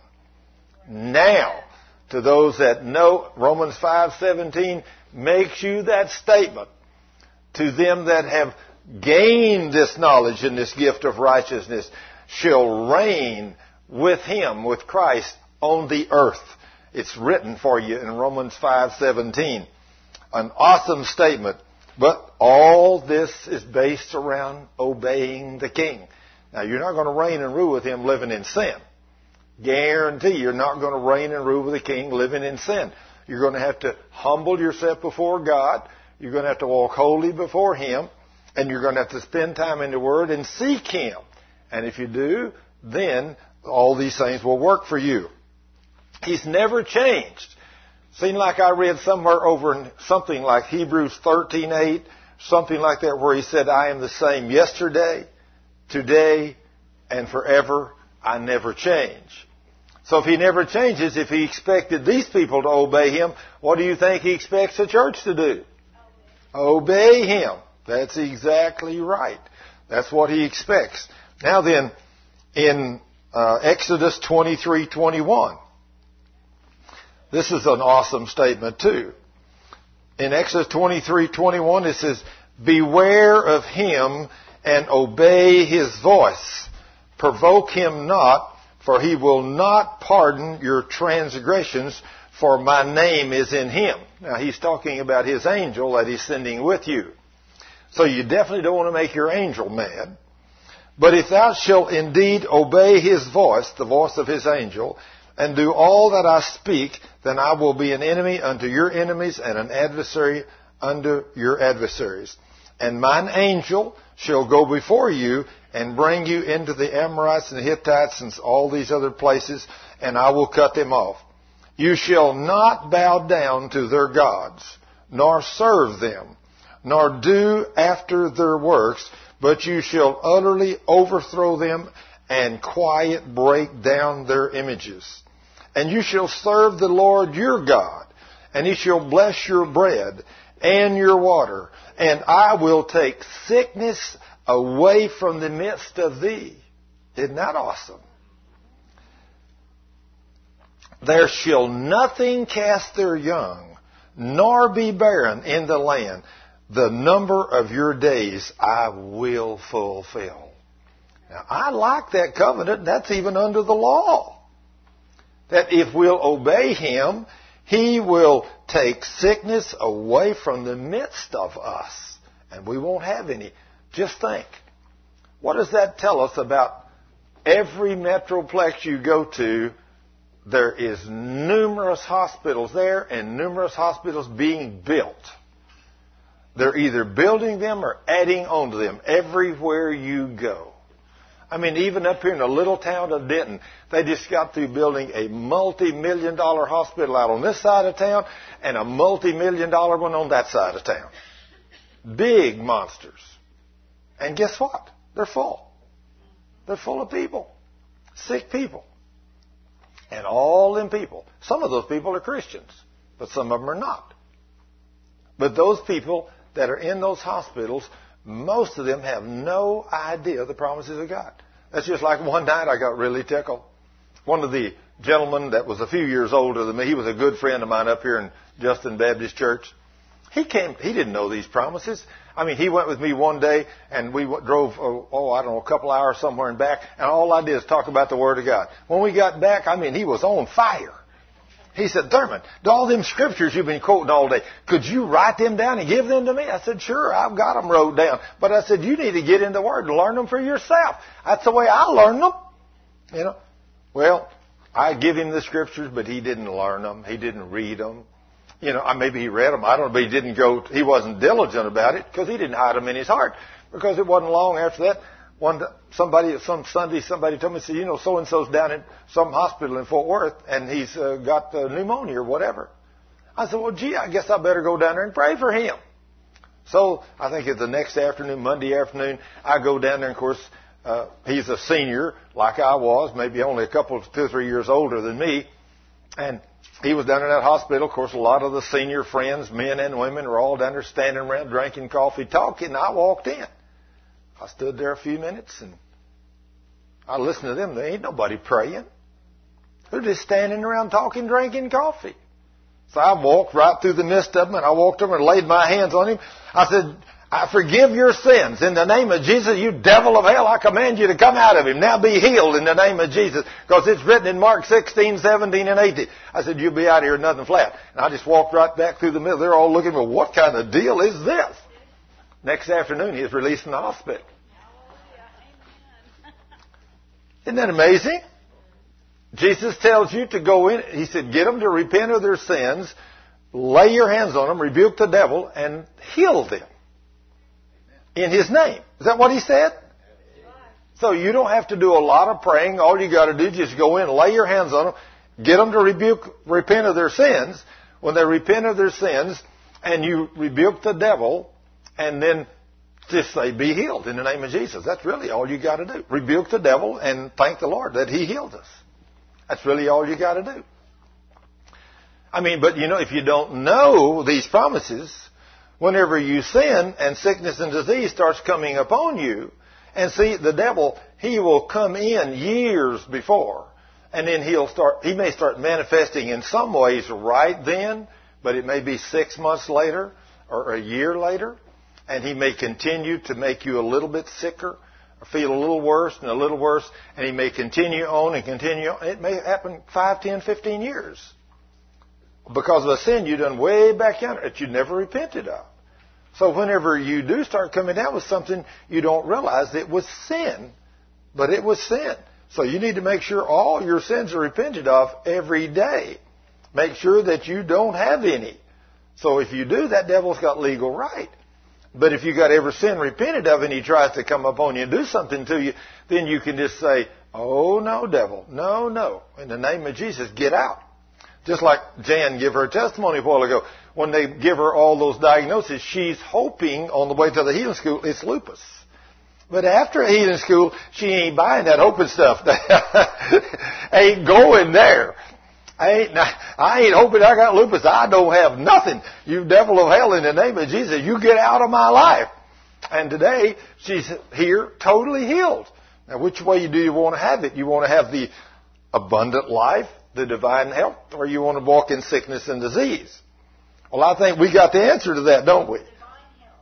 [SPEAKER 1] Now, to those that know, Romans 5:17 makes you that statement. To them that have gained this knowledge and this gift of righteousness shall reign with Him, with Christ, on the earth. It's written for you in Romans 5:17. An awesome statement, but all this is based around obeying the king. Now you're not going to reign and rule with him living in sin. Guarantee you're not going to reign and rule with the king living in sin. You're going to have to humble yourself before God. You're going to have to walk holy before him. And you're going to have to spend time in the Word and seek Him. And if you do, then all these things will work for you. He's never changed. Seemed like I read somewhere over in something like Hebrews 13:8, something like that, where he said, "I am the same yesterday, today, and forever. I never change." So if he never changes, if he expected these people to obey him, what do you think he expects the church to do? Obey him. That's exactly right. That's what he expects. Now then, in uh, Exodus 23:21, this is an awesome statement too. In Exodus 23:21, it says, "Beware of him and obey his voice. Provoke him not, for he will not pardon your transgressions." For my name is in him. Now he's talking about his angel that he's sending with you. So you definitely don't want to make your angel mad. But if thou shalt indeed obey his voice, the voice of his angel, and do all that I speak, then I will be an enemy unto your enemies and an adversary unto your adversaries. And mine angel shall go before you and bring you into the Amorites and the Hittites and all these other places, and I will cut them off. You shall not bow down to their gods, nor serve them nor do after their works, but you shall utterly overthrow them and quiet break down their images. And you shall serve the Lord your God, and he shall bless your bread and your water, and I will take sickness away from the midst of thee. Isn't that awesome? There shall nothing cast their young, nor be barren in the land the number of your days I will fulfill. Now, I like that covenant. That's even under the law. That if we'll obey Him, He will take sickness away from the midst of us. And we won't have any. Just think. What does that tell us about every metroplex you go to? There is numerous hospitals there and numerous hospitals being built. They're either building them or adding on to them everywhere you go. I mean, even up here in the little town of Denton, they just got through building a multi-million dollar hospital out on this side of town and a multi-million dollar one on that side of town. Big monsters. And guess what? They're full. They're full of people. Sick people. And all them people. Some of those people are Christians, but some of them are not. But those people that are in those hospitals, most of them have no idea the promises of God. That's just like one night I got really tickled. One of the gentlemen that was a few years older than me, he was a good friend of mine up here in Justin Baptist Church. He came, he didn't know these promises. I mean, he went with me one day and we drove, oh, oh, I don't know, a couple hours somewhere and back, and all I did is talk about the Word of God. When we got back, I mean, he was on fire. He said, Thurman, all them scriptures you've been quoting all day, could you write them down and give them to me? I said, sure, I've got them wrote down. But I said, you need to get in the Word and learn them for yourself. That's the way I learned them. You know? Well, I give him the scriptures, but he didn't learn them. He didn't read them. You know, maybe he read them. I don't know, but he didn't go, he wasn't diligent about it because he didn't hide them in his heart. Because it wasn't long after that one somebody some Sunday somebody told me said you know so and so's down in some hospital in Fort Worth and he's uh, got uh, pneumonia or whatever. I said, well, gee, I guess I better go down there and pray for him. So I think it's the next afternoon, Monday afternoon, I go down there. And of course, uh, he's a senior like I was, maybe only a couple, two three years older than me, and he was down in that hospital. Of course, a lot of the senior friends, men and women, were all down there standing around drinking coffee, talking. I walked in. I stood there a few minutes and I listened to them. There ain't nobody praying. They're just standing around talking, drinking coffee. So I walked right through the midst of them and I walked over and laid my hands on him. I said, I forgive your sins. In the name of Jesus, you devil of hell, I command you to come out of him. Now be healed in the name of Jesus. Because it's written in Mark 16, 17, and 18. I said, you'll be out of here nothing flat. And I just walked right back through the middle. They're all looking for what kind of deal is this? Next afternoon, he was released from the hospital. Isn't that amazing? Jesus tells you to go in. He said, get them to repent of their sins, lay your hands on them, rebuke the devil, and heal them in His name. Is that what He said? So you don't have to do a lot of praying. All you got to do is just go in, lay your hands on them, get them to rebuke, repent of their sins. When they repent of their sins, and you rebuke the devil, and then just say, be healed in the name of Jesus. That's really all you got to do. Rebuke the devil and thank the Lord that He healed us. That's really all you got to do. I mean, but you know, if you don't know these promises, whenever you sin and sickness and disease starts coming upon you, and see, the devil, he will come in years before, and then he'll start, he may start manifesting in some ways right then, but it may be six months later or a year later, and he may continue to make you a little bit sicker, or feel a little worse and a little worse, and he may continue on and continue on. It may happen five, ten, fifteen years because of a sin you've done way back yonder that you never repented of. So whenever you do start coming down with something, you don't realize it was sin, but it was sin. So you need to make sure all your sins are repented of every day. Make sure that you don't have any. So if you do, that devil's got legal right. But if you got every sin repented of and he tries to come upon you and do something to you, then you can just say, Oh no, devil. No, no. In the name of Jesus, get out. Just like Jan gave her testimony a while ago. When they give her all those diagnoses, she's hoping on the way to the healing school it's lupus. But after healing school, she ain't buying that hoping stuff. [LAUGHS] ain't going there. I ain't, I ain't hoping I got lupus. I don't have nothing. You devil of hell in the name of Jesus, you get out of my life. And today, she's here totally healed. Now, which way do you want to have it? You want to have the abundant life the divine health, or you want to walk in sickness and disease? Well, I think we got the answer to that, don't we?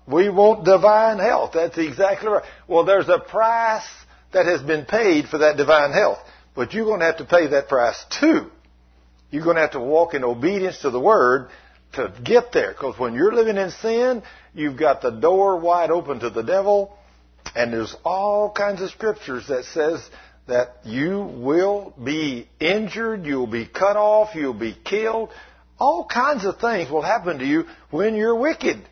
[SPEAKER 1] We want divine health. That's exactly right. Well, there's a price that has been paid for that divine health, but you're going to have to pay that price too. You're going to have to walk in obedience to the Word to get there. Because when you're living in sin, you've got the door wide open to the devil, and there's all kinds of scriptures that says that you will be injured, you'll be cut off, you'll be killed. All kinds of things will happen to you when you're wicked,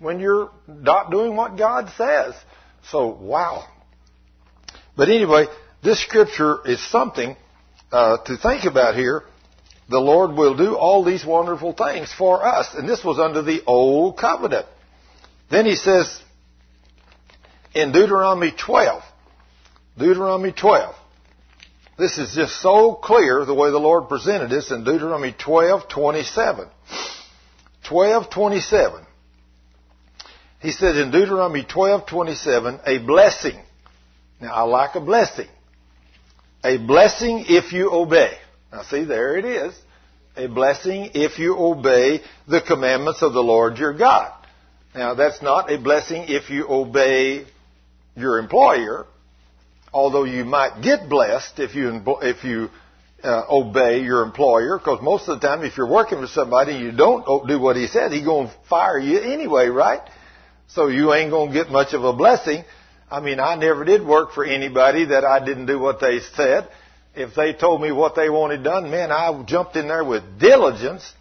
[SPEAKER 1] when you're not doing what God says. So, wow. But anyway, this scripture is something uh, to think about here. The Lord will do all these wonderful things for us. And this was under the old covenant. Then he says in Deuteronomy 12, Deuteronomy 12. This is just so clear the way the Lord presented this in Deuteronomy 12:27. 12:27. He said in Deuteronomy 12:27, a blessing. Now I like a blessing. A blessing if you obey. Now see, there it is. A blessing if you obey the commandments of the Lord your God. Now that's not a blessing if you obey your employer although you might get blessed if you if you uh, obey your employer, because most of the time, if you're working for somebody and you don't do what he said, he's going to fire you anyway, right? So you ain't going to get much of a blessing. I mean, I never did work for anybody that I didn't do what they said. If they told me what they wanted done, man, I jumped in there with diligence.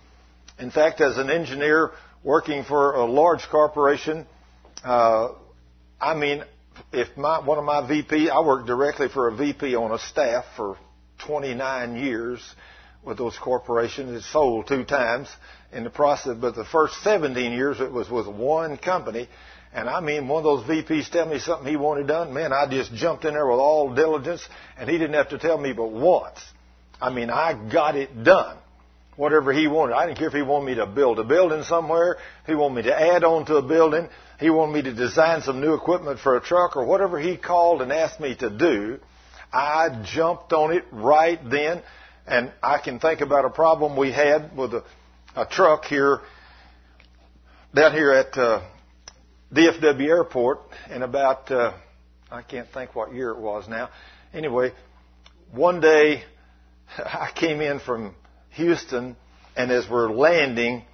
[SPEAKER 1] In fact, as an engineer working for a large corporation, uh, I mean, if my, one of my VP, I worked directly for a VP on a staff for 29 years with those corporations. It sold two times in the process, but the first 17 years it was with one company. And I mean, one of those VPs tell me something he wanted done, man, I just jumped in there with all diligence, and he didn't have to tell me but once. I mean, I got it done. whatever he wanted. I didn't care if he wanted me to build a building somewhere, he wanted me to add on to a building, he wanted me to design some new equipment for a truck, or whatever he called and asked me to do. I jumped on it right then, and I can think about a problem we had with a, a truck here, down here at uh, DFW Airport in about, uh, I can't think what year it was now. Anyway, one day [LAUGHS] I came in from Houston, and as we're landing,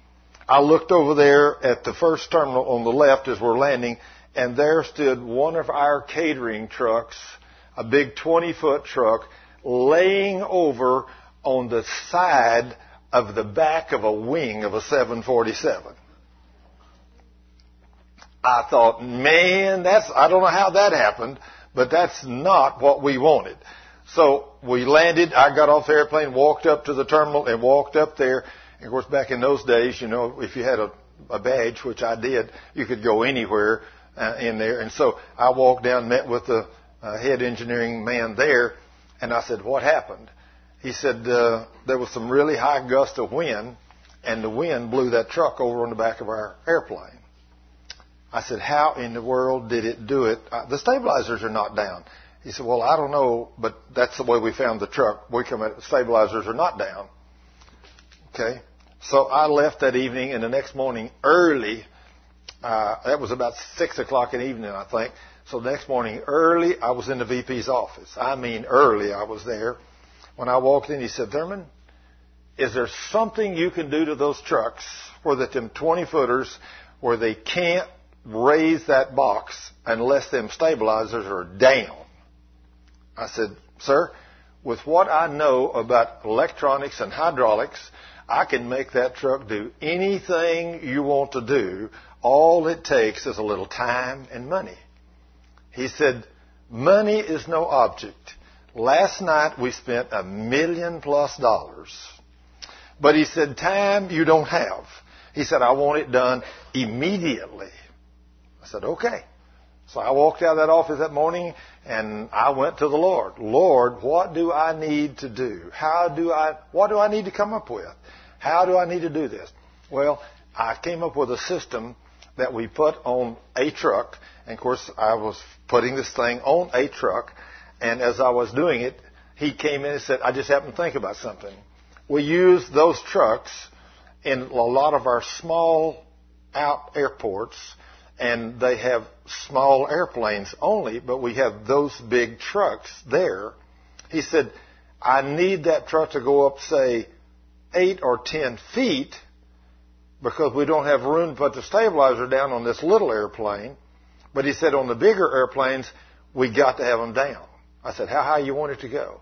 [SPEAKER 1] I looked over there at the first terminal on the left as we're landing, and there stood one of our catering trucks, a big 20 foot truck, laying over on the side of the back of a wing of a 747. I thought, man, that's, I don't know how that happened, but that's not what we wanted. So we landed, I got off the airplane, walked up to the terminal and walked up there. And of course, back in those days, you know, if you had a, a badge, which I did, you could go anywhere uh, in there. And so I walked down, met with the uh, head engineering man there, and I said, what happened? He said, uh, there was some really high gust of wind, and the wind blew that truck over on the back of our airplane. I said, how in the world did it do it? Uh, the stabilizers are not down. He said, well, I don't know, but that's the way we found the truck. We come at stabilizers are not down. Okay. So I left that evening and the next morning early, uh, that was about six o'clock in the evening, I think. So the next morning early, I was in the VP's office. I mean early I was there. When I walked in, he said, Thurman, is there something you can do to those trucks where that them 20 footers where they can't raise that box unless them stabilizers are down. I said, sir, with what I know about electronics and hydraulics, I can make that truck do anything you want to do. All it takes is a little time and money. He said, money is no object. Last night we spent a million plus dollars. But he said, time you don't have. He said, I want it done immediately. I said, okay. So I walked out of that office that morning and I went to the Lord. Lord, what do I need to do? How do I, what do I need to come up with? How do I need to do this? Well, I came up with a system that we put on a truck. And of course, I was putting this thing on a truck. And as I was doing it, he came in and said, I just happened to think about something. We use those trucks in a lot of our small out airports and they have small airplanes only, but we have those big trucks there. He said, I need that truck to go up, say, eight or ten feet because we don't have room to put the stabilizer down on this little airplane. But he said on the bigger airplanes, we got to have them down. I said, how high you want it to go?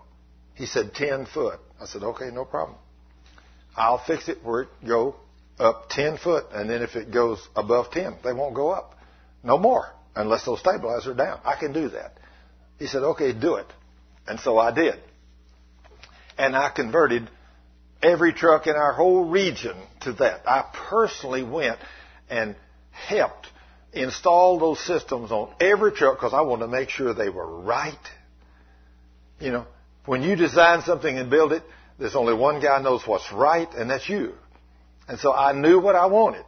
[SPEAKER 1] He said, 10 foot. I said, okay, no problem. I'll fix it where it go up 10 foot, and then if it goes above 10, they won't go up. No more, unless those stabilizers are down. I can do that. He said, okay, do it. And so I did. And I converted every truck in our whole region to that. I personally went and helped install those systems on every truck because I wanted to make sure they were right. You know, when you design something and build it, there's only one guy knows what's right, and that's you. And so I knew what I wanted.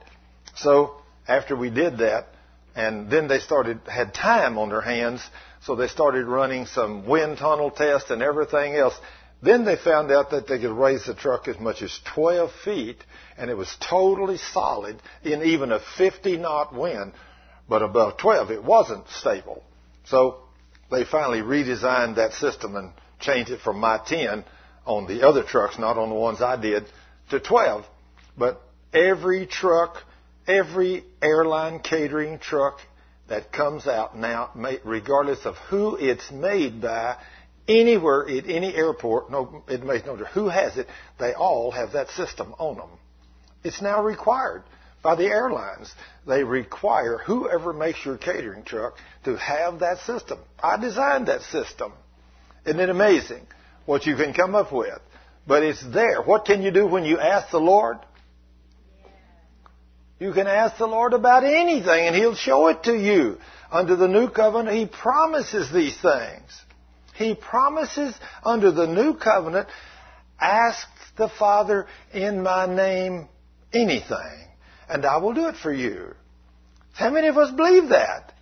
[SPEAKER 1] So after we did that, and then they started, had time on their hands, so they started running some wind tunnel tests and everything else. Then they found out that they could raise the truck as much as 12 feet, and it was totally solid in even a 50 knot wind. But above 12, it wasn't stable. So they finally redesigned that system and changed it from my 10 on the other trucks, not on the ones I did, to 12. But every truck, every airline catering truck that comes out now, regardless of who it's made by, anywhere at any airport, no, it makes no difference who has it, they all have that system on them. It's now required by the airlines. They require whoever makes your catering truck to have that system. I designed that system. Isn't it amazing what you can come up with? But it's there. What can you do when you ask the Lord? You can ask the Lord about anything and He'll show it to you. Under the new covenant, He promises these things. He promises under the new covenant, ask the Father in my name anything, and I will do it for you. How many of us believe that?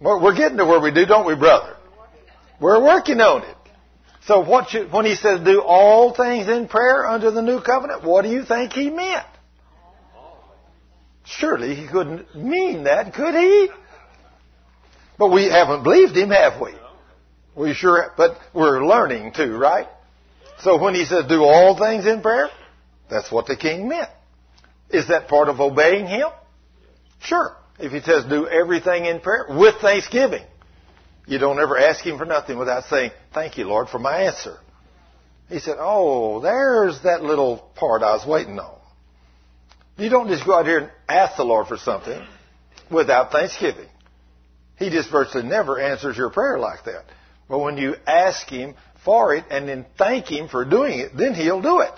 [SPEAKER 1] We're getting to where we do, don't we, brother? We're working on it. So what should, when he says do all things in prayer under the new covenant, what do you think he meant? Surely he couldn't mean that, could he? But we haven't believed him, have we? We sure, but we're learning too, right? So when he says do all things in prayer, that's what the king meant. Is that part of obeying him? Sure. If he says do everything in prayer with thanksgiving, you don't ever ask him for nothing without saying, thank you, Lord, for my answer. He said, oh, there's that little part I was waiting on. You don't just go out here and ask the Lord for something without thanksgiving. He just virtually never answers your prayer like that. But when you ask Him for it and then thank Him for doing it, then He'll do it.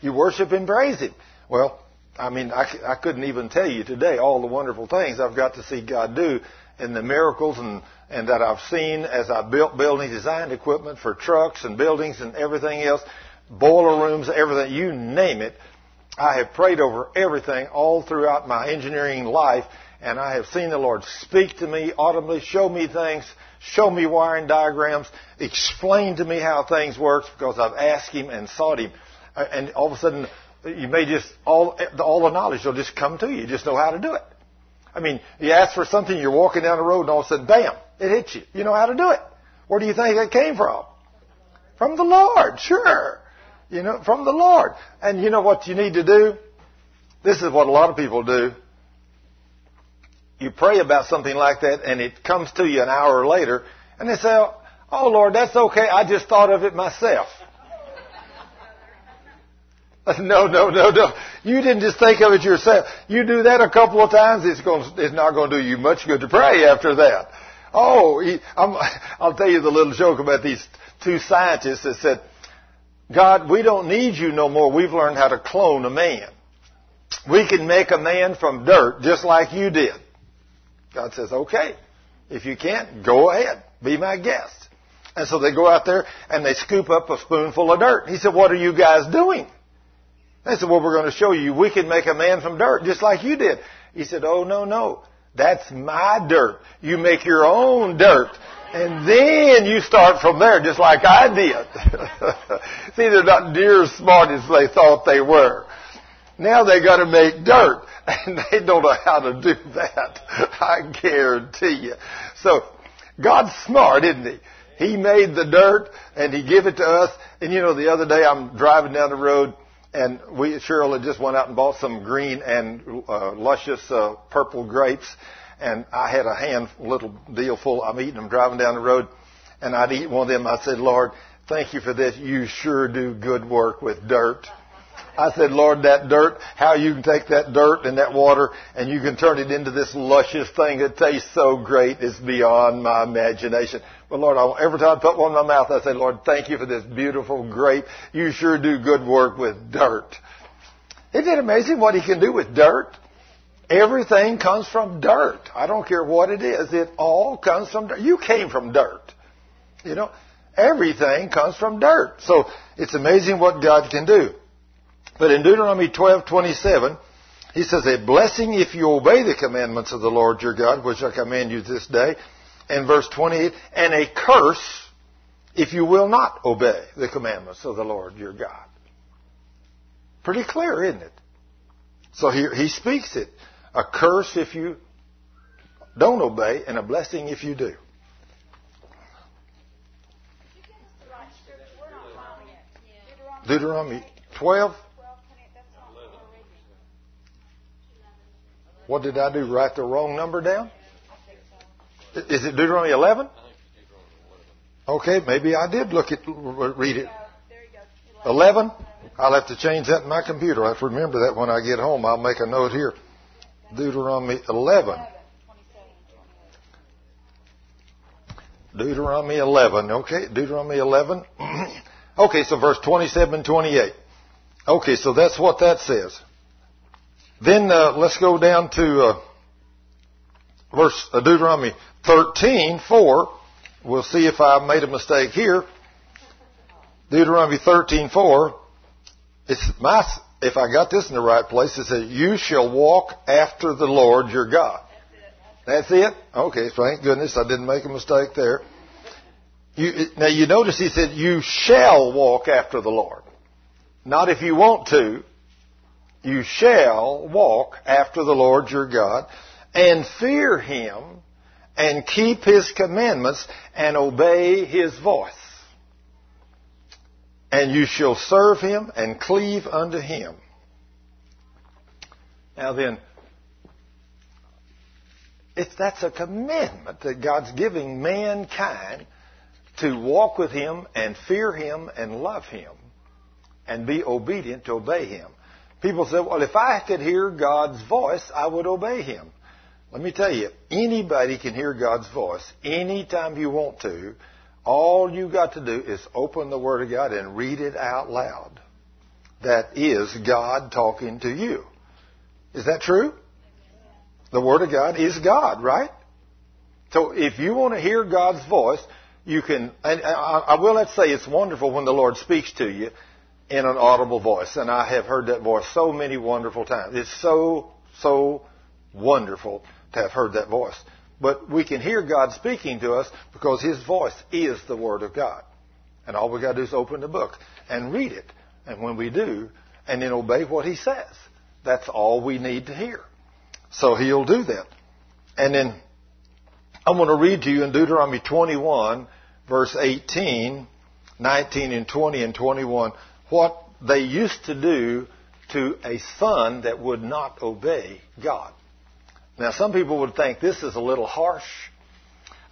[SPEAKER 1] You worship and praise Him. Well, I mean, I, I couldn't even tell you today all the wonderful things I've got to see God do and the miracles and, and that I've seen as I built building designed equipment for trucks and buildings and everything else, boiler rooms, everything, you name it. I have prayed over everything all throughout my engineering life, and I have seen the Lord speak to me audibly, show me things, show me wiring diagrams, explain to me how things work because I've asked Him and sought Him. Uh, and all of a sudden, you may just, all, all the knowledge will just come to you. You just know how to do it. I mean, you ask for something, you're walking down the road, and all of a sudden, bam, it hits you. You know how to do it. Where do you think it came from? From the Lord, sure. You know, from the Lord. And you know what you need to do? This is what a lot of people do. You pray about something like that and it comes to you an hour later and they say, Oh Lord, that's okay. I just thought of it myself. [LAUGHS] no, no, no, no. You didn't just think of it yourself. You do that a couple of times, it's going, it's not going to do you much good to pray after that. Oh, he, I'm, [LAUGHS] I'll tell you the little joke about these two scientists that said, God, we don't need you no more. We've learned how to clone a man. We can make a man from dirt just like you did. God says, okay. If you can't, go ahead. Be my guest. And so they go out there and they scoop up a spoonful of dirt. He said, what are you guys doing? They said, well, we're going to show you we can make a man from dirt just like you did. He said, oh, no, no. That's my dirt. You make your own dirt. And then you start from there, just like I did. [LAUGHS] See, they're not near as smart as they thought they were. Now they got to make dirt, [LAUGHS] and they don't know how to do that. [LAUGHS] I guarantee you. So, God's smart, isn't He? He made the dirt, and He gave it to us. And you know, the other day I'm driving down the road, and we Cheryl had just went out and bought some green and uh, luscious uh, purple grapes and I had a hand little deal full. I'm eating them driving down the road, and I'd eat one of them. I said, Lord, thank you for this. You sure do good work with dirt. I said, Lord, that dirt, how you can take that dirt and that water and you can turn it into this luscious thing that tastes so great is beyond my imagination. But Lord, I, every time I put one in my mouth, I say, Lord, thank you for this beautiful grape. You sure do good work with dirt. Isn't it amazing what he can do with dirt? Everything comes from dirt. I don't care what it is. It all comes from dirt. You came from dirt. You know, everything comes from dirt. So it's amazing what God can do. But in Deuteronomy 12:27, he says, "A blessing if you obey the commandments of the Lord your God, which I command you this day." And verse 28, "And a curse if you will not obey the commandments of the Lord your God." Pretty clear, isn't it? So he, he speaks it a curse if you don't obey, and a blessing if you do. Deuteronomy 12. What did I do? Write the wrong number down? Is it Deuteronomy 11? Okay, maybe I did look at read it. 11? I'll have to change that in my computer. I have to remember that when I get home. I'll make a note here. Deuteronomy 11. Deuteronomy 11. Okay, Deuteronomy 11. [CLEARS THROAT] okay, so verse 27 28. Okay, so that's what that says. Then uh, let's go down to uh, verse uh, Deuteronomy 13 4. We'll see if I made a mistake here. Deuteronomy 13:4, it's my, if I got this in the right place, it says, you shall walk after the Lord your God. That's it? Okay, thank goodness I didn't make a mistake there. You, now you notice he said, you shall walk after the Lord. Not if you want to. You shall walk after the Lord your God and fear him and keep his commandments and obey his voice. And you shall serve him and cleave unto him. Now then, it's, that's a commandment that God's giving mankind to walk with Him and fear Him and love Him and be obedient to obey Him. People say, well, if I could hear God's voice, I would obey Him. Let me tell you, anybody can hear God's voice anytime you want to. All you got to do is open the Word of God and read it out loud. That is God talking to you. Is that true? The Word of God is God, right? So if you want to hear God's voice, you can, and I, will to say it's wonderful when the Lord speaks to you in an audible voice. And I have heard that voice so many wonderful times. It's so, so wonderful to have heard that voice. But we can hear God speaking to us because His voice is the Word of God. And all we got to do is open the book and read it. And when we do, and then obey what He says, that's all we need to hear. So He'll do that. And then I'm going to read to you in Deuteronomy 21, verse 18, 19, and 20 and 21 what they used to do to a son that would not obey God. Now, some people would think this is a little harsh.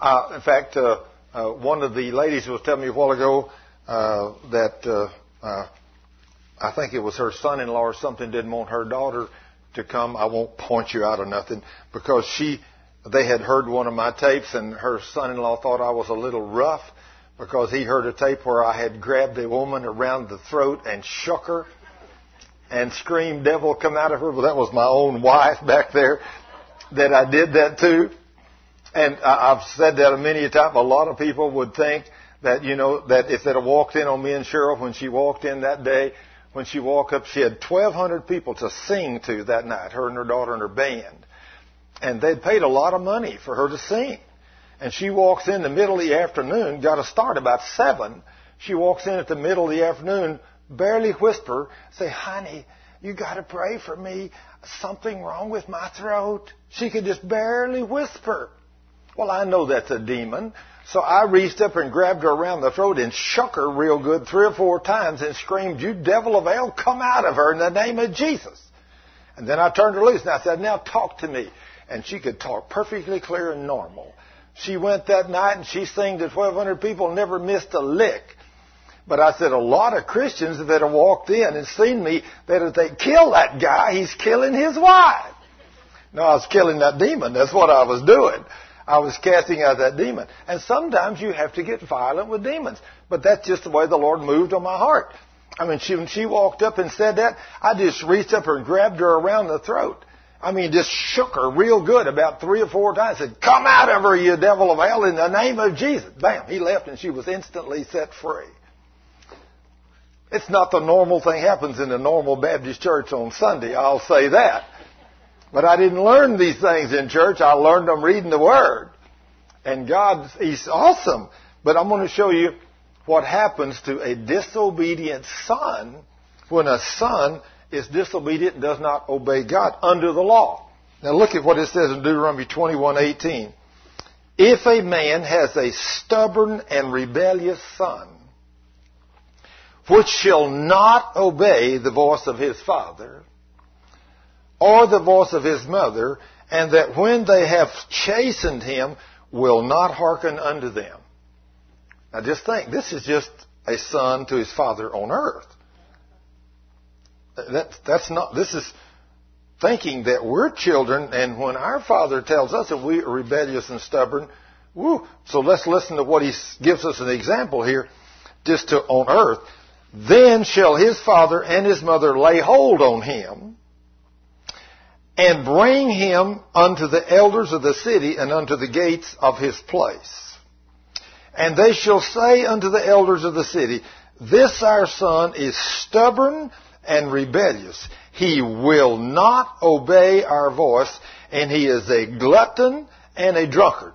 [SPEAKER 1] Uh, in fact, uh, uh, one of the ladies was telling me a while ago uh, that uh, uh, I think it was her son-in-law or something didn't want her daughter to come. I won't point you out or nothing because she they had heard one of my tapes and her son-in-law thought I was a little rough because he heard a tape where I had grabbed a woman around the throat and shook her and screamed, devil come out of her. Well, that was my own wife [LAUGHS] back there that I did that to. And I've said that many a time. A lot of people would think that, you know, that if they'd have walked in on me and Cheryl when she walked in that day, when she walked up, she had 1,200 people to sing to that night, her and her daughter and her band. And they'd paid a lot of money for her to sing. And she walks in the middle of the afternoon, got to start about seven. She walks in at the middle of the afternoon, barely whisper, say, honey, you got to pray for me. Something wrong with my throat. She could just barely whisper. Well, I know that's a demon. So I reached up and grabbed her around the throat and shook her real good three or four times and screamed, You devil of hell, come out of her in the name of Jesus. And then I turned her loose and I said, Now talk to me and she could talk perfectly clear and normal. She went that night and she sang to 1,200 people, never missed a lick. But I said, a lot of Christians that have walked in and seen me, that if they kill that guy, he's killing his wife. No, I was killing that demon. That's what I was doing. I was casting out that demon. And sometimes you have to get violent with demons. But that's just the way the Lord moved on my heart. I mean, she, when she walked up and said that, I just reached up and grabbed her around the throat. I mean, just shook her real good about three or four times. Said, "Come out of her, you devil of hell, in the name of Jesus!" Bam! He left, and she was instantly set free. It's not the normal thing happens in a normal Baptist church on Sunday. I'll say that. But I didn't learn these things in church. I learned them reading the Word. And God, He's awesome. But I'm going to show you what happens to a disobedient son when a son is disobedient and does not obey God under the law. Now look at what it says in Deuteronomy 21:18. If a man has a stubborn and rebellious son, which shall not obey the voice of his father, or the voice of his mother, and that when they have chastened him, will not hearken unto them. Now just think, this is just a son to his father on earth. That, that's not, this is thinking that we're children, and when our Father tells us that we are rebellious and stubborn, woo, so let's listen to what He gives us an example here, just to, on earth. Then shall his father and his mother lay hold on him, and bring him unto the elders of the city and unto the gates of his place And they shall say unto the elders of the city, This our son is stubborn and rebellious. He will not obey our voice, and he is a glutton and a drunkard.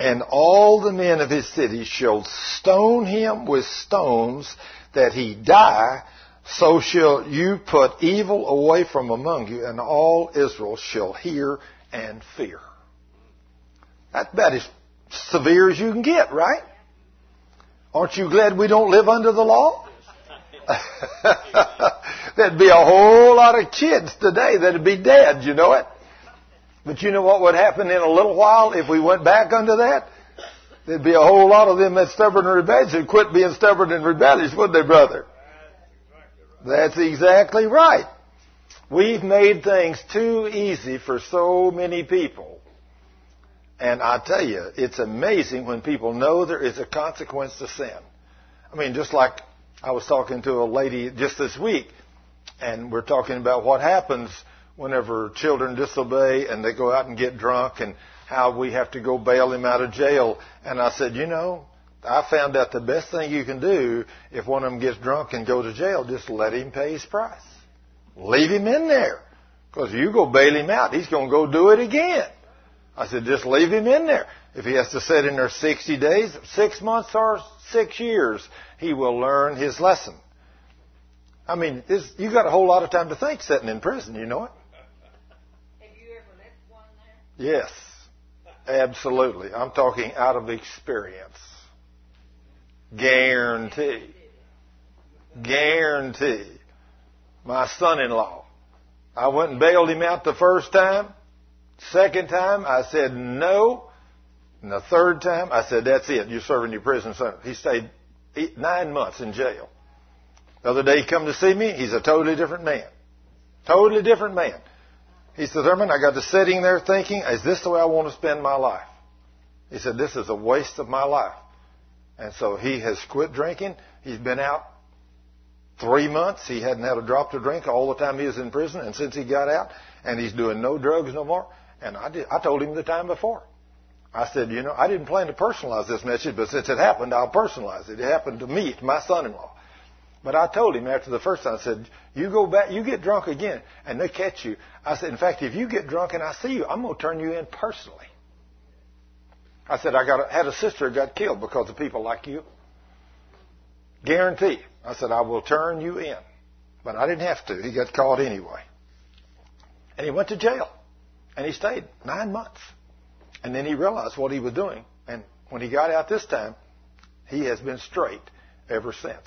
[SPEAKER 1] And all the men of his city shall stone him with stones that he die, so shall you put evil away from among you, and all Israel shall hear and fear. That's about as severe as you can get, right? Aren't you glad we don't live under the law? [LAUGHS] There'd be a whole lot of kids today that'd be dead, you know it? But you know what would happen in a little while if we went back under that? There'd be a whole lot of them that stubborn and rebellious who'd quit being stubborn and rebellious, wouldn't they, brother? That's exactly right. We've made things too easy for so many people. And I tell you, it's amazing when people know there is a consequence to sin. I mean, just like I was talking to a lady just this week, and we're talking about what happens whenever children disobey and they go out and get drunk and how we have to go bail them out of jail. And I said, you know, I found out the best thing you can do if one of them gets drunk and go to jail, just let him pay his price. Leave him in there. Because you go bail him out, he's going to go do it again. I said, just leave him in there. If he has to sit in there 60 days, six months, or six years, he will learn his lesson. I mean, you got a whole lot of time to think sitting in prison, you know it?
[SPEAKER 3] Have you ever left one
[SPEAKER 1] there? Yes, absolutely. I'm talking out of experience. Guarantee. Guarantee. My son-in-law. I went and bailed him out the first time. Second time, I said no. And the third time, I said, that's it. You're serving your prison sentence. He stayed eight, nine months in jail. The other day he come to see me. He's a totally different man. Totally different man. He said, Thurman, I got to sitting there thinking, is this the way I want to spend my life? He said, this is a waste of my life. And so he has quit drinking. He's been out three months. He hadn't had a drop to drink all the time he was in prison. And since he got out, and he's doing no drugs no more. And I did, I told him the time before. I said, you know, I didn't plan to personalize this message, but since it happened, I'll personalize it. It happened to me, to my son-in-law. But I told him after the first time, I said, you go back, you get drunk again, and they catch you. I said, in fact, if you get drunk and I see you, I'm going to turn you in personally. I said, I got a, had a sister who got killed because of people like you. Guarantee. I said, I will turn you in. But I didn't have to. He got caught anyway. And he went to jail. And he stayed nine months. And then he realized what he was doing. And when he got out this time, he has been straight ever since.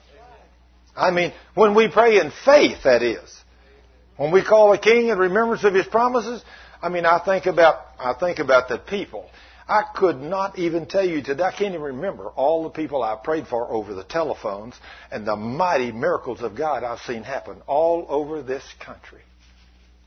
[SPEAKER 1] I mean, when we pray in faith, that is. When we call a king in remembrance of his promises, I mean, I think about, I think about the people. I could not even tell you today, I can't even remember all the people I prayed for over the telephones and the mighty miracles of God I've seen happen all over this country.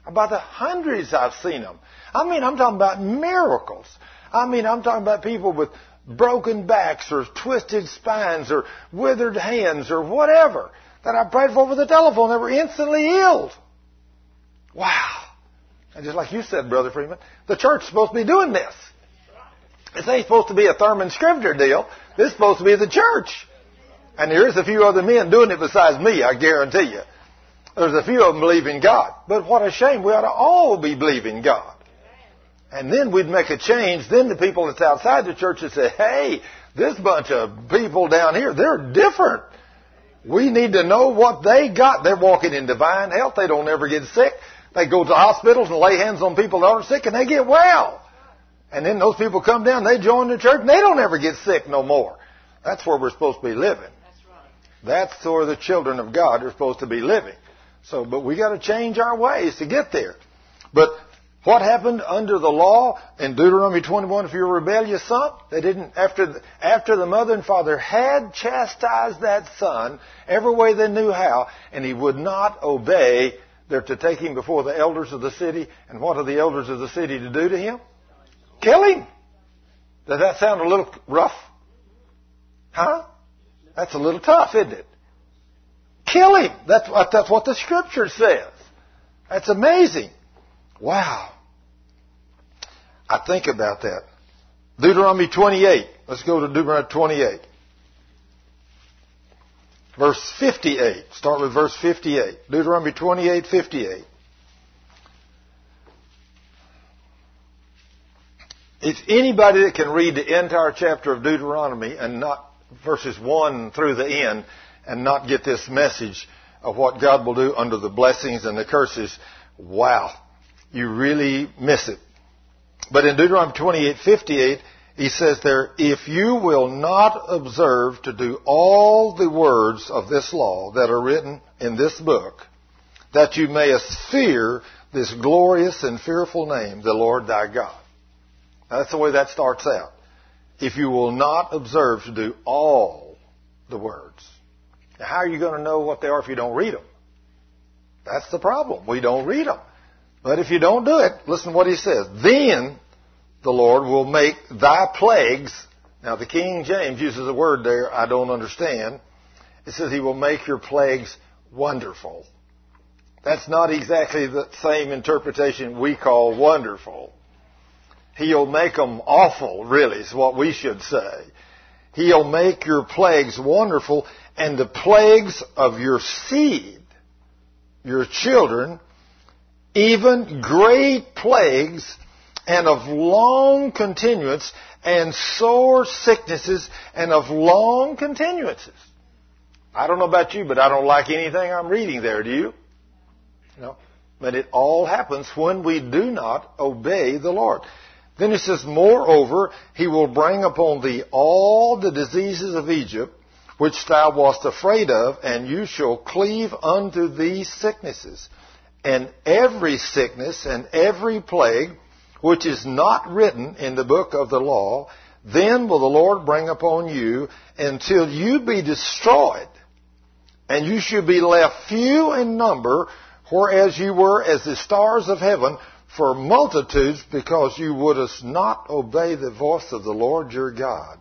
[SPEAKER 1] About the hundreds I've seen them. I mean, I'm talking about miracles. I mean, I'm talking about people with broken backs or twisted spines or withered hands or whatever that I prayed for over the telephone that were instantly healed. Wow. And just like you said, Brother Freeman, the church is supposed to be doing this. This ain't supposed to be a Thurman Scrivener deal. This is supposed to be the church. And there's a few other men doing it besides me, I guarantee you. There's a few of them believing God. But what a shame. We ought to all be believing God. And then we'd make a change. Then the people that's outside the church would say, hey, this bunch of people down here, they're different. We need to know what they got. They're walking in divine health. They don't ever get sick. They go to hospitals and lay hands on people that are sick and they get well. And then those people come down, they join the church, and they don't ever get sick no more. That's where we're supposed to be living. That's right. That's where the children of God are supposed to be living. So, but we got to change our ways to get there. But What happened under the law in Deuteronomy 21 if you're a rebellious son? They didn't, after the, after the mother and father had chastised that son every way they knew how, and he would not obey, they're to take him before the elders of the city, and what are the elders of the city to do to him? Kill him. Does that sound a little rough? Huh? That's a little tough, isn't it? Kill him. That's that's what the scripture says. That's amazing. Wow. I think about that. Deuteronomy 28. Let's go to Deuteronomy 28. Verse 58. Start with verse 58. Deuteronomy 28, 58. It's anybody that can read the entire chapter of Deuteronomy and not verses 1 through the end and not get this message of what God will do under the blessings and the curses, wow, you really miss it. But in Deuteronomy 28:58, he says there, if you will not observe to do all the words of this law that are written in this book, that you mayest fear this glorious and fearful name, the Lord thy God. Now, that's the way that starts out. If you will not observe to do all the words. Now, how are you going to know what they are if you don't read them? That's the problem. We don't read them. But if you don't do it, listen to what he says. Then the Lord will make thy plagues. Now the King James uses a word there I don't understand. It says he will make your plagues wonderful. That's not exactly the same interpretation we call wonderful. He'll make them awful, really, is what we should say. He'll make your plagues wonderful and the plagues of your seed, your children, even hmm. great plagues and of long continuance and sore sicknesses and of long continuances. I don't know about you, but I don't like anything I'm reading there, do you? No. But it all happens when we do not obey the Lord. Then he says, Moreover, he will bring upon thee all the diseases of Egypt, which thou wast afraid of, and you shall cleave unto these sicknesses and every sickness and every plague which is not written in the book of the law, then will the Lord bring upon you until you be destroyed, and you should be left few in number, whereas you were as the stars of heaven for multitudes, because you wouldst not obey the voice of the Lord your God.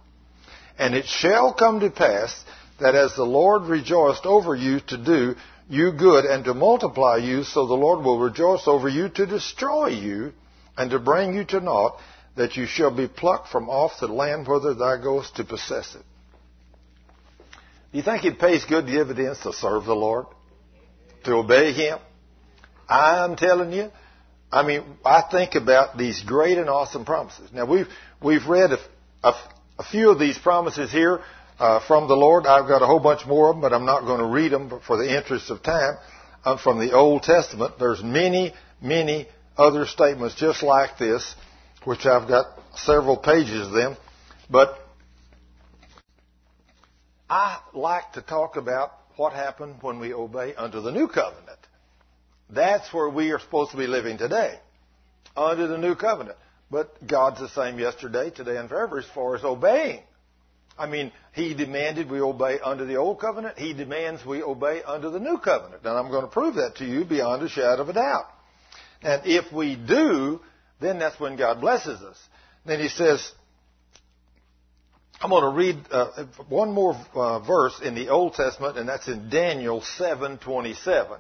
[SPEAKER 1] And it shall come to pass that as the Lord rejoiced over you to do you good and to multiply you, so the Lord will rejoice over you to destroy you and to bring you to naught, that you shall be plucked from off the land whither thou goest to possess it. Do you think it pays good dividends to serve the Lord? To obey Him? I'm telling you, I mean, I think about these great and awesome promises. Now we've, we've read a, a, a few of these promises here uh, from the Lord. I've got a whole bunch more of them, but I'm not going to read them for the interest of time. From the Old Testament, there's many, many other statements just like this, which I've got several pages of them. But I like to talk about what happened when we obey under the new covenant. That's where we are supposed to be living today, under the new covenant. But God's the same yesterday, today, and forever as far as obeying. I mean, he demanded we obey under the old covenant. He demands we obey under the new covenant. And I'm going to prove that to you beyond a shadow of a doubt. And if we do, then that's when God blesses us. Then he says, I'm going to read uh, one more uh, verse in the Old Testament, and that's in Daniel 7:27.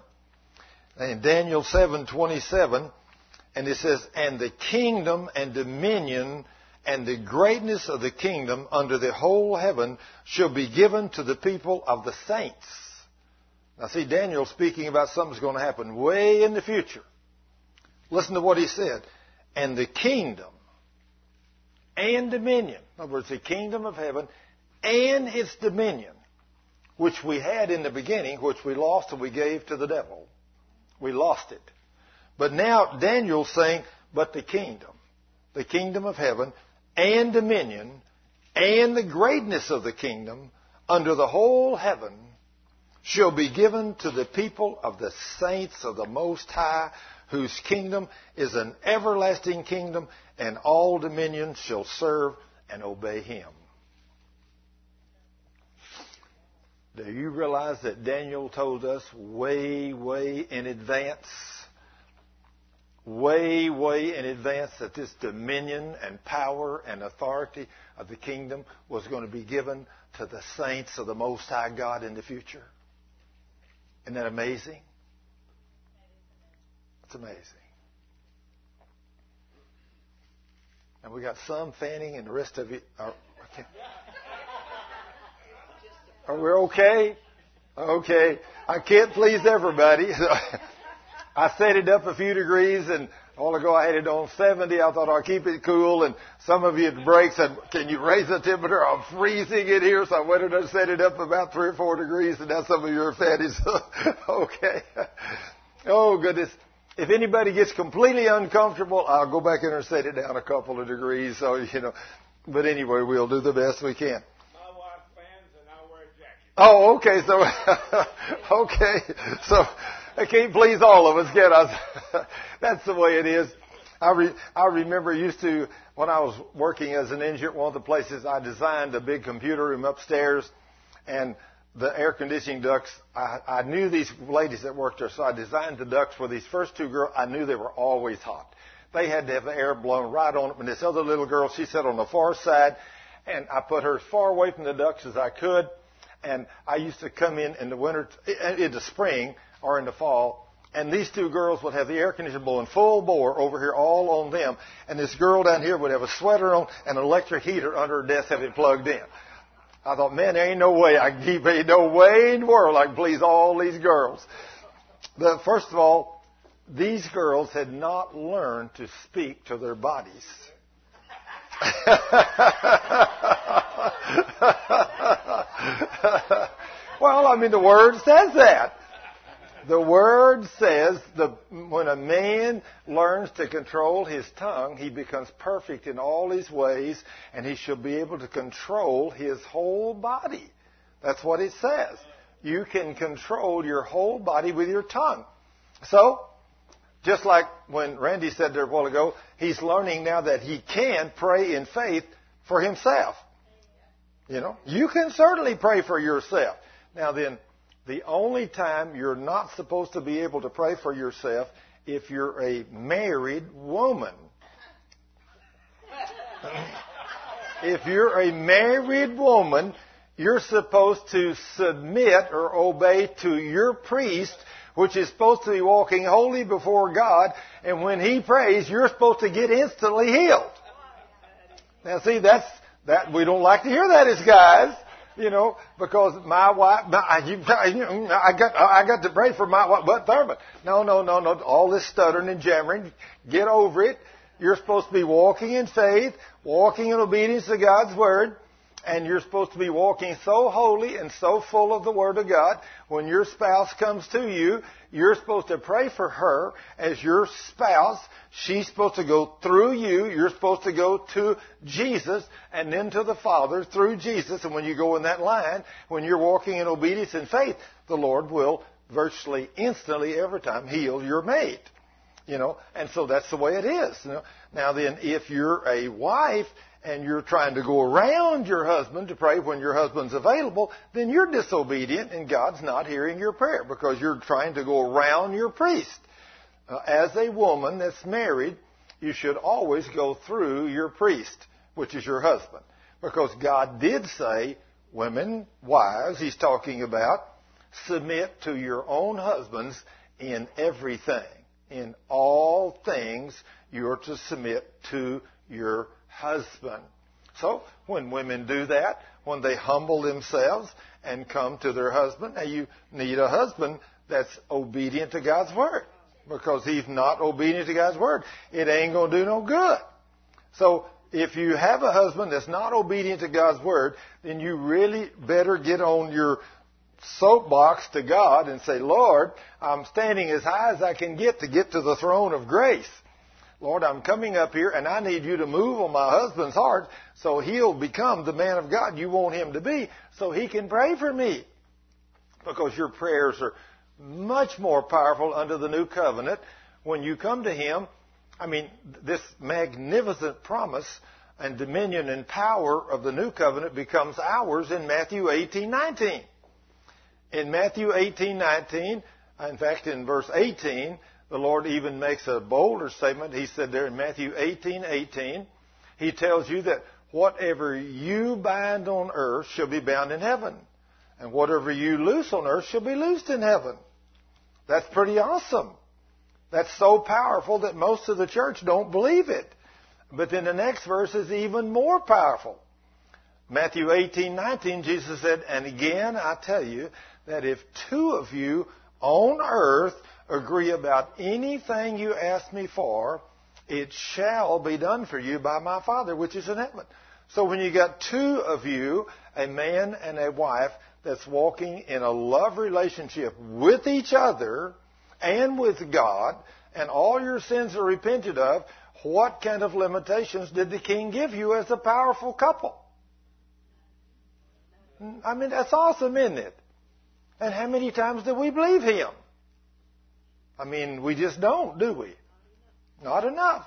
[SPEAKER 1] In Daniel 7:27, and it says, "And the kingdom and dominion and the greatness of the kingdom under the whole heaven shall be given to the people of the saints. Now see, Daniel speaking about something's going to happen way in the future. Listen to what he said. And the kingdom and dominion, in other words, the kingdom of heaven and its dominion, which we had in the beginning, which we lost and we gave to the devil. We lost it. But now Daniel's saying, but the kingdom, the kingdom of heaven and dominion and the greatness of the kingdom under the whole heaven shall be given to the people of the saints of the Most High whose kingdom is an everlasting kingdom, and all dominions shall serve and obey him. Do you realize that Daniel told us way, way in advance, way, way in advance that this dominion and power and authority of the kingdom was going to be given to the saints of the Most High God in the future? Isn't that amazing? It's amazing. And we got some fanning and the rest of you are. Are we okay? Okay. I can't please everybody. [LAUGHS] I set it up a few degrees and a while ago I had it on 70. I thought I'll keep it cool and some of you at the break said, can you raise the temperature? I'm freezing in here. So I went and I set it up about three or four degrees and now some of you are fatties. [LAUGHS] okay. Oh goodness. If anybody gets completely uncomfortable, I'll go back in and set it down a couple of degrees. So, you know, but anyway, we'll do the best we can. Oh, okay. So, [LAUGHS] okay. So, I can't please all of us, can I? [LAUGHS] That's the way it is. I, re, I remember used to, when I was working as an engineer at one of the places, I designed a big computer room upstairs, and the air conditioning ducts, I, I knew these ladies that worked there, so I designed the ducts for these first two girls. I knew they were always hot. They had to have the air blown right on them. And this other little girl, she sat on the far side, and I put her as far away from the ducts as I could and I used to come in in the winter, in the spring or in the fall, and these two girls would have the air conditioner blowing full bore over here all on them, and this girl down here would have a sweater on and an electric heater under her desk, have it plugged in. I thought, man, there ain't no way I can keep, ain't no way in the world I can please all these girls. But first of all, these girls had not learned to speak to their bodies. [LAUGHS] well, I mean, the Word says that. The Word says that when a man learns to control his tongue, he becomes perfect in all his ways, and he shall be able to control his whole body. That's what it says. You can control your whole body with your tongue. So, just like when Randy said there a while ago, he's learning now that he can pray in faith for himself. You know, you can certainly pray for yourself. Now then, the only time you're not supposed to be able to pray for yourself if you're a married woman. if you're a married woman, you're supposed to submit or obey to your priest, which is supposed to be walking holy before God, and when he prays, you're supposed to get instantly healed. Now see, that's that we don't like to hear that as guys, you know, because my wife, my, I got, I got to pray for my wife, but Thurman. No, no, no, no. All this stuttering and jammering, get over it. You're supposed to be walking in faith, walking in obedience to God's word, and you're supposed to be walking so holy and so full of the Word of God. When your spouse comes to you, you're supposed to pray for her as your spouse. She's supposed to go through you. You're supposed to go to Jesus and then to the Father through Jesus. And when you go in that line, when you're walking in obedience and faith, the Lord will virtually instantly every time heal your mate. You know, and so that's the way it is. Now then, if you're a wife and you're trying to go around your husband to pray when your husband's available, then you're disobedient and God's not hearing your prayer because you're trying to go around your priest. Uh, as a woman that's married, you should always go through your priest, which is your husband. Because God did say, women, wives, He's talking about, submit to your own husbands in everything. In all things, you're to submit to your husband. So when women do that, when they humble themselves and come to their husband, now you need a husband that's obedient to God's word. Because he's not obedient to God's word, it ain't gonna do no good. So if you have a husband that's not obedient to God's word, then you really better get on your soapbox to God and say, Lord, I'm standing as high as I can get to get to the throne of grace. Lord, I'm coming up here and I need you to move on my husband's heart so he'll become the man of God you want him to be so he can pray for me. Because your prayers are much more powerful under the new covenant when you come to Him, I mean, this magnificent promise and dominion and power of the new covenant becomes ours in Matthew 18:19. In Matthew 18:19, in fact in verse 18, the Lord even makes a bolder statement. He said there in Matthew 18:18, he tells you that whatever you bind on earth shall be bound in heaven, and whatever you loose on earth shall be loosed in heaven. That's pretty awesome. That's so powerful that most of the church don't believe it. But then the next verse is even more powerful. Matthew 18:19 Jesus said, "And again I tell you that if two of you on earth agree about anything you ask me for, it shall be done for you by my Father which is in heaven." So when you got two of you, a man and a wife that's walking in a love relationship with each other and with God, and all your sins are repented of, what kind of limitations did the king give you as a powerful couple? I mean, that's awesome, isn't it? And how many times do we believe him? I mean, we just don't, do we? Not enough.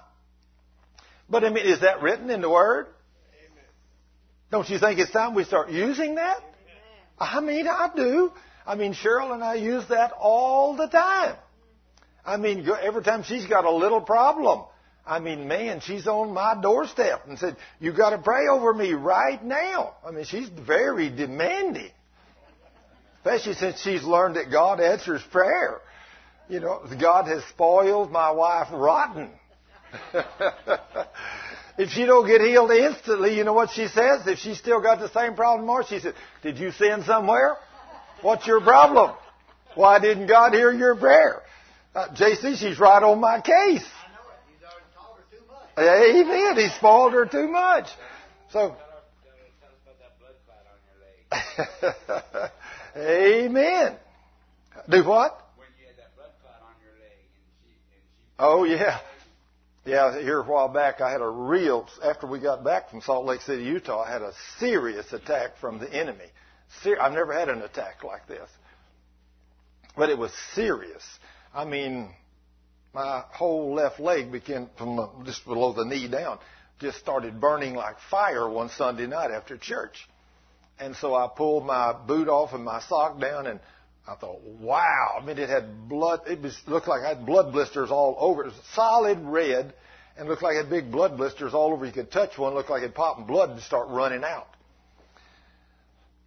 [SPEAKER 1] But I mean, is that written in the Word? Amen. Don't you think it's time we start using that? Amen. I mean, I do. I mean, Cheryl and I use that all the time. I mean, every time she's got a little problem, I mean, man, she's on my doorstep and said, you got to pray over me right now. I mean, she's very demanding. Especially since she's learned that God answers prayer. You know, God has spoiled my wife rotten. [LAUGHS] if she don't get healed instantly, you know what she says? If she's still got the same problem tomorrow, she says, did you sin somewhere? What's your problem? Why didn't God hear your prayer? Uh, JC, she's right on my case. Amen. He spoiled her too much. So. [LAUGHS] Amen. Do what? Oh yeah. Yeah, here a while back I had a real, after we got back from Salt Lake City, Utah, I had a serious attack from the enemy. Ser- I've never had an attack like this. But it was serious. I mean, my whole left leg began from just below the knee down, just started burning like fire one Sunday night after church. And so I pulled my boot off and my sock down and I thought, wow. I mean, it had blood. It was, looked like I had blood blisters all over. It was solid red and looked like it had big blood blisters all over. You could touch one, looked like it popped and blood and start running out.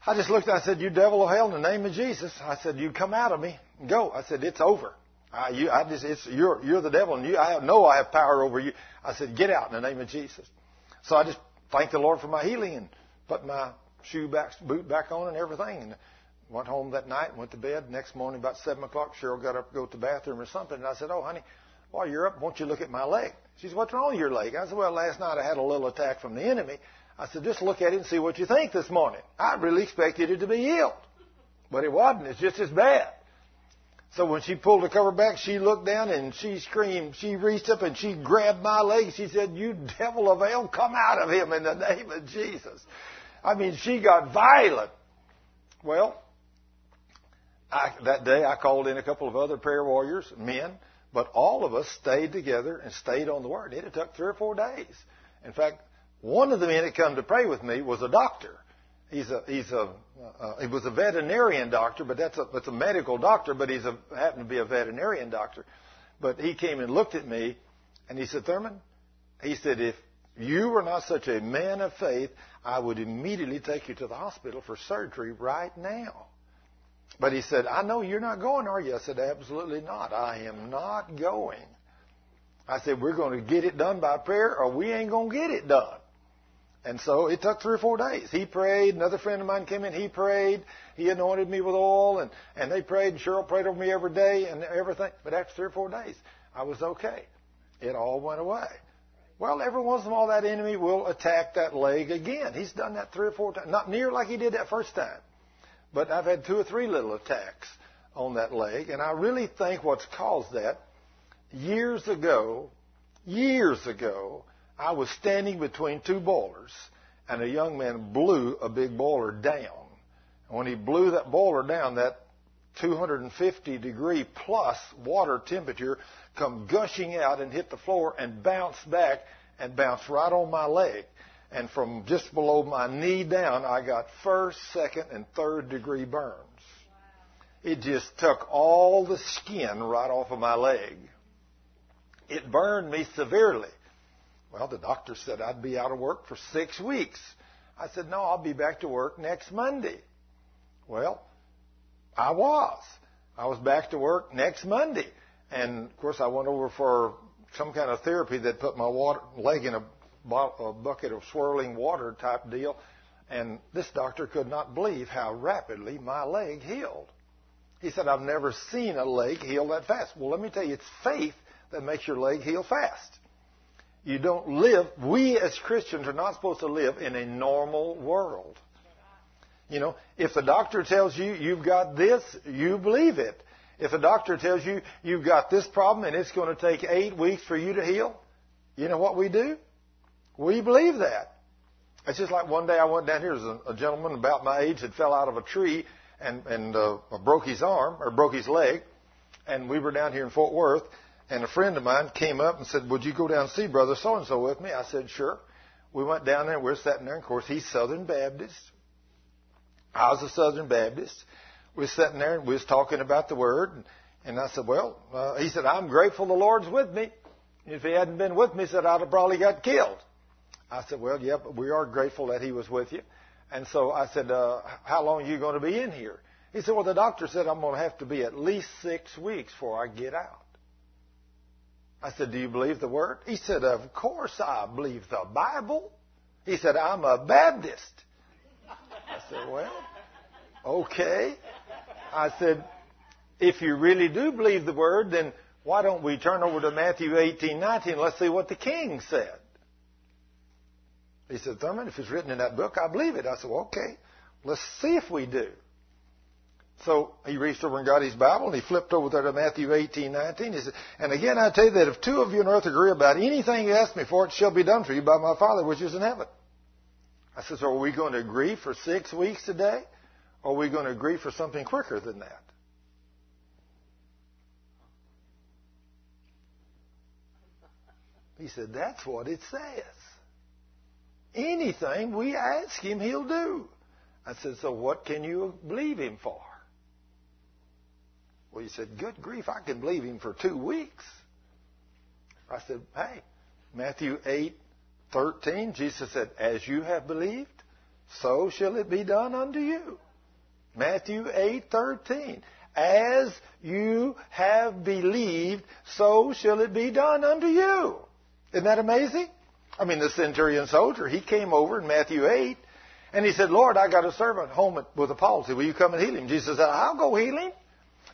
[SPEAKER 1] I just looked. I said, "You devil of hell, in the name of Jesus!" I said, "You come out of me, go." I said, "It's over." I, you, I just, it's, you're, you're the devil, and you, I know I have power over you. I said, get out in the name of Jesus. So I just thanked the Lord for my healing and put my shoe back, boot back on and everything, and went home that night went to bed. Next morning, about seven o'clock, Cheryl got up to go to the bathroom or something, and I said, oh, honey, while you're up, won't you look at my leg? She said, what's wrong with your leg? I said, well, last night I had a little attack from the enemy. I said, just look at it and see what you think this morning. I really expected it to be healed. But it wasn't. It's just as bad. So when she pulled the cover back, she looked down and she screamed. She reached up and she grabbed my leg. She said, You devil of hell, come out of him in the name of Jesus. I mean, she got violent. Well, I, that day I called in a couple of other prayer warriors, men, but all of us stayed together and stayed on the Word. It took three or four days. In fact, one of the men that come to pray with me was a doctor. He's a he's a uh, he was a veterinarian doctor, but that's a that's a medical doctor, but he's a happened to be a veterinarian doctor. But he came and looked at me, and he said, Thurman, he said, if you were not such a man of faith, I would immediately take you to the hospital for surgery right now. But he said, I know you're not going, are you? I said, absolutely not. I am not going. I said, we're going to get it done by prayer or we ain't going to get it done. And so it took three or four days. He prayed. Another friend of mine came in. He prayed. He anointed me with oil, and and they prayed. And Cheryl prayed over me every day and everything. But after three or four days, I was okay. It all went away. Well, every once in a while, that enemy will attack that leg again. He's done that three or four times. Not near like he did that first time, but I've had two or three little attacks on that leg, and I really think what's caused that. Years ago, years ago, I was standing between two boilers, and a young man blew a big boiler down. And when he blew that boiler down, that 250 degree plus water temperature come gushing out and hit the floor and bounce back and bounce right on my leg. And from just below my knee down, I got first, second, and third degree burns. It just took all the skin right off of my leg. It burned me severely. Well, the doctor said I'd be out of work for six weeks. I said, no, I'll be back to work next Monday. Well, I was. I was back to work next Monday. And of course, I went over for some kind of therapy that put my water, leg in a, a bucket of swirling water type deal. And this doctor could not believe how rapidly my leg healed. He said, I've never seen a leg heal that fast. Well, let me tell you, it's faith that makes your leg heal fast. You don't live, we as Christians are not supposed to live in a normal world. You know, if the doctor tells you you've got this, you believe it. If a doctor tells you you've got this problem and it's going to take eight weeks for you to heal, you know what we do? We believe that. It's just like one day I went down here. There's a, a gentleman about my age that fell out of a tree and and uh, broke his arm or broke his leg, and we were down here in Fort Worth, and a friend of mine came up and said, "Would you go down and see Brother So and So with me?" I said, "Sure." We went down there. We are sitting there. And of course, he's Southern Baptist. I was a Southern Baptist. We were sitting there and we was talking about the Word, and, and I said, "Well," uh, he said, "I'm grateful the Lord's with me. If He hadn't been with me, he said I'd have probably got killed." I said, "Well, but we are grateful that He was with you." And so I said, uh, how long are you going to be in here? He said, well, the doctor said I'm going to have to be at least six weeks before I get out. I said, do you believe the word? He said, of course I believe the Bible. He said, I'm a Baptist. I said, well, okay. I said, if you really do believe the word, then why don't we turn over to Matthew 18, 19? Let's see what the king said. He said, Thurman, if it's written in that book, I believe it. I said, well, okay, let's see if we do. So he reached over and got his Bible and he flipped over there to Matthew 18, 19. He said, And again I tell you that if two of you on earth agree about anything you ask me for, it shall be done for you by my Father which is in heaven. I said, So are we going to agree for six weeks today? Or are we going to agree for something quicker than that? He said, That's what it says. Anything we ask him, he'll do. I said, so what can you believe him for? Well, he said, good grief, I can believe him for two weeks. I said, hey, Matthew 8, 13, Jesus said, as you have believed, so shall it be done unto you. Matthew 8, 13. As you have believed, so shall it be done unto you. Isn't that amazing? I mean, the centurion soldier, he came over in Matthew 8, and he said, Lord, I got a servant home with a palsy. Will you come and heal him? Jesus said, I'll go heal him.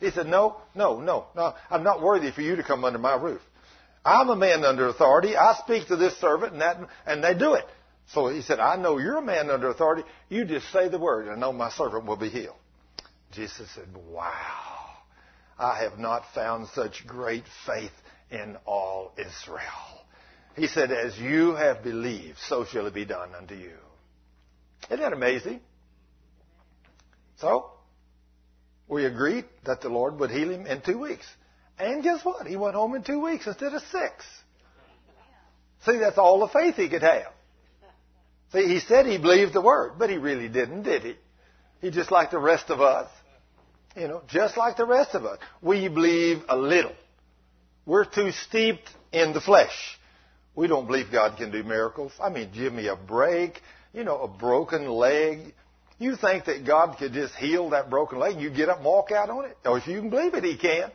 [SPEAKER 1] He said, no, no, no, no. I'm not worthy for you to come under my roof. I'm a man under authority. I speak to this servant and that, and they do it. So he said, I know you're a man under authority. You just say the word and I know my servant will be healed. Jesus said, wow, I have not found such great faith in all Israel. He said, As you have believed, so shall it be done unto you. Isn't that amazing? So, we agreed that the Lord would heal him in two weeks. And guess what? He went home in two weeks instead of six. See, that's all the faith he could have. See, he said he believed the word, but he really didn't, did he? He just like the rest of us. You know, just like the rest of us. We believe a little. We're too steeped in the flesh. We don't believe God can do miracles. I mean, give me a break. You know, a broken leg. You think that God could just heal that broken leg? You get up and walk out on it? Or if you can believe it, He can.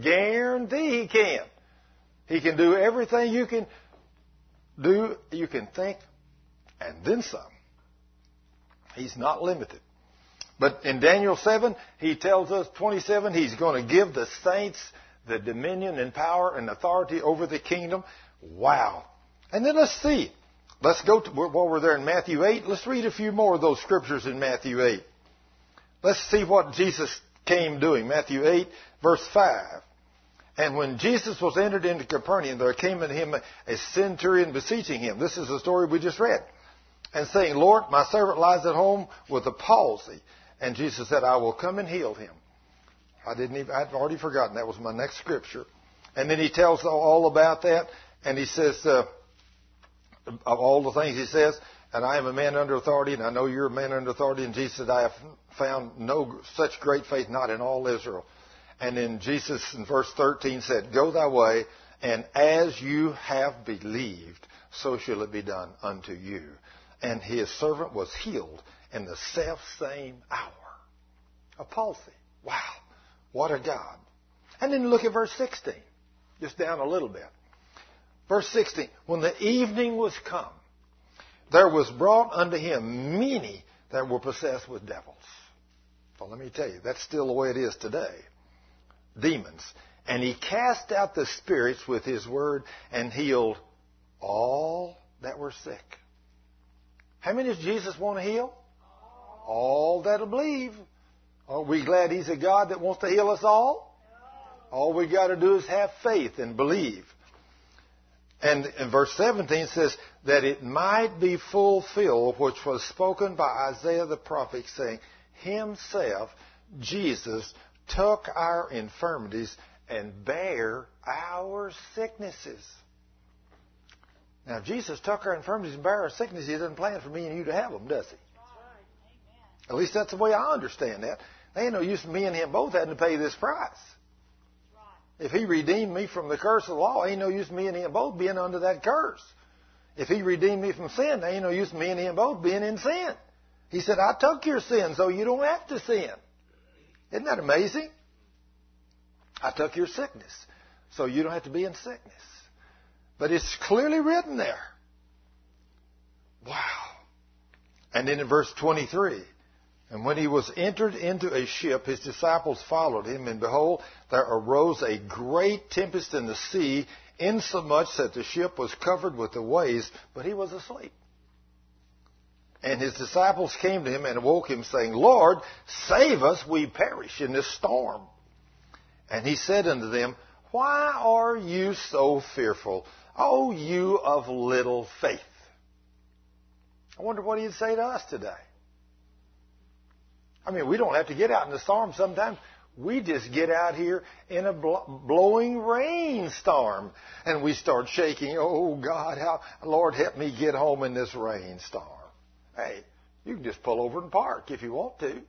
[SPEAKER 1] Guarantee He can. He can do everything you can do, you can think, and then some. He's not limited. But in Daniel 7, he tells us, 27, he's going to give the saints the dominion and power and authority over the kingdom. Wow. And then let's see. Let's go to, while we're there in Matthew 8, let's read a few more of those scriptures in Matthew 8. Let's see what Jesus came doing. Matthew 8, verse 5. And when Jesus was entered into Capernaum, there came unto him a centurion beseeching him. This is the story we just read. And saying, Lord, my servant lies at home with a palsy. And Jesus said, I will come and heal him. I didn't even, I'd already forgotten. That was my next scripture. And then he tells all about that, and he says, uh, of all the things he says, and I am a man under authority, and I know you're a man under authority, and Jesus said, I have found no such great faith not in all Israel. And then Jesus in verse 13 said, Go thy way, and as you have believed, so shall it be done unto you. And his servant was healed in the self same hour. A palsy. Wow. What a God. And then look at verse 16. Just down a little bit. Verse 16. When the evening was come, there was brought unto him many that were possessed with devils. Well, let me tell you, that's still the way it is today. Demons. And he cast out the spirits with his word and healed all that were sick. How many does Jesus want to heal? All that'll believe. Are we glad he's a God that wants to heal us all? All we got to do is have faith and believe. And in verse 17 says, that it might be fulfilled which was spoken by Isaiah the prophet, saying, Himself, Jesus, took our infirmities and bare our sicknesses. Now, Jesus took our infirmities and bare our sicknesses. He doesn't plan for me and you to have them, does he? At least that's the way I understand that. They ain't no use me and him both having to pay this price. If he redeemed me from the curse of the law, ain't no use me and him both being under that curse. If he redeemed me from sin, ain't no use me and him both being in sin. He said, I took your sin so you don't have to sin. Isn't that amazing? I took your sickness so you don't have to be in sickness. But it's clearly written there. Wow. And then in verse 23, and when he was entered into a ship, his disciples followed him, and behold, there arose a great tempest in the sea, insomuch that the ship was covered with the waves, but he was asleep. And his disciples came to him and awoke him, saying, Lord, save us, we perish in this storm. And he said unto them, Why are you so fearful, O you of little faith? I wonder what he'd say to us today. I mean, we don't have to get out in the storm sometimes. We just get out here in a blowing rainstorm and we start shaking. Oh God, how, Lord help me get home in this rainstorm. Hey, you can just pull over and park if you want to. In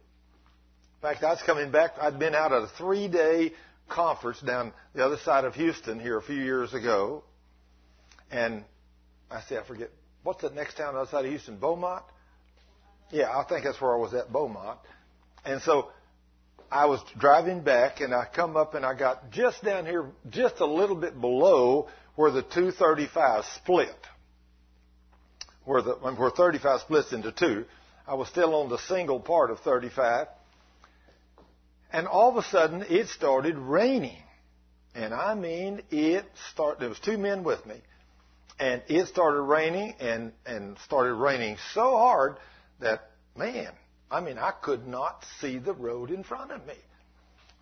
[SPEAKER 1] fact, I was coming back. I'd been out at a three day conference down the other side of Houston here a few years ago. And I say, I forget, what's the next town outside of Houston? Beaumont? Yeah, I think that's where I was at, Beaumont. And so I was driving back and I come up and I got just down here, just a little bit below where the 235 split. Where the, where 35 splits into two. I was still on the single part of 35. And all of a sudden it started raining. And I mean, it started, there was two men with me. And it started raining and, and started raining so hard that, man, I mean, I could not see the road in front of me.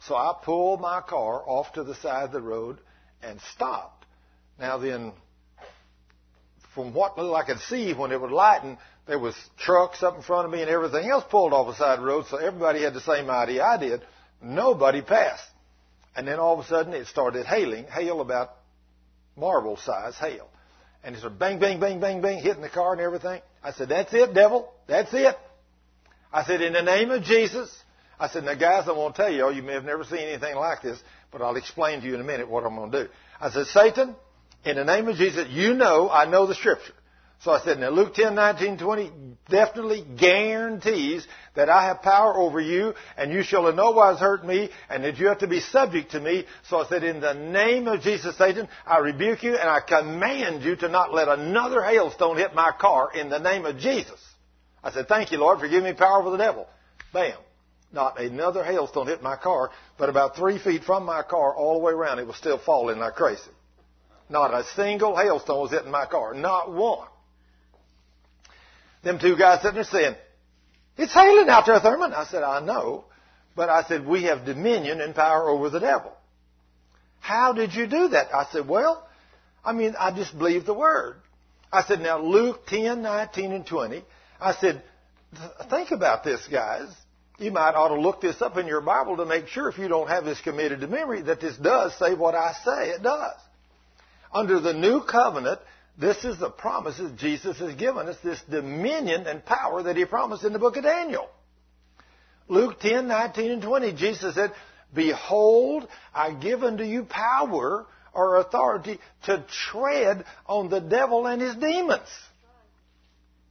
[SPEAKER 1] So I pulled my car off to the side of the road and stopped. Now then, from what little I could see when it was lighting, there was trucks up in front of me and everything else pulled off the side of the road, so everybody had the same idea I did. Nobody passed. And then all of a sudden it started hailing, hail about marble size hail. And it started bang, bang, bang, bang, bang, hitting the car and everything. I said, that's it, devil. That's it. I said, in the name of Jesus, I said, now guys, I want to tell you, you may have never seen anything like this, but I'll explain to you in a minute what I'm going to do. I said, Satan, in the name of Jesus, you know I know the scripture. So I said, now Luke 10, 19, 20 definitely guarantees that I have power over you and you shall in no wise hurt me and that you have to be subject to me. So I said, in the name of Jesus, Satan, I rebuke you and I command you to not let another hailstone hit my car in the name of Jesus. I said, Thank you, Lord, for giving me power over the devil. Bam. Not another hailstone hit my car, but about three feet from my car, all the way around, it was still falling like crazy. Not a single hailstone was hitting my car. Not one. Them two guys sitting there saying, It's hailing out there, Thurman. I said, I know. But I said, We have dominion and power over the devil. How did you do that? I said, Well, I mean, I just believe the word. I said, Now, Luke 10, 19, and 20 I said, think about this, guys. You might ought to look this up in your Bible to make sure if you don't have this committed to memory that this does say what I say it does. Under the new covenant, this is the promises Jesus has given us, this dominion and power that he promised in the book of Daniel. Luke 10, 19 and 20, Jesus said, Behold, I give unto you power or authority to tread on the devil and his demons.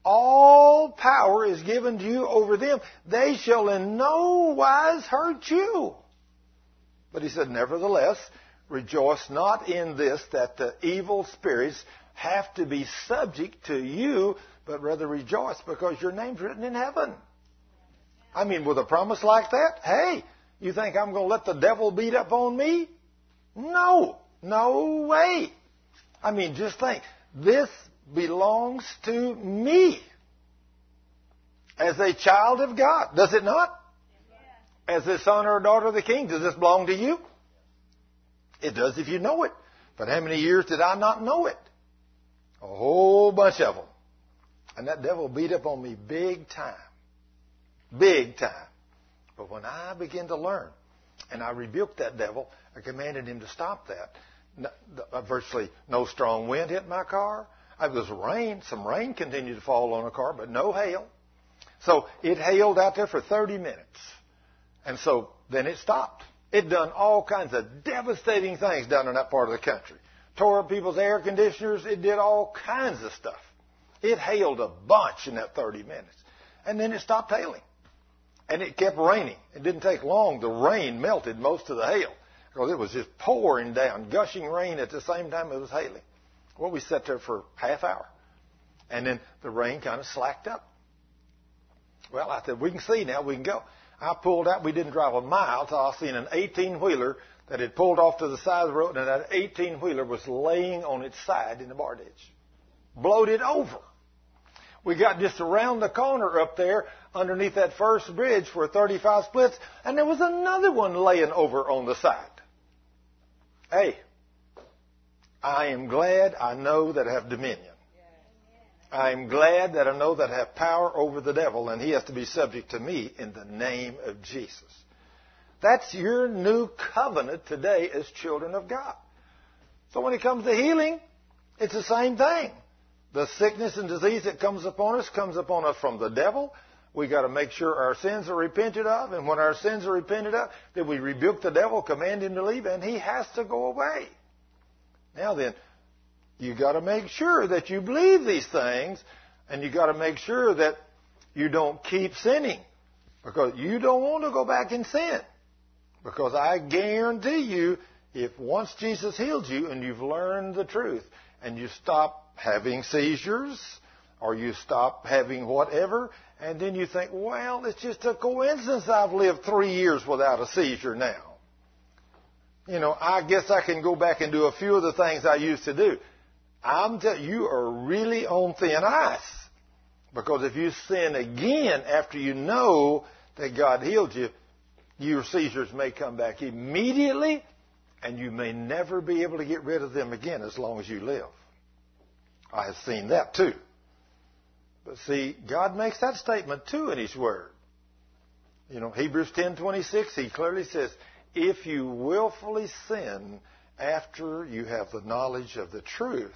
[SPEAKER 1] All power is given to you over them. They shall in no wise hurt you. But he said, Nevertheless, rejoice not in this that the evil spirits have to be subject to you, but rather rejoice because your name's written in heaven. I mean, with a promise like that, hey, you think I'm going to let the devil beat up on me? No, no way. I mean, just think, this belongs to me as a child of God, does it not? As a son or daughter of the king, does this belong to you? It does if you know it. But how many years did I not know it? A whole bunch of them. And that devil beat up on me big time. Big time. But when I began to learn, and I rebuked that devil, I commanded him to stop that. No, uh, virtually no strong wind hit my car. Uh, it was rain. Some rain continued to fall on the car, but no hail. So it hailed out there for 30 minutes. And so then it stopped. It done all kinds of devastating things down in that part of the country. Tore up people's air conditioners. It did all kinds of stuff. It hailed a bunch in that 30 minutes. And then it stopped hailing. And it kept raining. It didn't take long. The rain melted most of the hail because it was just pouring down, gushing rain at the same time it was hailing. Well, we sat there for half hour. And then the rain kind of slacked up. Well, I said, we can see now, we can go. I pulled out, we didn't drive a mile till I seen an 18 wheeler that had pulled off to the side of the road, and that 18 wheeler was laying on its side in the bar ditch. Blowed it over. We got just around the corner up there underneath that first bridge for 35 splits, and there was another one laying over on the side. Hey, I am glad I know that I have dominion. I am glad that I know that I have power over the devil, and he has to be subject to me in the name of Jesus. That's your new covenant today as children of God. So when it comes to healing, it's the same thing. The sickness and disease that comes upon us comes upon us from the devil. We got to make sure our sins are repented of, and when our sins are repented of, then we rebuke the devil, command him to leave, and he has to go away. Now then, you got to make sure that you believe these things, and you got to make sure that you don't keep sinning, because you don't want to go back and sin. Because I guarantee you, if once Jesus healed you and you've learned the truth, and you stop having seizures or you stop having whatever, and then you think, well, it's just a coincidence I've lived three years without a seizure now. You know, I guess I can go back and do a few of the things I used to do. I'm you, you are really on thin ice. Because if you sin again after you know that God healed you, your seizures may come back immediately, and you may never be able to get rid of them again as long as you live. I have seen that too. But see, God makes that statement too in His Word. You know, Hebrews 10:26, He clearly says, "If you willfully sin after you have the knowledge of the truth,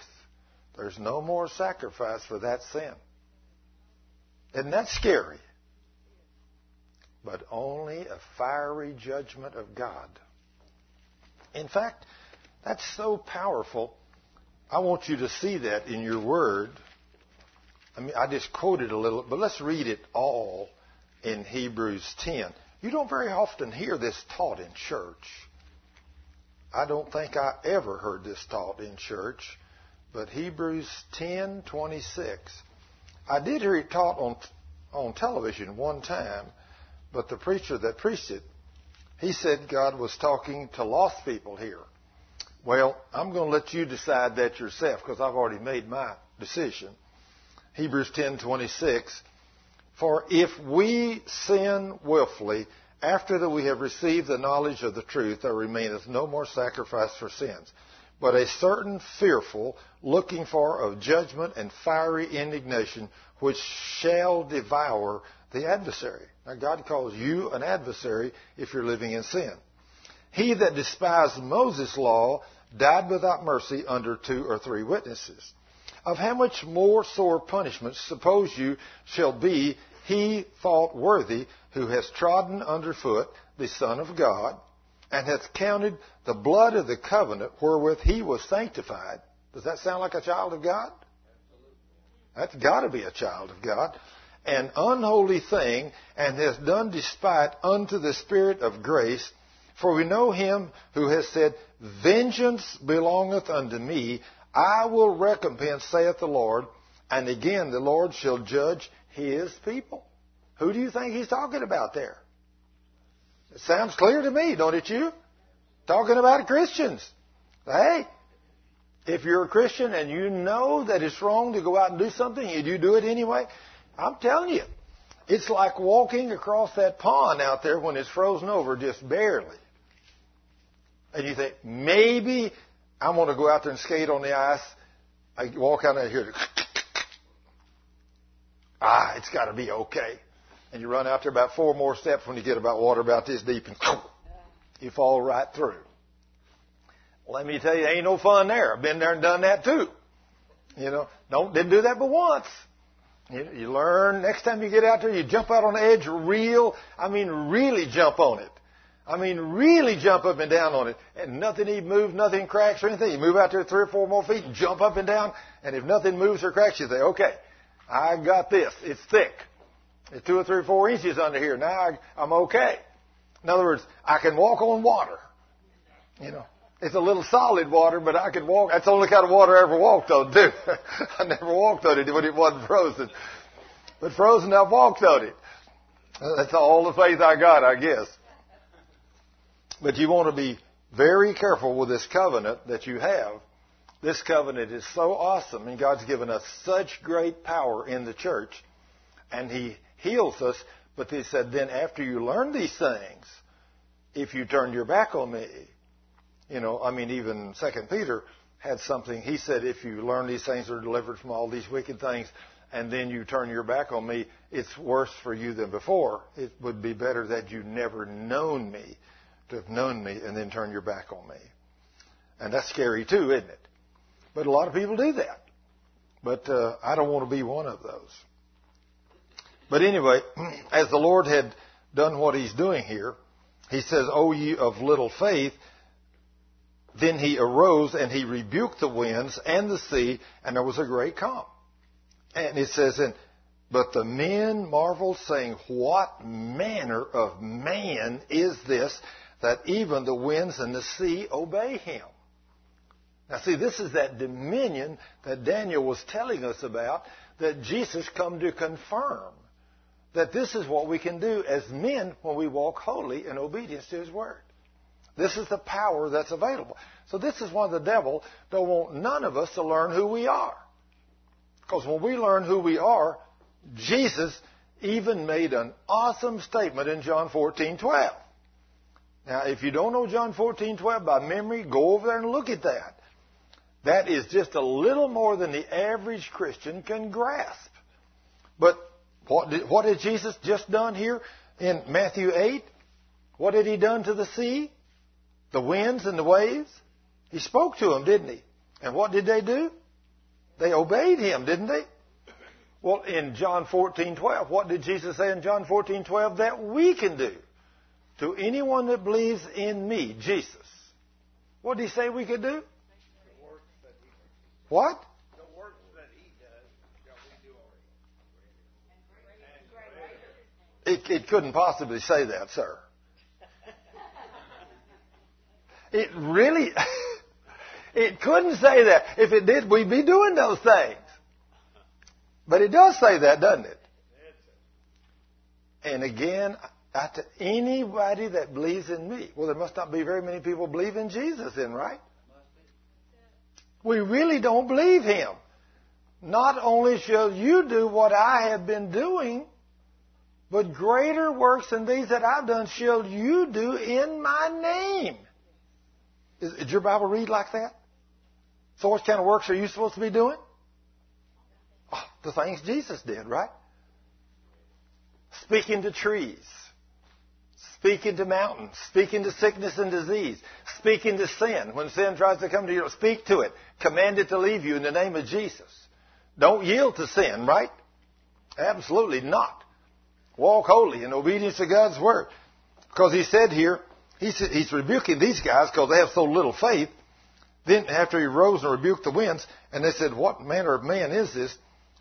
[SPEAKER 1] there's no more sacrifice for that sin." Isn't that scary? But only a fiery judgment of God. In fact, that's so powerful I want you to see that in your word. I mean, I just quoted a little, but let's read it all in Hebrews 10. You don't very often hear this taught in church. I don't think I ever heard this taught in church, but Hebrews 10:26. I did hear it taught on on television one time, but the preacher that preached it, he said God was talking to lost people here. Well, I'm going to let you decide that yourself because I've already made my decision. Hebrews 10:26 For if we sin willfully after that we have received the knowledge of the truth there remaineth no more sacrifice for sins but a certain fearful looking for of judgment and fiery indignation which shall devour the adversary. Now, God calls you an adversary if you're living in sin. He that despised Moses' law died without mercy under two or three witnesses. Of how much more sore punishment suppose you shall be he thought worthy who has trodden underfoot the Son of God, and hath counted the blood of the covenant wherewith he was sanctified. Does that sound like a child of God? That's got to be a child of God. An unholy thing, and has done despite unto the Spirit of grace. For we know him who has said, Vengeance belongeth unto me, I will recompense, saith the Lord. And again, the Lord shall judge his people. Who do you think he's talking about there? It sounds clear to me, don't it you? Talking about Christians. Hey, if you're a Christian and you know that it's wrong to go out and do something and you do it anyway, I'm telling you, it's like walking across that pond out there when it's frozen over just barely. And you think, maybe I'm going to go out there and skate on the ice. I walk out there here. [LAUGHS] ah, it's got to be okay. And you run out there about four more steps when you get about water about this deep and [LAUGHS] you fall right through. Let me tell you, ain't no fun there. I've been there and done that too. You know, don't didn't do that but once. You, you learn next time you get out there, you jump out on the edge real. I mean, really jump on it. I mean, really jump up and down on it, and nothing even moves, nothing cracks or anything. You move out there three or four more feet and jump up and down, and if nothing moves or cracks, you say, "Okay, I got this. It's thick. It's two or three or four inches under here. Now I, I'm okay." In other words, I can walk on water. You know, it's a little solid water, but I can walk. That's the only kind of water I ever walked on, too. [LAUGHS] I never walked on it when it wasn't frozen. But frozen, I've walked on it. That's all the faith I got, I guess. But you want to be very careful with this covenant that you have. This covenant is so awesome, and God's given us such great power in the church, and He heals us. But He said, then after you learn these things, if you turn your back on me, you know, I mean, even Second Peter had something. He said, if you learn these things are delivered from all these wicked things, and then you turn your back on me, it's worse for you than before. It would be better that you never known me, to have known me, and then turn your back on me. And that's scary too, isn't it? But a lot of people do that. But uh, I don't want to be one of those. But anyway, [CLEARS THROAT] as the Lord had done what He's doing here, He says, "O ye of little faith." Then he arose and he rebuked the winds and the sea, and there was a great calm. And it says, and, but the men marveled, saying, What manner of man is this that even the winds and the sea obey him? Now see, this is that dominion that Daniel was telling us about that Jesus come to confirm. That this is what we can do as men when we walk holy in obedience to his word. This is the power that's available. So this is why the devil don't want none of us to learn who we are. Because when we learn who we are, Jesus even made an awesome statement in John 14:12. Now, if you don't know John 14:12 by memory, go over there and look at that. That is just a little more than the average Christian can grasp. But what did, what had Jesus just done here in Matthew 8? What had he done to the sea? the winds and the waves? He spoke to them, didn't he? And what did they do? They obeyed him, didn't they? Well, in John 14:12, what did Jesus say in John 14:12 that we can do to anyone that believes in me, Jesus? What did he say we could do? What? It, it couldn't possibly say that, sir. [LAUGHS] It really, [LAUGHS] it couldn't say that. If it did, we'd be doing those things. But it does say that, doesn't it? And again, to anybody that believes in me. Well, there must not be very many people believe in Jesus then, right? We really don't believe him. Not only shall you do what I have been doing, but greater works than these that I've done shall you do in my name. Is, did your Bible read like that? So what kind of works are you supposed to be doing? Oh, the things Jesus did, right? speaking to trees, speaking to mountains, speaking to sickness and disease, speaking to sin. When sin tries to come to you, speak to it. Command it to leave you in the name of Jesus. Don't yield to sin, right? Absolutely not. Walk holy in obedience to God's word. Because he said here, he's, rebuking these guys because they have so little faith. Then after he rose and rebuked the winds, and they said, What manner of man is this?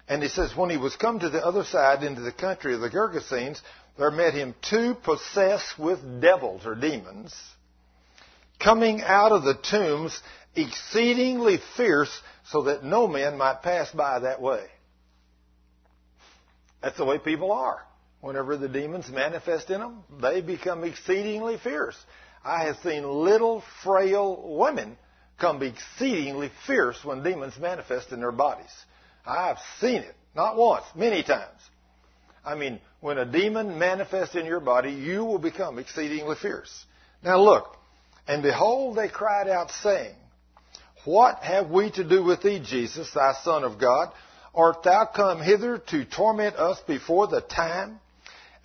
[SPEAKER 1] And he says, When he was come to the other side into the country of the Gergesenes, there met him two possessed with devils or demons, coming out of the tombs exceedingly fierce, so that no man might pass by that way. That's the way people are. Whenever the demons manifest in them, they become exceedingly fierce. I have seen little frail women come exceedingly fierce when demons manifest in their bodies. I've seen it, not once, many times. I mean, when a demon manifests in your body, you will become exceedingly fierce. Now look, and behold, they cried out, saying, What have we to do with thee, Jesus, thy Son of God? Art thou come hither to torment us before the time?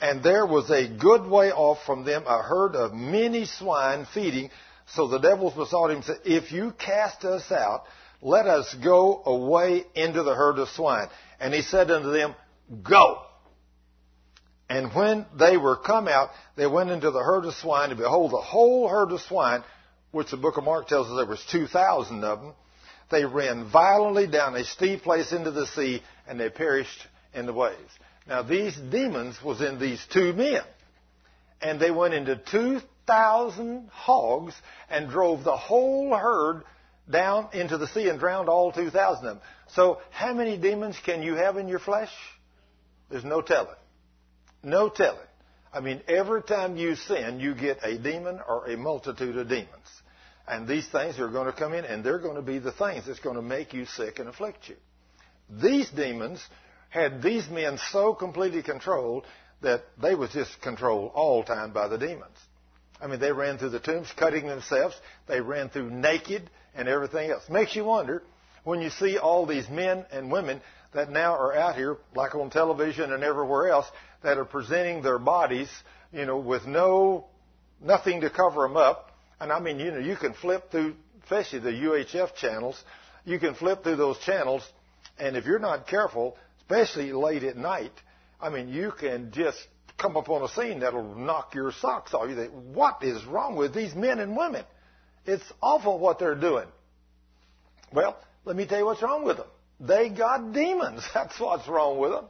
[SPEAKER 1] And there was a good way off from them a herd of many swine feeding. So the devils besought him, saying, If you cast us out, let us go away into the herd of swine. And he said unto them, Go. And when they were come out, they went into the herd of swine, and behold, the whole herd of swine, which the book of Mark tells us there was 2,000 of them, they ran violently down a steep place into the sea, and they perished in the waves. Now these demons was in these two men. And they went into 2,000 hogs and drove the whole herd down into the sea and drowned all 2,000 of them. So how many demons can you have in your flesh? There's no telling. No telling. I mean, every time you sin, you get a demon or a multitude of demons. And these things are going to come in, and they're going to be the things that's going to make you sick and afflict you. These demons had these men so completely controlled that they was just controlled all time by the demons. I mean, they ran through the tombs, cutting themselves. They ran through naked and everything else. Makes you wonder when you see all these men and women that now are out here, like on television and everywhere else, that are presenting their bodies, you know, with no, nothing to cover them up. And I mean, you know, you can flip through, especially the UHF channels, you can flip through those channels, and if you're not careful, especially late at night, I mean, you can just come upon a scene that'll knock your socks off. You think, what is wrong with these men and women? It's awful what they're doing. Well, let me tell you what's wrong with them. They got demons. [LAUGHS] That's what's wrong with them.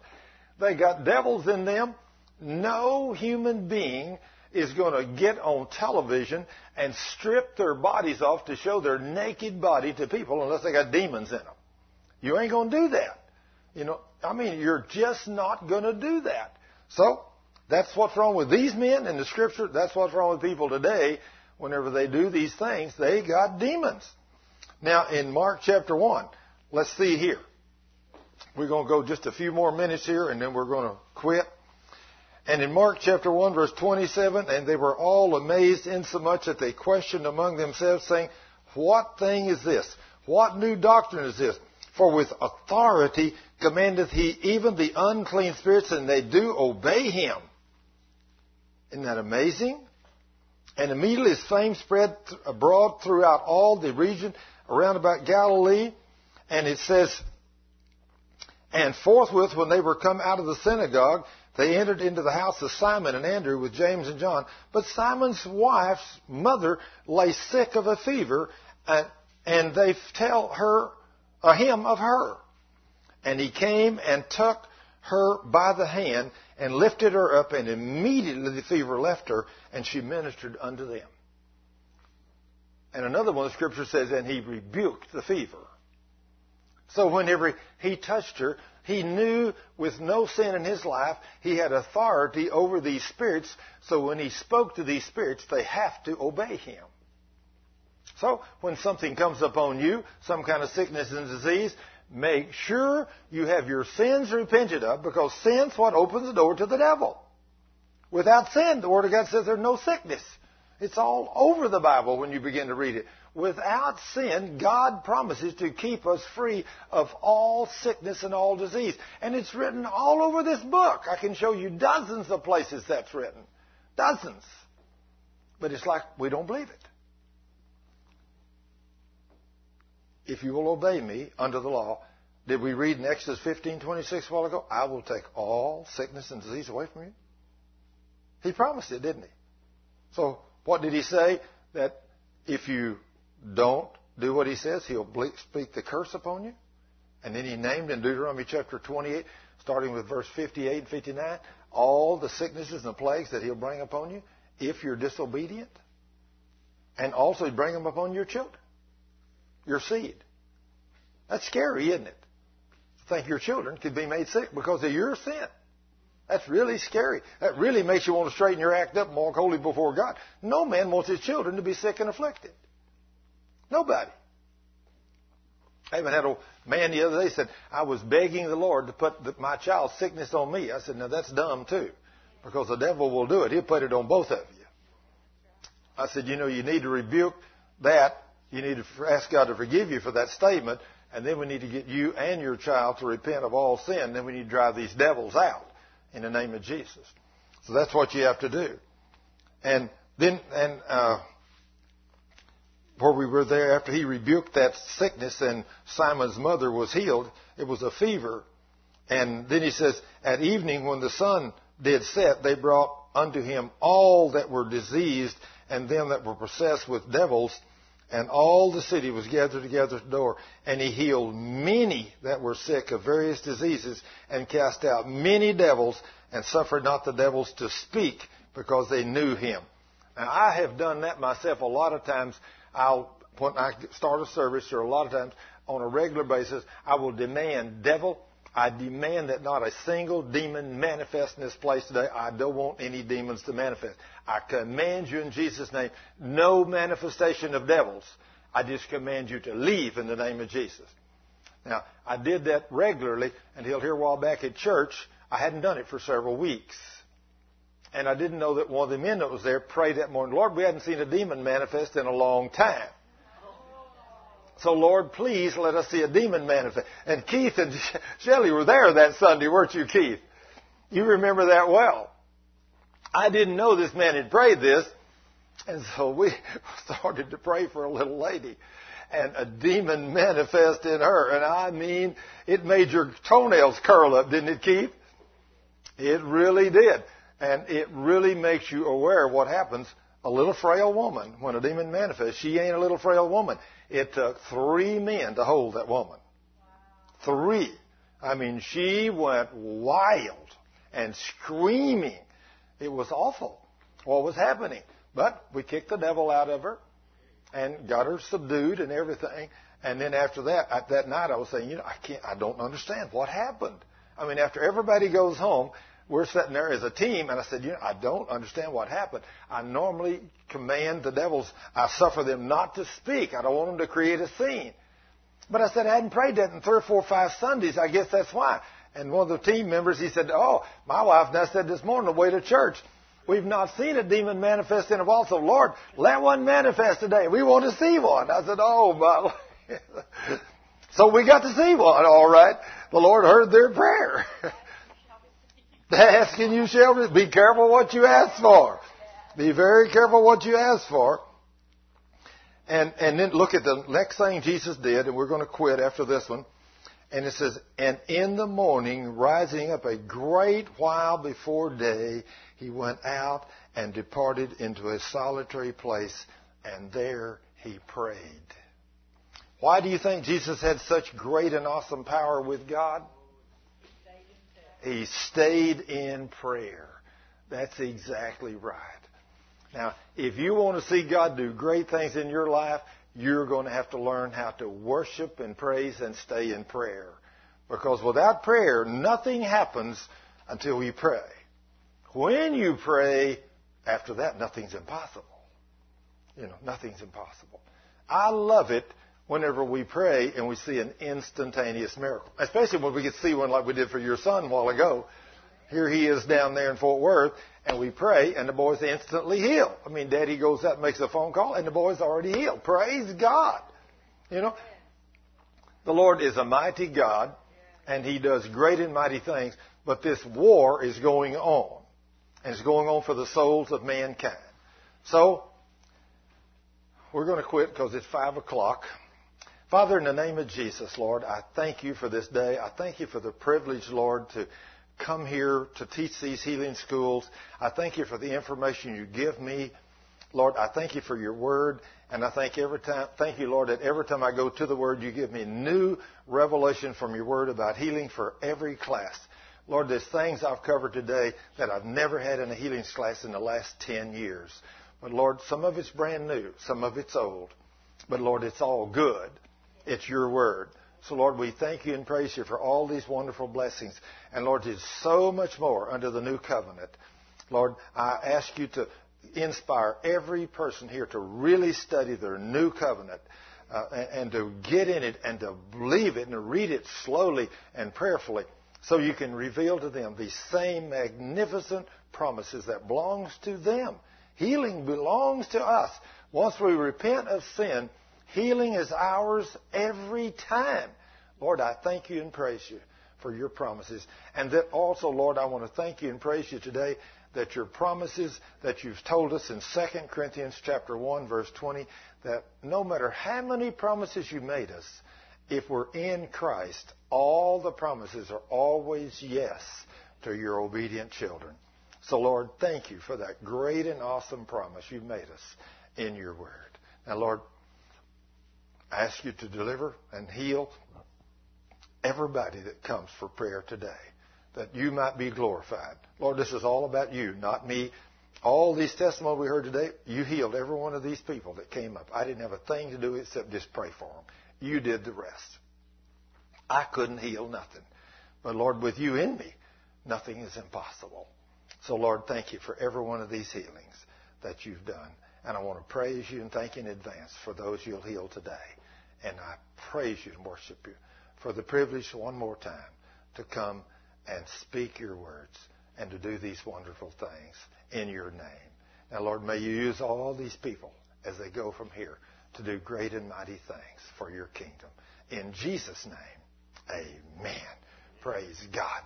[SPEAKER 1] They got devils in them. No human being is going to get on television and strip their bodies off to show their naked body to people unless they got demons in them. You ain't going to do that. You know, I mean, you're just not going to do that. So, that's what's wrong with these men in the scripture. That's what's wrong with people today. Whenever they do these things, they got demons. Now, in Mark chapter 1, let's see here. We're going to go just a few more minutes here and then we're going to quit. And in Mark chapter 1 verse 27, and they were all amazed insomuch that they questioned among themselves saying, what thing is this? What new doctrine is this? For with authority commandeth he even the unclean spirits, and they do obey him. Isn't that amazing? And immediately his fame spread abroad throughout all the region around about Galilee. And it says, and forthwith when they were come out of the synagogue, they entered into the house of Simon and Andrew with James and John. But Simon's wife's mother lay sick of a fever, and, and they tell her a him of her. And he came and took her by the hand and lifted her up, and immediately the fever left her, and she ministered unto them. And another one, the scripture says, and he rebuked the fever. So whenever he touched her, he knew with no sin in his life, he had authority over these spirits. So when he spoke to these spirits, they have to obey him. So when something comes upon you, some kind of sickness and disease, make sure you have your sins repented of because sin's what opens the door to the devil. Without sin, the Word of God says there's no sickness. It's all over the Bible when you begin to read it. Without sin, God promises to keep us free of all sickness and all disease. And it's written all over this book. I can show you dozens of places that's written. Dozens. But it's like we don't believe it. If you will obey me under the law, did we read in Exodus 15:26 a while ago? I will take all sickness and disease away from you. He promised it, didn't he? So what did he say? That if you don't do what he says, he'll speak the curse upon you. And then he named in Deuteronomy chapter 28, starting with verse 58 and 59, all the sicknesses and the plagues that he'll bring upon you if you're disobedient. And also bring them upon your children, your seed. That's scary, isn't it? To think your children could be made sick because of your sin. That's really scary. That really makes you want to straighten your act up and walk holy before God. No man wants his children to be sick and afflicted. Nobody. I even had a man the other day said, I was begging the Lord to put the, my child's sickness on me. I said, now that's dumb too, because the devil will do it. He'll put it on both of you. I said, you know, you need to rebuke that. You need to ask God to forgive you for that statement. And then we need to get you and your child to repent of all sin. Then we need to drive these devils out in the name of Jesus. So that's what you have to do. And then, and, uh, where we were there after he rebuked that sickness and Simon's mother was healed. It was a fever. And then he says, At evening when the sun did set, they brought unto him all that were diseased and them that were possessed with devils. And all the city was gathered together at the door. And he healed many that were sick of various diseases and cast out many devils and suffered not the devils to speak because they knew him. Now I have done that myself a lot of times I'll, when I start a service, or a lot of times on a regular basis, I will demand, devil, I demand that not a single demon manifest in this place today. I don't want any demons to manifest. I command you in Jesus' name, no manifestation of devils. I just command you to leave in the name of Jesus. Now, I did that regularly until here a while back at church. I hadn't done it for several weeks. And I didn't know that one of the men that was there prayed that morning, Lord, we hadn't seen a demon manifest in a long time. So, Lord, please let us see a demon manifest. And Keith and Shelley were there that Sunday, weren't you, Keith? You remember that well. I didn't know this man had prayed this. And so we [LAUGHS] started to pray for a little lady. And a demon manifest in her. And I mean, it made your toenails curl up, didn't it, Keith? It really did. And it really makes you aware of what happens. A little frail woman, when a demon manifests, she ain't a little frail woman. It took three men to hold that woman. Three. I mean, she went wild and screaming. It was awful what was happening. But we kicked the devil out of her and got her subdued and everything. And then after that, at that night, I was saying, you know, I can't, I don't understand what happened. I mean, after everybody goes home, we're sitting there as a team, and I said, you know, I don't understand what happened. I normally command the devils, I suffer them not to speak. I don't want them to create a scene. But I said, I hadn't prayed that in three or four or five Sundays. I guess that's why. And one of the team members, he said, oh, my wife and I said this morning on the way to church, we've not seen a demon manifest in a while, so Lord, let one manifest today. We want to see one. I said, oh, my. [LAUGHS] so we got to see one, all right. The Lord heard their prayer. [LAUGHS] [LAUGHS] Asking you shall receive. be careful what you ask for. Be very careful what you ask for. And, and then look at the next thing Jesus did, and we're going to quit after this one. And it says, And in the morning, rising up a great while before day, he went out and departed into a solitary place, and there he prayed. Why do you think Jesus had such great and awesome power with God? He stayed in prayer. That's exactly right. Now, if you want to see God do great things in your life, you're going to have to learn how to worship and praise and stay in prayer. Because without prayer, nothing happens until we pray. When you pray, after that, nothing's impossible. You know, nothing's impossible. I love it whenever we pray and we see an instantaneous miracle. Especially when we to see one like we did for your son a while ago. Here he is down there in Fort Worth, and we pray, and the boy's instantly healed. I mean, Daddy goes up, and makes a phone call, and the boy's already healed. Praise God. You know, the Lord is a mighty God, and He does great and mighty things, but this war is going on. And it's going on for the souls of mankind. So, we're going to quit because it's 5 o'clock. Father, in the name of Jesus, Lord, I thank you for this day. I thank you for the privilege, Lord, to come here to teach these healing schools. I thank you for the information you give me. Lord, I thank you for your word, and I thank every time, thank you, Lord, that every time I go to the word, you give me new revelation from your word about healing for every class. Lord, there's things I've covered today that I've never had in a healing class in the last 10 years. But Lord, some of it's brand new, some of it's old. But Lord, it's all good. It's your word. So Lord, we thank you and praise you for all these wonderful blessings. And Lord, there's so much more under the new covenant. Lord, I ask you to inspire every person here to really study their new covenant uh, and, and to get in it and to believe it and to read it slowly and prayerfully so you can reveal to them these same magnificent promises that belongs to them. Healing belongs to us. Once we repent of sin, healing is ours every time. Lord, I thank you and praise you for your promises. And that also, Lord, I want to thank you and praise you today that your promises that you've told us in 2 Corinthians chapter 1 verse 20 that no matter how many promises you made us, if we're in Christ, all the promises are always yes to your obedient children. So, Lord, thank you for that great and awesome promise you've made us in your word. Now, Lord, I ask you to deliver and heal everybody that comes for prayer today, that you might be glorified. Lord, this is all about you, not me. All these testimonies we heard today, you healed every one of these people that came up. I didn't have a thing to do except just pray for them. You did the rest. I couldn't heal nothing. But Lord, with you in me, nothing is impossible. So Lord, thank you for every one of these healings that you've done. And I want to praise you and thank you in advance for those you'll heal today. And I praise you and worship you for the privilege one more time to come and speak your words and to do these wonderful things in your name. Now, Lord, may you use all these people as they go from here to do great and mighty things for your kingdom. In Jesus' name, amen. Praise God.